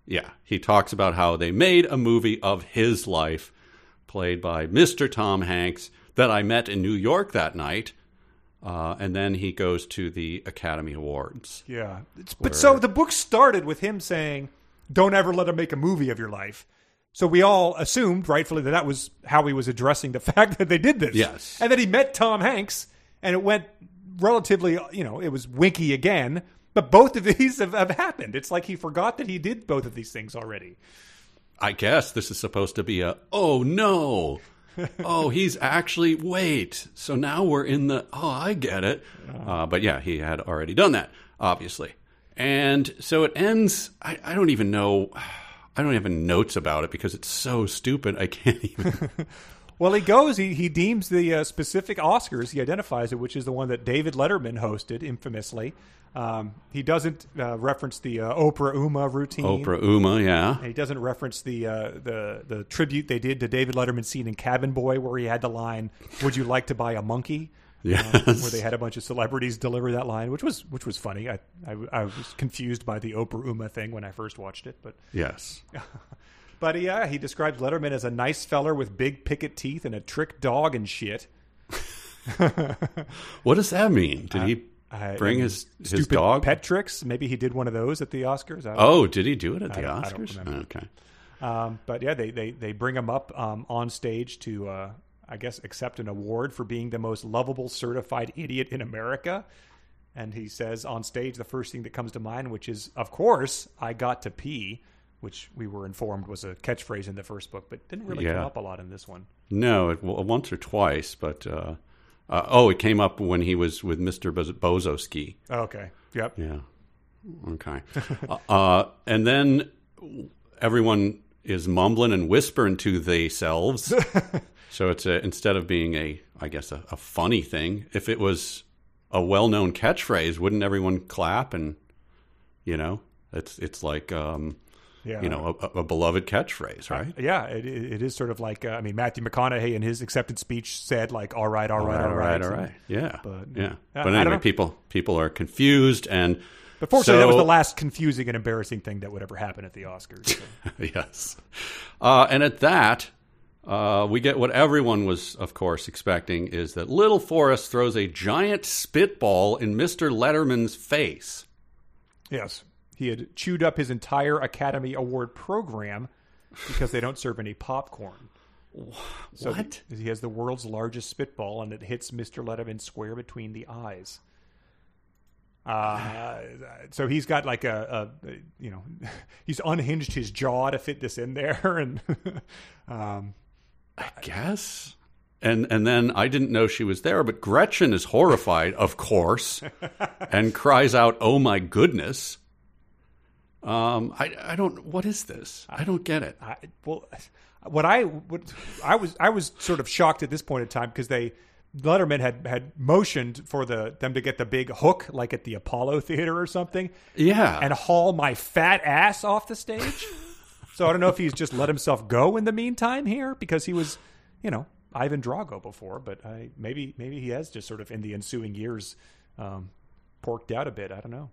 Yeah, he talks about how they made a movie of his life, played by Mr. Tom Hanks, that I met in New York that night. Uh, and then he goes to the Academy Awards. Yeah. but so the book started with him saying, don't ever let him make a movie of your life. So we all assumed, rightfully, that that was how he was addressing the fact that they did this. Yes. And then he met Tom Hanks, and it went relatively, you know, it was winky again. But both of these have, have happened. It's like he forgot that he did both of these things already. I guess this is supposed to be a oh no. oh, he's actually wait. So now we're in the oh, I get it. Uh, but yeah, he had already done that, obviously. And so it ends. I, I don't even know. I don't have any notes about it because it's so stupid. I can't even. Well, he goes. He he deems the uh, specific Oscars. He identifies it, which is the one that David Letterman hosted infamously. Um, he doesn't uh, reference the uh, Oprah Uma routine. Oprah Uma, yeah. And he doesn't reference the uh, the the tribute they did to David Letterman scene in Cabin Boy, where he had the line, "Would you like to buy a monkey?" Yes. where they had a bunch of celebrities deliver that line, which was which was funny. I, I I was confused by the Oprah Uma thing when I first watched it, but yes. but yeah, he describes Letterman as a nice feller with big picket teeth and a trick dog and shit. What does that mean? Did he Uh, Bring his- his stupid dog? pet tricks. Maybe he did one of those at the Oscars. I Oh, did he do it at the I Oscars? remember. okay. Um, but yeah, they they they bring him up um, on stage to, uh, I guess, accept an award for being the most lovable certified idiot in America. And he says on stage the first thing that comes to mind, which is, of course, I got to pee, which we were informed was a catchphrase in the first book, but didn't really come up a lot in this one. No, it, once or twice, but uh, uh, oh, it came up when he was with Mister Bozoski. Okay. Yep. Yeah. Okay. uh, uh, and then everyone is mumbling and whispering to themselves. so it's a, instead of being a, I guess, a, a funny thing, if it was a well-known catchphrase, wouldn't everyone clap? And you know, it's it's like um, Yeah. you know a, a beloved catchphrase, right? Yeah, it, it is sort of like uh, I mean Matthew McConaughey in his acceptance speech said like all right, all right, all right, all right. Yeah, But- yeah. Yeah, But anyway, people people are confused, and But fortunately, that was the last confusing and embarrassing thing that would ever happen at the Oscars. so. yes. Uh, and at that, uh, we get what everyone was, of course, expecting is that Little Forrest throws a giant spitball in Mr. Letterman's face. yes, he had chewed up his entire Academy Award program because they don't serve any popcorn. So What? He has the world's largest spitball, and it hits Mr. Letterman square between the eyes. Uh, so he's got like a, a, you know, he's unhinged his jaw to fit this in there, and um, I guess. And and then I didn't know she was there, but Gretchen is horrified, of course, and cries out, "Oh my goodness!" Um, I I don't. What is this? I don't get it. I, well, what I what I was I was sort of shocked at this point in time because they Letterman had had motioned for the them to get the big hook like at the Apollo Theater or something Yeah, and haul my fat ass off the stage. so I don't know if he's just let himself go in the meantime here because he was, you know, Ivan Drago before, but I maybe maybe he has just sort of in the ensuing years um, porked out a bit. I don't know.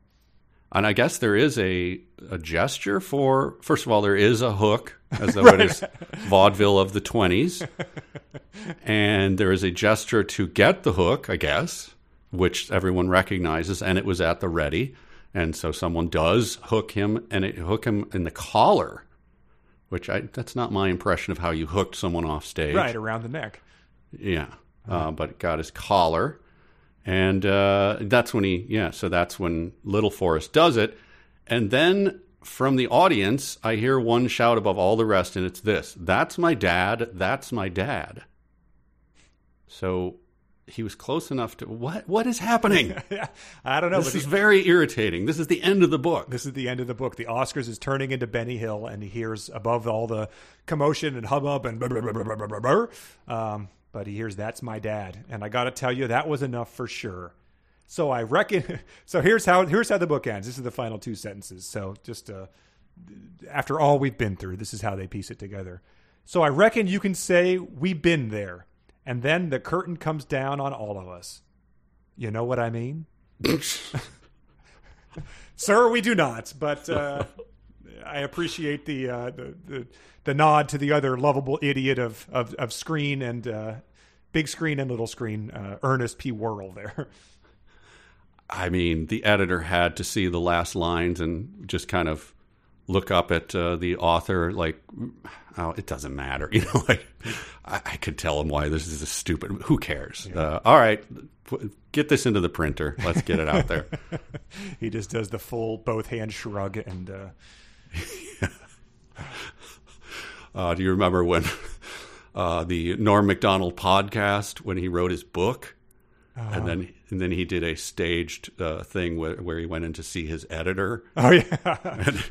And I guess there is a, a gesture for, first of all, there is a hook, as though it is vaudeville of the 20s. and there is a gesture to get the hook, I guess, which everyone recognizes, and it was at the ready. And so someone does hook him, and it hook him in the collar, which I, that's not my impression of how you hooked someone off stage. Right around the neck. Yeah, uh, but got his collar, and uh, that's when he yeah. So that's when Little Forrest does it, and then from the audience, I hear one shout above all the rest, and it's this: "That's my dad! That's my dad!" So he was close enough to what? What is happening? I don't know. this is very irritating. This is the end of the book. This is the end of the book. The Oscars is turning into Benny Hill, and he hears above all the commotion and hubbub and blah, blah, blah, blah, blah, blah, blah, um, but he hears that's my dad, and I got to tell you that was enough for sure. So I reckon. So here's how here's how the book ends. This is the final two sentences. So just uh, after all we've been through, this is how they piece it together. So I reckon you can say we've been there, and then the curtain comes down on all of us. You know what I mean? Sir, we do not, but uh, I appreciate the, uh, the the the nod to the other lovable idiot of of, of screen and uh, big screen and little screen, uh, Ernest P. Worrell there. I mean, the editor had to see the last lines and just kind of look up at uh, the author, like, oh, it doesn't matter. You know, like, I, I could tell him why this is a stupid. Who cares? Uh, all right, put, get this into the printer. Let's get it out there. he just does the full both hand shrug and uh, Uh, do you remember when uh, the Norm Macdonald podcast when he wrote his book, and then and then he did a staged uh, thing where, where he went in to see his editor, oh yeah, and,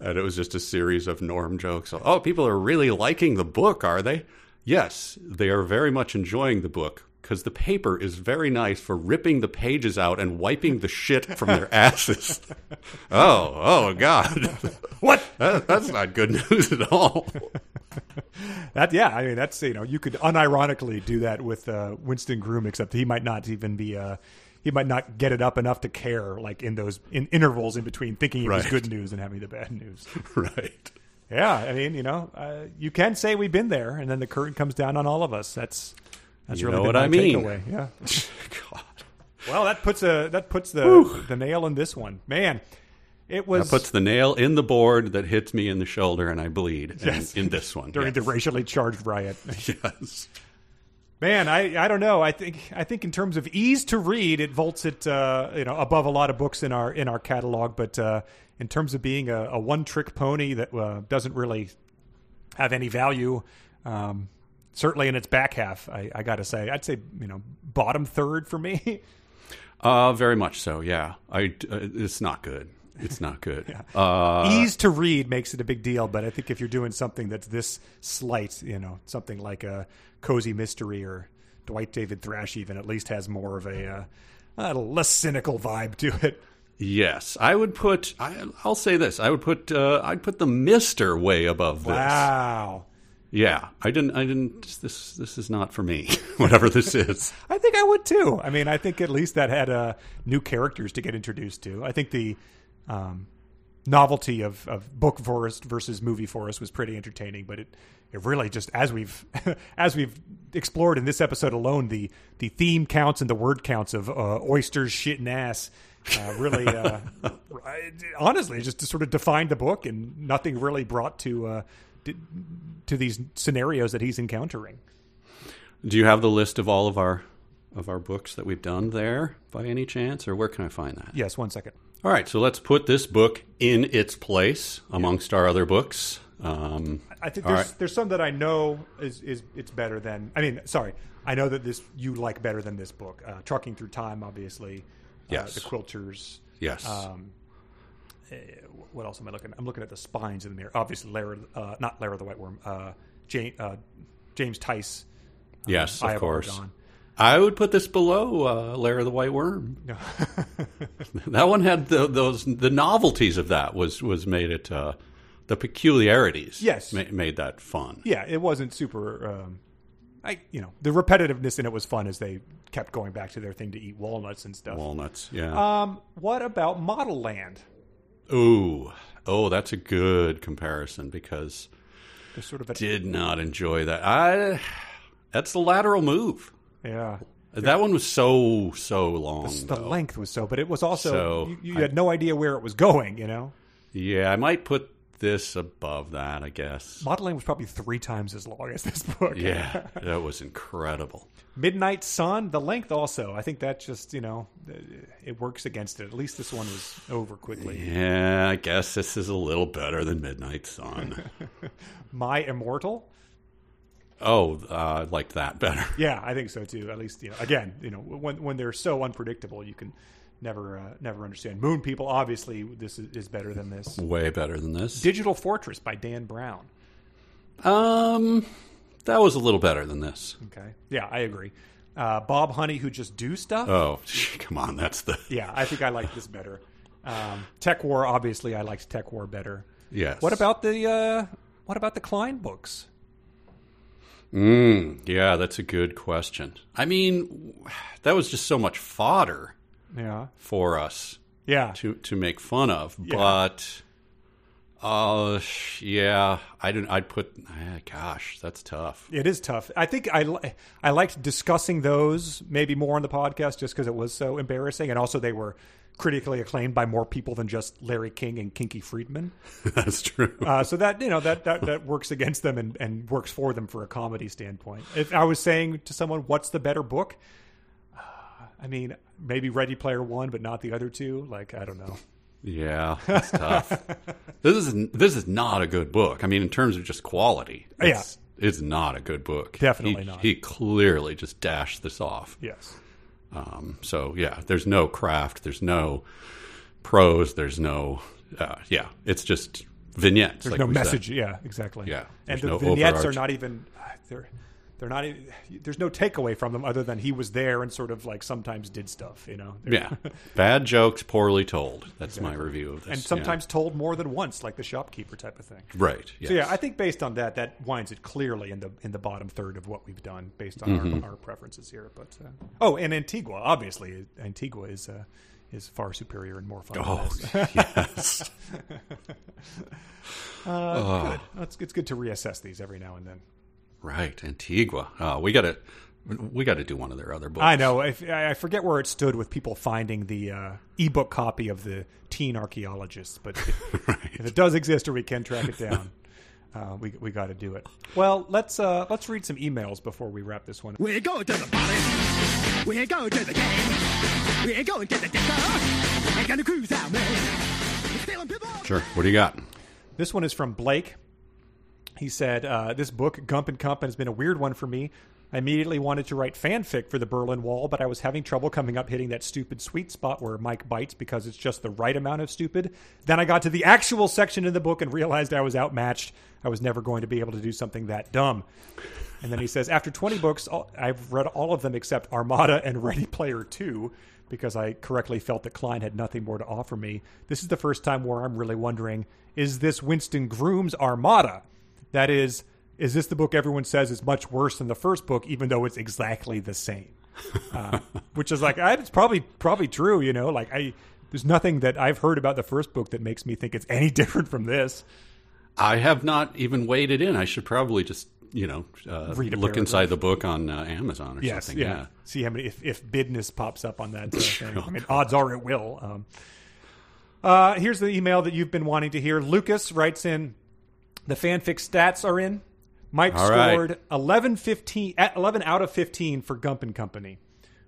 and it was just a series of Norm jokes. Oh, people are really liking the book, are they? Yes, they are very much enjoying the book because the paper is very nice for ripping the pages out and wiping the shit from their asses. oh, oh God, what? That- that's not good news at all. That yeah, I mean that's you know you could unironically do that with uh, Winston Groom, except he might not even be. Uh, he might not get it up enough to care, like in those in intervals in between thinking it was good news and having the bad news. right. Yeah, I mean, you know, uh, you can say we've been there, and then the curtain comes down on all of us. That's that's You really know what my I mean. takeaway. Yeah, God. Well, that puts a that puts the the nail in this one, man. It was That puts the nail in the board that hits me in the shoulder and I bleed. And Yes. in this one. during yes. the racially charged riot. yes. Man, I, I don't know. I think I think in terms of ease to read, it vaults it uh, you know above a lot of books in our in our catalog. But uh, in terms of being a, a one trick pony that uh, doesn't really have any value, um, certainly in its back half, I, I got to say, I'd say you know bottom third for me. Uh, very much so. Yeah. I. Uh, it's not good. It's not good. uh, ease to read makes it a big deal, but I think if you're doing something that's this slight, you know, something like a cozy mystery or Dwight David Thrash, even at least has more of a, uh, a less cynical vibe to it. yes, I would put. I, I'll say this. I would put. Uh, I'd put the Mister way above this. Wow. Yeah. I didn't. I didn't. This. This is not for me. Whatever this is. I think I would too. I mean, I think at least that had uh, new characters to get introduced to. I think the um, novelty of, of book Forrest versus movie Forrest was pretty entertaining, but it, it really just as we've as we've explored in this episode alone, the the theme counts and the word counts of uh, oysters, shit, and ass. Uh, really, uh, honestly, just to sort of defined the book, and nothing really brought to uh, to, these scenarios that he's encountering. Do you have the list of all of our of our books that we've done there by any chance, or where can I find that? Yes, one second. All right, so let's put this book in its place amongst our other books. Um, I think there's right. there's some that I know is is it's better than. I mean, sorry, I know that this you like better than this book. Uh, Trucking through time, obviously. Yes. Uh, the quilters. yes. Um, what else am I looking? at? I'm looking at the spines in the mirror. Obviously, Lara, uh, not Lara the White Worm. Uh, James, uh, James Tice. yes, of course. I would put this below uh, Lair of the White Worm. No. That one had the, those the novelties of that was was made it uh, the peculiarities. Yes. ma- made that fun. yeah, it wasn't super. Um, I you know the repetitiveness in it was fun as they kept going back to their thing to eat walnuts and stuff. Walnuts. Yeah. Um, what about Modelland? Ooh. Oh, that's a good comparison because There's sort of a did not enjoy that. I. That's the lateral move. yeah. That one was so so long. the though. length was so, but it was also So, you, you I- had no idea where it was going. You know, Yeah, I might put this above that. I guess. Modelland was probably three times as long as this book. Yeah, that was incredible. Midnight Sun, the length also. I think that just you know it works against it. At least this one was over quickly. Yeah, I guess this is a little better than Midnight Sun. My Immortal. oh, uh, I liked that better. Yeah, I think so too. At least you know, again, you know, when when they're so unpredictable, you can never uh, never understand. Moon People, obviously, this is, is better than this. Way better than this. Digital Fortress by Dan Brown. Um, that was a little better than this. Okay, yeah, I agree. Uh, Bob Honey, who just do stuff. Oh, come on, that's the Yeah, I think I like this better. Um, TekWar, obviously, I liked TekWar better. yes. What about the uh, what about the Cline books? Mm, yeah, that's a good question. I mean, that was just so much fodder Yeah, for us yeah, to to make fun of. But, uh, yeah, I didn't. I'd put. eh, gosh, that's tough. it is tough. I think I li- I liked discussing those maybe more on the podcast just because it was so embarrassing, and also they were critically acclaimed by more people than just Larry King and Kinky Friedman. that's true. Uh, so that you know that, that that works against them and, and works for them for a comedy standpoint. If I was saying to someone, "What's the better book?" Uh, I mean, maybe Ready Player One, but not the other two. Like I don't know. Yeah, that's tough. this is this is not a good book. I mean, in terms of just quality, it's, it's not a good book. Definitely He- not. He clearly just dashed this off. Yes. Um, so yeah, there's no craft, there's no prose, there's no uh, yeah, it's just vignettes. There's like no we said. message. Yeah, exactly. Yeah, and the no vignettes are not even they're they're not. even- There's no takeaway from them other than he was there and sort of like sometimes did stuff. You know. They're- Yeah, bad jokes, poorly told. That's my review of this. and yeah. sometimes told more than once, like the shopkeeper type of thing. right. Yes. So yeah, I think based on that, that winds it clearly in the in the bottom third of what we've done based on Mm-hmm. our, our preferences here. But uh, oh, and Antigua, obviously, Antigua is uh, is far superior and more fun. Oh yes. Uh, good. It's, it's good to reassess these every now and then. Right, Antigua. Oh, we got to We got to do one of their other books. I know. I, I forget where it stood with people finding the uh, ebook copy of the Teen Archaeologists, but if, if it does exist or we can track it down, uh, we we got to do it. Well, let's uh, let's read some emails before we wrap this one. We're going to the party. We're going to the game. We're going to the disco. We're gonna cruise out, man. We're stealing people. Sure. What do you got? This one is from Blake. He said, uh, This book, Gump and Cump, has been a weird one for me. I immediately wanted to write fanfic for the Berlin Wall, but I was having trouble coming up hitting that stupid sweet spot where Mike bites because it's just the right amount of stupid. Then I got to the actual section in the book and realized I was outmatched. I was never going to be able to do something that dumb. And then he says, After 20 books, I've read all of them except Armada and Ready Player 2 because I correctly felt that Cline had nothing more to offer me. This is the first time where I'm really wondering is this Winston Groom's Armada? That is, is this the book everyone says is much worse than the first book, even though it's exactly the same? Uh, which is like, I, it's probably probably true, you know. Like, I there's nothing that I've heard about the first book that makes me think it's any different from this. I have not even waded in. I should probably just, you know, uh, Read look inside the book on uh, Amazon or Yes, something. yeah. See how many if, if bidness pops up on that uh, thing. I mean, odds are it will. Um, uh, here's the email that you've been wanting to hear. Lucas writes in, the fanfic stats are in. Mike All scored right. 11, 15, 11 out of 15 for Gump and Company.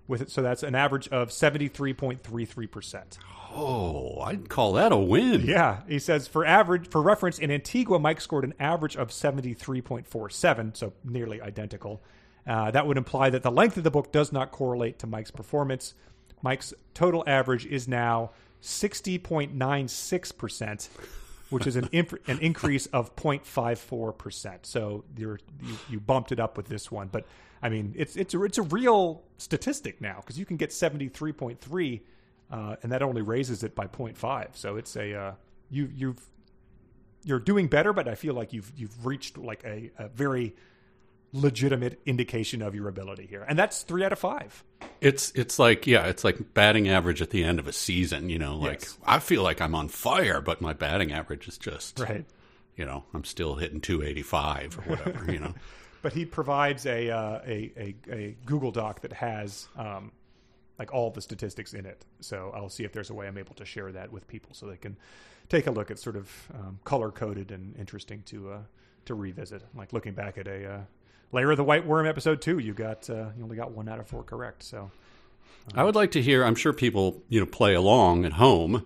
With it, so that's an average of 73.33%. Oh, I'd call that a win. Yeah, he says for average for reference in Antigua Mike scored an average of 73.47, so nearly identical. Uh, that would imply that the length of the book does not correlate to Mike's performance. Mike's total average is now 60.96%, which is an inf- an increase of 0.54 percent. So you're you, you bumped it up with this one, but I mean it's it's a, it's a real statistic now because you can get seventy three point three uh, and that only raises it by 0.5. So it's a uh, you you've you're doing better, but I feel like you've you've reached like a, a very legitimate indication of your ability here, and that's three out of five. It's it's like yeah, it's like batting average at the end of a season. You know, like Yes. I feel like I'm on fire, but my batting average is just Right. You know, I'm still hitting 285 or whatever. you know, But he provides a uh, a, a a Google Doc that has um, like all the statistics in it. So I'll see if there's a way I'm able to share that with people so they can take a look at sort of um, color coded and interesting to uh, to revisit. Like looking back at a uh, Lair of the White Worm episode two, you got uh, you only got one out of four correct. So I would like to hear. I'm sure people you know play along at home,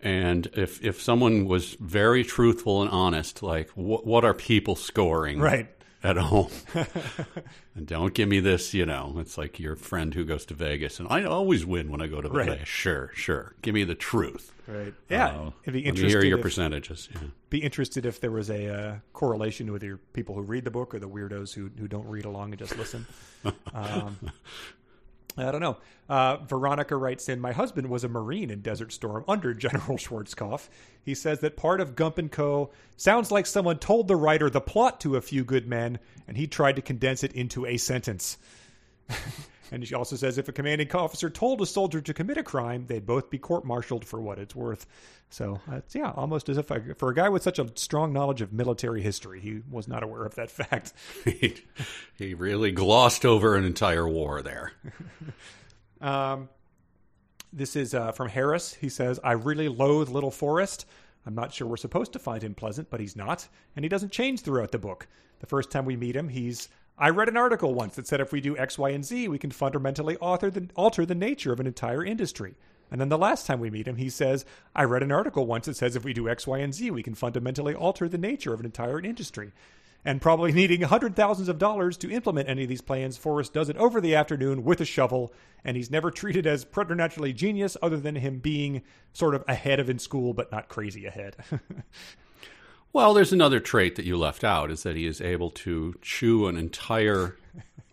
and if if someone was very truthful and honest, like what what are people scoring right. At home? and don't give me this. You know, it's like your friend who goes to Vegas, and I always win when I go to Right. Vegas. Sure, sure. Give me the truth. Right. Yeah. Uh, It'd be let me hear your if- percentages. Yeah. be interested if there was a uh, correlation with your people who read the book or the weirdos who who don't read along and just listen. um, I don't know. Uh, Veronica writes in, My husband was a Marine in Desert Storm under General Schwarzkopf. He says that part of Gump and Co. sounds like someone told the writer the plot to a few good men, and he tried to condense it into a sentence. and she also says if a commanding officer told a soldier to commit a crime, they'd both be court-martialed for what it's worth. So that's yeah, almost as if I, for a guy with such a strong knowledge of military history, he was not aware of that fact. he, he really glossed over an entire war there. Um, this is uh, from Harris. He says, I really loathe Little Forrest. I'm not sure we're supposed to find him pleasant, but he's not. And he doesn't change throughout the book. The first time we meet him, he's. I read an article once that said if we do X, Y, and Z, we can fundamentally alter the, alter the nature of an entire industry. And then the last time we meet him, he says, I read an article once that says if we do X, Y, and Z, we can fundamentally alter the nature of an entire industry. And probably needing hundred thousands of dollars to implement any of these plans, Forrest does it over the afternoon with a shovel, and he's never treated as preternaturally genius other than him being sort of ahead of in school, but not crazy ahead. Well, there's another trait that you left out is that he is able to chew an entire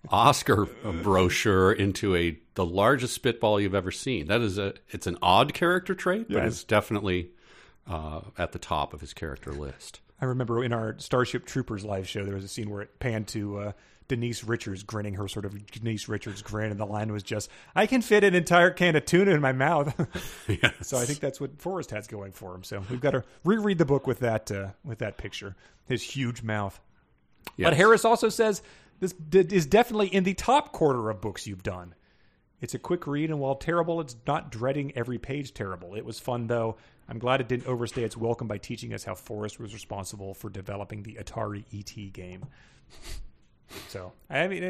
Oscar brochure into a the largest spitball you've ever seen. That is a it's an odd character trait, but it's definitely uh, at the top of his character list. I remember in our Starship Troopers live show, there was a scene where it panned to uh, Denise Richards grinning her sort of Denise Richards grin, and the line was just, I can fit an entire can of tuna in my mouth. yes. So I think that's what Forrest has going for him. So we've got to reread the book with that uh, with that picture, his huge mouth. Yes. But Harris also says this is definitely in the top quarter of books you've done. It's a quick read, and while terrible, it's not dreading every page terrible. It was fun, though. I'm glad it didn't overstay its welcome by teaching us how Forrest was responsible for developing the Atari ET game. So, I mean,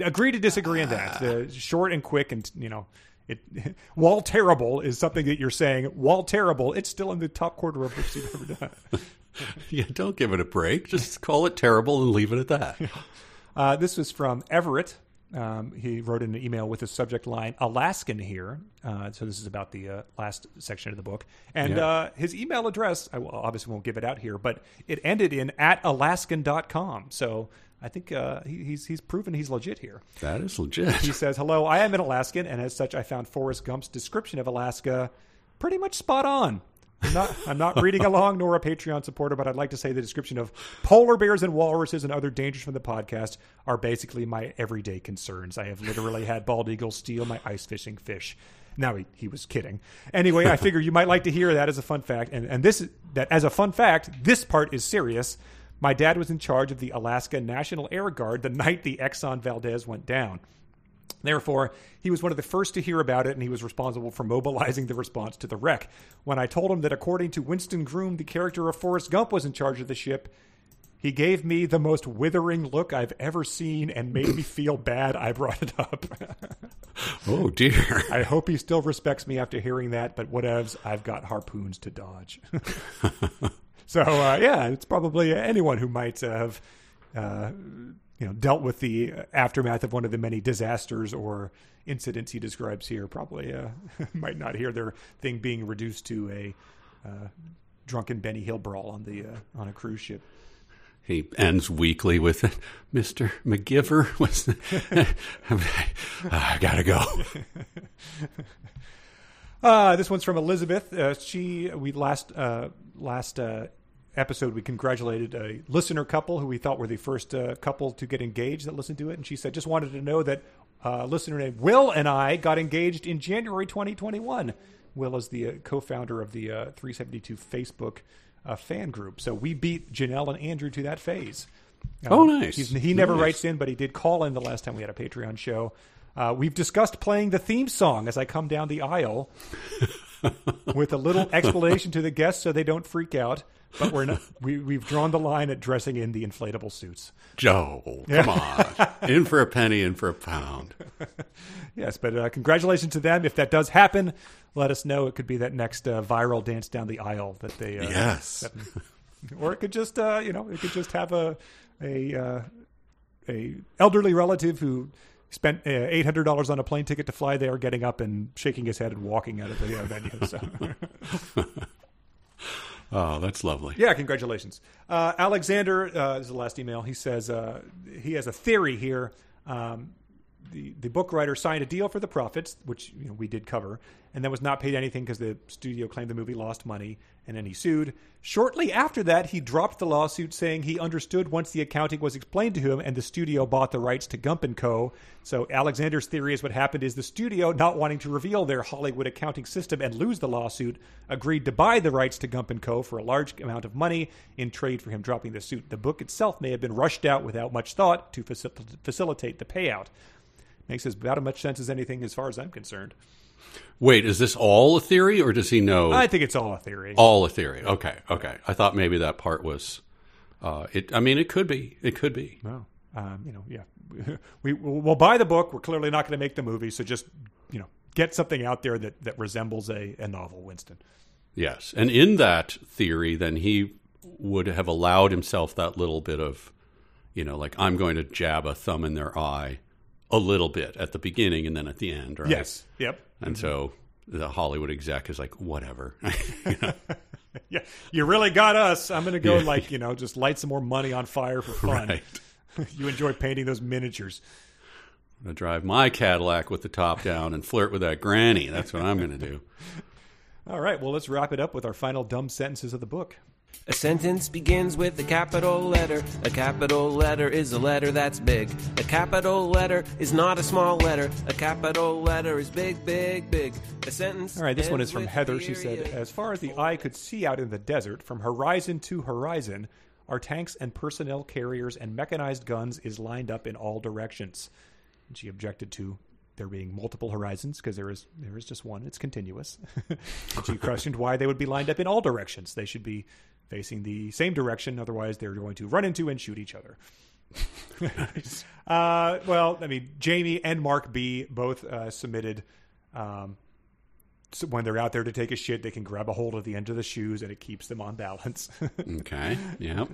eh, agree to disagree on that. The short and quick, and you know, it while terrible is something that you're saying. While terrible, it's still in the top quarter of books you've ever done. Yeah, don't give it a break. Just call it terrible and leave it at that. Uh, this was from Everett. Um, he wrote in an email with the subject line "Alaskan" here. Uh, so this is about the uh, last section of the book, and Yeah. uh, his email address. I will- obviously won't give it out here, but it ended in at alaskan.com. So I think uh, he, he's he's proven he's legit here. That is legit. He says, "Hello, I am an Alaskan, and as such, I found Forrest Gump's description of Alaska pretty much spot on." I'm not, I'm not reading along nor a Patreon supporter, but I'd like to say the description of polar bears and walruses and other dangers from the podcast are basically my everyday concerns. I have literally had bald eagles steal my ice fishing fish. Now he, he was kidding. Anyway, I figure you might like to hear that as a fun fact, and, and this that as a fun fact, this part is serious. My dad was in charge of the Alaska National Air Guard the night the Exxon Valdez went down. Therefore, he was one of the first to hear about it, and he was responsible for mobilizing the response to the wreck. When I told him that, according to Winston Groom, the character of Forrest Gump was in charge of the ship, he gave me the most withering look I've ever seen and made me feel bad I brought it up. oh dear. I hope he still respects me after hearing that, but whatevs, I've got harpoons to dodge. so, uh, yeah, it's probably anyone who might have. Uh, you know, dealt with the aftermath of one of the many disasters or incidents he describes here. Probably uh, might not hear their thing being reduced to a uh, drunken Benny Hill brawl on the uh, on a cruise ship. He ends weekly with Mr. McGiver was I gotta go. Uh, this one's from Elizabeth. Uh, she we last uh, last uh, episode we congratulated a listener couple who we thought were the first uh, couple to get engaged that listened to it, and she said just wanted to know that uh, a listener named Will and I got engaged in January 2021. Will is the uh, co-founder of the uh, 372 Facebook uh, fan group, so we beat Janelle and Andrew to that phase. Oh, nice. He's, he never Nice. writes in, but he did call in the last time we had a Patreon show. Uh, we've discussed playing the theme song as I come down the aisle with a little explanation to the guests so they don't freak out. But we're not, we, we've drawn the line at dressing in the inflatable suits. Joe, come on. In for a penny, in for a pound. Yes, but uh, congratulations to them. If that does happen, let us know. It could be that next uh, viral dance down the aisle that they. Uh, Yes. or it could just uh, you know it could just have a a uh, a elderly relative who spent uh, eight hundred dollars on a plane ticket to fly there, getting up and shaking his head and walking out of the uh, venue. So. Oh, that's lovely. Yeah, congratulations. Uh, Alexander, uh, this is the last email. He says uh, he has a theory here. Um, the, the book writer signed a deal for the profits, which you know, we did cover, and then was not paid anything because the studio claimed the movie lost money, and then he sued. Shortly after that, he dropped the lawsuit, saying he understood once the accounting was explained to him, and the studio bought the rights to Gump and Co. So Alexander's theory is what happened is the studio, not wanting to reveal their Hollywood accounting system and lose the lawsuit, agreed to buy the rights to Gump and Co. for a large amount of money in trade for him dropping the suit. The book itself may have been rushed out without much thought to facil- facilitate the payout. Makes as about as much sense as anything, as far as I'm concerned. Wait, is this all a theory, or does he know I think it's all a theory. all a theory? Okay, okay. I thought maybe that part was. Uh, it. I mean, it could be. It could be. Well, um, you know, yeah, we we'll buy the book. We're clearly not going to make the movie, so just you know, get something out there that that resembles a, a novel, Winston. Yes, and in that theory, then he would have allowed himself that little bit of, you know, like I'm going to jab a thumb in their eye, a little bit at the beginning and then at the end, right? Yes. Yep. And mm-hmm. so the Hollywood exec is like, whatever. You know? Yeah. You really got us. I'm going to go like you know, just light some more money on fire for fun. right. you enjoy painting those miniatures. I'm gonna drive my Cadillac with the top down and flirt with that granny. That's what I'm going to do. All right. Well, let's wrap it up with our final dumb sentences of the book. A sentence begins with a capital letter. A capital letter is a letter that's big. A capital letter is not a small letter. A capital letter is big, big, big. A sentence. All right, this one is from Heather. She said, As far as the eye could see out in the desert, from horizon to horizon, Our tanks and personnel carriers and mechanized guns is lined up in all directions. And she objected to there being multiple horizons because there is there is just one. It's continuous. she questioned why they would be lined up in all directions. They should be facing the same direction, otherwise they're going to run into and shoot each other. uh, well, I mean, Jamie and Mark B both uh, submitted. Um, so when they're out there to take a shit, they can grab a hold of the end of the shoes and it keeps them on balance. Okay. Yeah.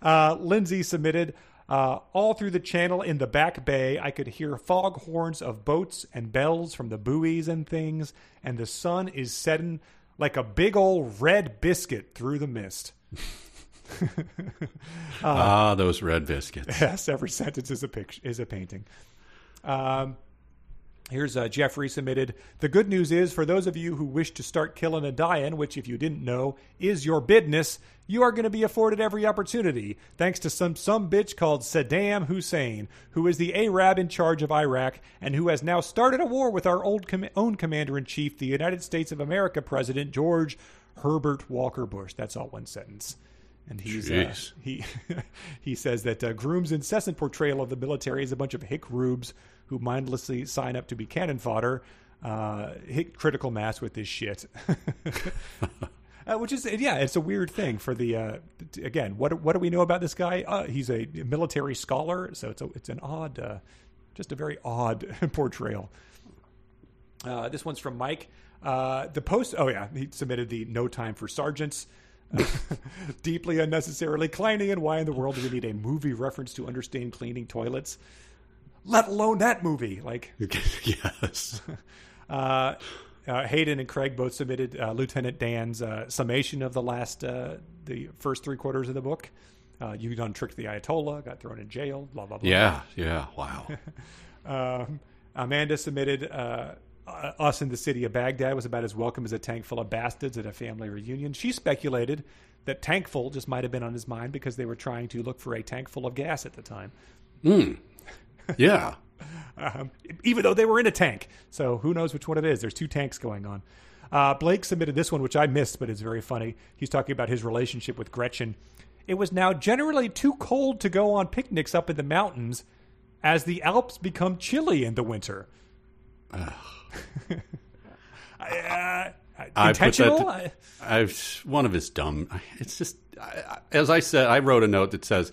Uh, Lindsay submitted uh, all through the channel in the back bay. I could hear foghorns of boats and bells from the buoys and things, and the sun is setting like a big old red biscuit through the mist. ah, those red biscuits. Yes, every sentence is a picture is a painting. Um, here's uh, Jeffrey submitted. The good news is for those of you who wish to start killing a dying, which if you didn't know is your business, you are going to be afforded every opportunity thanks to some some bitch called Saddam Hussein, who is the Arab in charge of Iraq and who has now started a war with our old com- own commander in chief, the United States of America President George Herbert Walker Bush. That's all one sentence. And he's uh, he he says that uh, Groom's incessant portrayal of the military is a bunch of hick rubes who mindlessly sign up to be cannon fodder. Uh, hit critical mass with this shit. Uh, which is yeah, it's a weird thing for the uh, again. What what do we know about this guy? Uh, he's a military scholar, so it's a, it's an odd, uh, just a very odd portrayal. Uh, this one's from Mike. Uh, the post. Oh yeah, he submitted the no time for sergeants. Deeply unnecessarily cleaning, and why in the world do we need a movie reference to understand cleaning toilets? Let alone that movie. Like yes. uh, uh, Hayden and Craig both submitted uh, Lieutenant Dan's uh, summation of the last, uh, the first three quarters of the book. Uh, you done tricked the Ayatollah, got thrown in jail, blah blah blah. Yeah. Yeah. Wow. Um, Amanda submitted Us in the City of Baghdad was about as welcome as a tank full of bastards at a family reunion. She speculated that tankful just might have been on his mind because they were trying to look for a tank full of gas at the time, Yeah. um, even though they were in a tank. So who knows which one it is? There's two tanks going on. Uh, Blake submitted this one, which I missed, but it's very funny. He's talking about his relationship with Gretchen. It was now generally too cold to go on picnics up in the mountains as the Alps become chilly in the winter. uh, I put that intentional? to- I've one of his dumb. It's just I- as I said. I wrote a note that says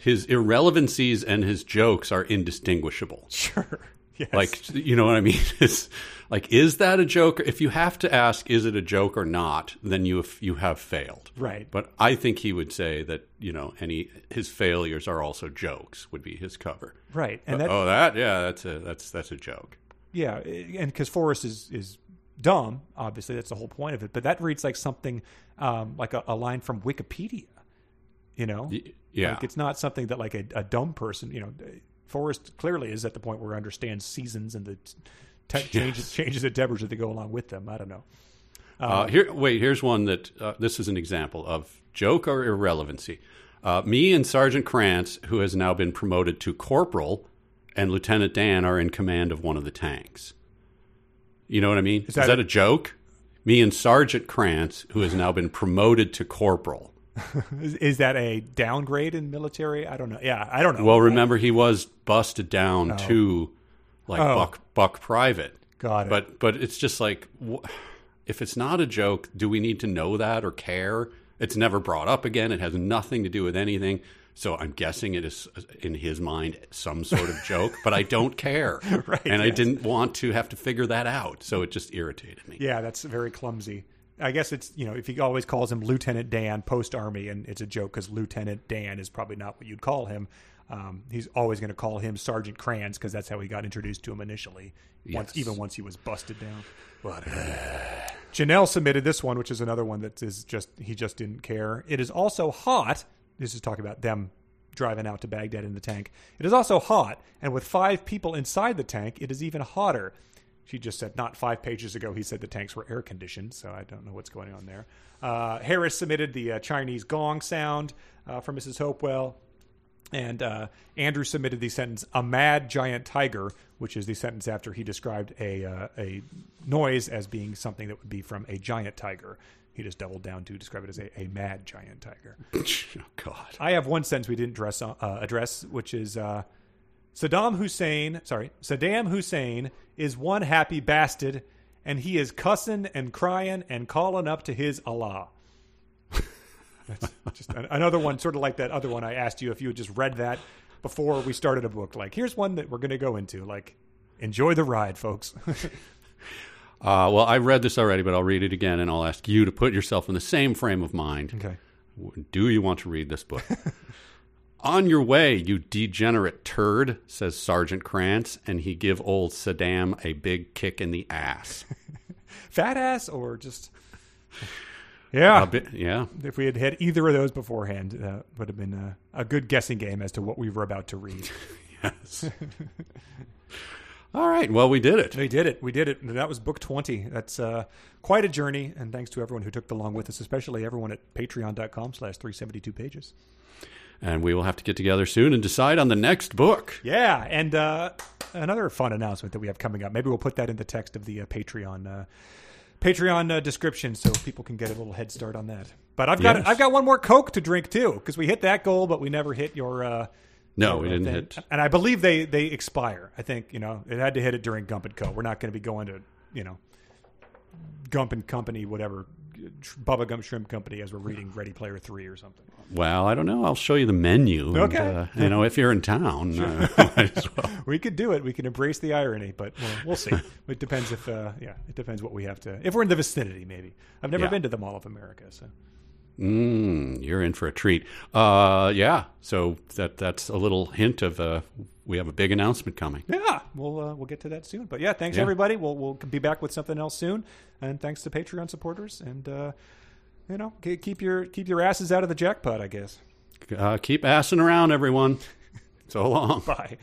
his irrelevancies and his jokes are indistinguishable. sure. Yes. Like you know what I mean? It's like is that a joke? If you have to ask, is it a joke or not? Then you have, you have failed. Right. But I think he would say that you know any his failures are also jokes. Would be his cover. right. And that, oh, that yeah, that's a that's that's a joke. Yeah, and because Forrest is is dumb, obviously that's the whole point of it. But that reads like something um, like a, a line from Wikipedia. You know, yeah. like it's not something that like a, a dumb person. You know, Forrest clearly is at the point where he understands seasons and the te- changes changes of temperature that go along with them. I don't know. Uh, here, wait. Here's one that uh, this is an example of joke or irrelevancy. Uh, me and Sergeant Kranz, who has now been promoted to corporal, and Lieutenant Dan are in command of one of the tanks. You know what I mean? Is that that, a- a joke? Me and Sergeant Kranz, who has now been promoted to corporal. Is, is that a downgrade in military? I don't know. Yeah, I don't know. Well, remember he was busted down oh. to like Oh. buck buck private. Got it. But but it's just like if it's not a joke, do we need to know that or care? It's never brought up again. It has nothing to do with anything. So I'm guessing it is in his mind some sort of joke, but I don't care. Right, and I didn't want to have to figure that out. So it just irritated me. Yeah, that's very clumsy. I guess it's you know if he always calls him Lieutenant Dan post army, and it's a joke because Lieutenant Dan is probably not what you'd call him. Um, he's always going to call him Sergeant Kranz because that's how he got introduced to him initially. Once, Yes. even once he was busted down. Whatever. Janelle submitted this one, which is another one that is just he just didn't care. It is also hot. This is talking about them driving out to Baghdad in the tank. It is also hot, and with five people inside the tank, it is even hotter. She just said not five pages ago. He said the tanks were air conditioned, so I don't know what's going on there. Uh, Harris submitted the uh, Chinese gong sound uh, from Mrs. Hopewell. And uh, Andrew submitted the sentence "a mad giant tiger," which is the sentence after he described a uh, a noise as being something that would be from a giant tiger. He just doubled down to describe it as a, a mad giant tiger. oh, God. I have one sentence we didn't address, uh, address which is uh, Saddam Hussein. Sorry, Saddam Hussein is one happy bastard, and he is cussing and crying and calling up to his Allah. That's just another one, sort of like that other one I asked you if you had just read that before we started a book. Like, here's one that we're going to go into. Like, enjoy the ride, folks. Uh, well, I read this already, but I'll read it again, and I'll ask you to put yourself in the same frame of mind. okay. Do you want to read this book? On your way, you degenerate turd, says Sergeant Kranz, and he give old Saddam a big kick in the ass. Fat ass or just. Yeah. Bit, yeah. if we had had either of those beforehand, that would have been a, a good guessing game as to what we were about to read. Yes. All right. Well, we did it. We did it. We did it. That was book 20. That's uh, quite a journey. And thanks to everyone who took along with us, especially everyone at patreon.com slash 372 pages. And we will have to get together soon and decide on the next book. Yeah. And uh, another fun announcement that we have coming up. Maybe we'll put that in the text of the uh, Patreon uh, Patreon uh, description so people can get a little head start on that. But I've got Yes. I've got one more Coke to drink too because we hit that goal, but we never hit your. Uh, No, your, we didn't thing. hit. And I believe they they expire. I think you know it had to hit it during Gump and Co. We're not going to be going to you know Gump and Company whatever Bubba Gump Shrimp Company as we're reading Ready Player Three or something. Well, I don't know. I'll show you the menu. and, Okay. uh, you know, if you're in town, uh, well. We could do it. We can embrace the irony, but well, we'll see. it depends if uh, yeah, it depends what we have to. If we're in the vicinity, maybe. I've never Yeah. been to the Mall of America, so. Mm, you're in for a treat. Uh, yeah. So that that's a little hint of uh, we have a big announcement coming. Yeah, we'll uh, we'll get to that soon. But yeah, thanks Yeah. everybody. We'll we'll be back with something else soon, and thanks to Patreon supporters. And uh, you know, keep your keep your asses out of the jackpot. I guess. Uh, keep assing around, everyone. So long. Bye.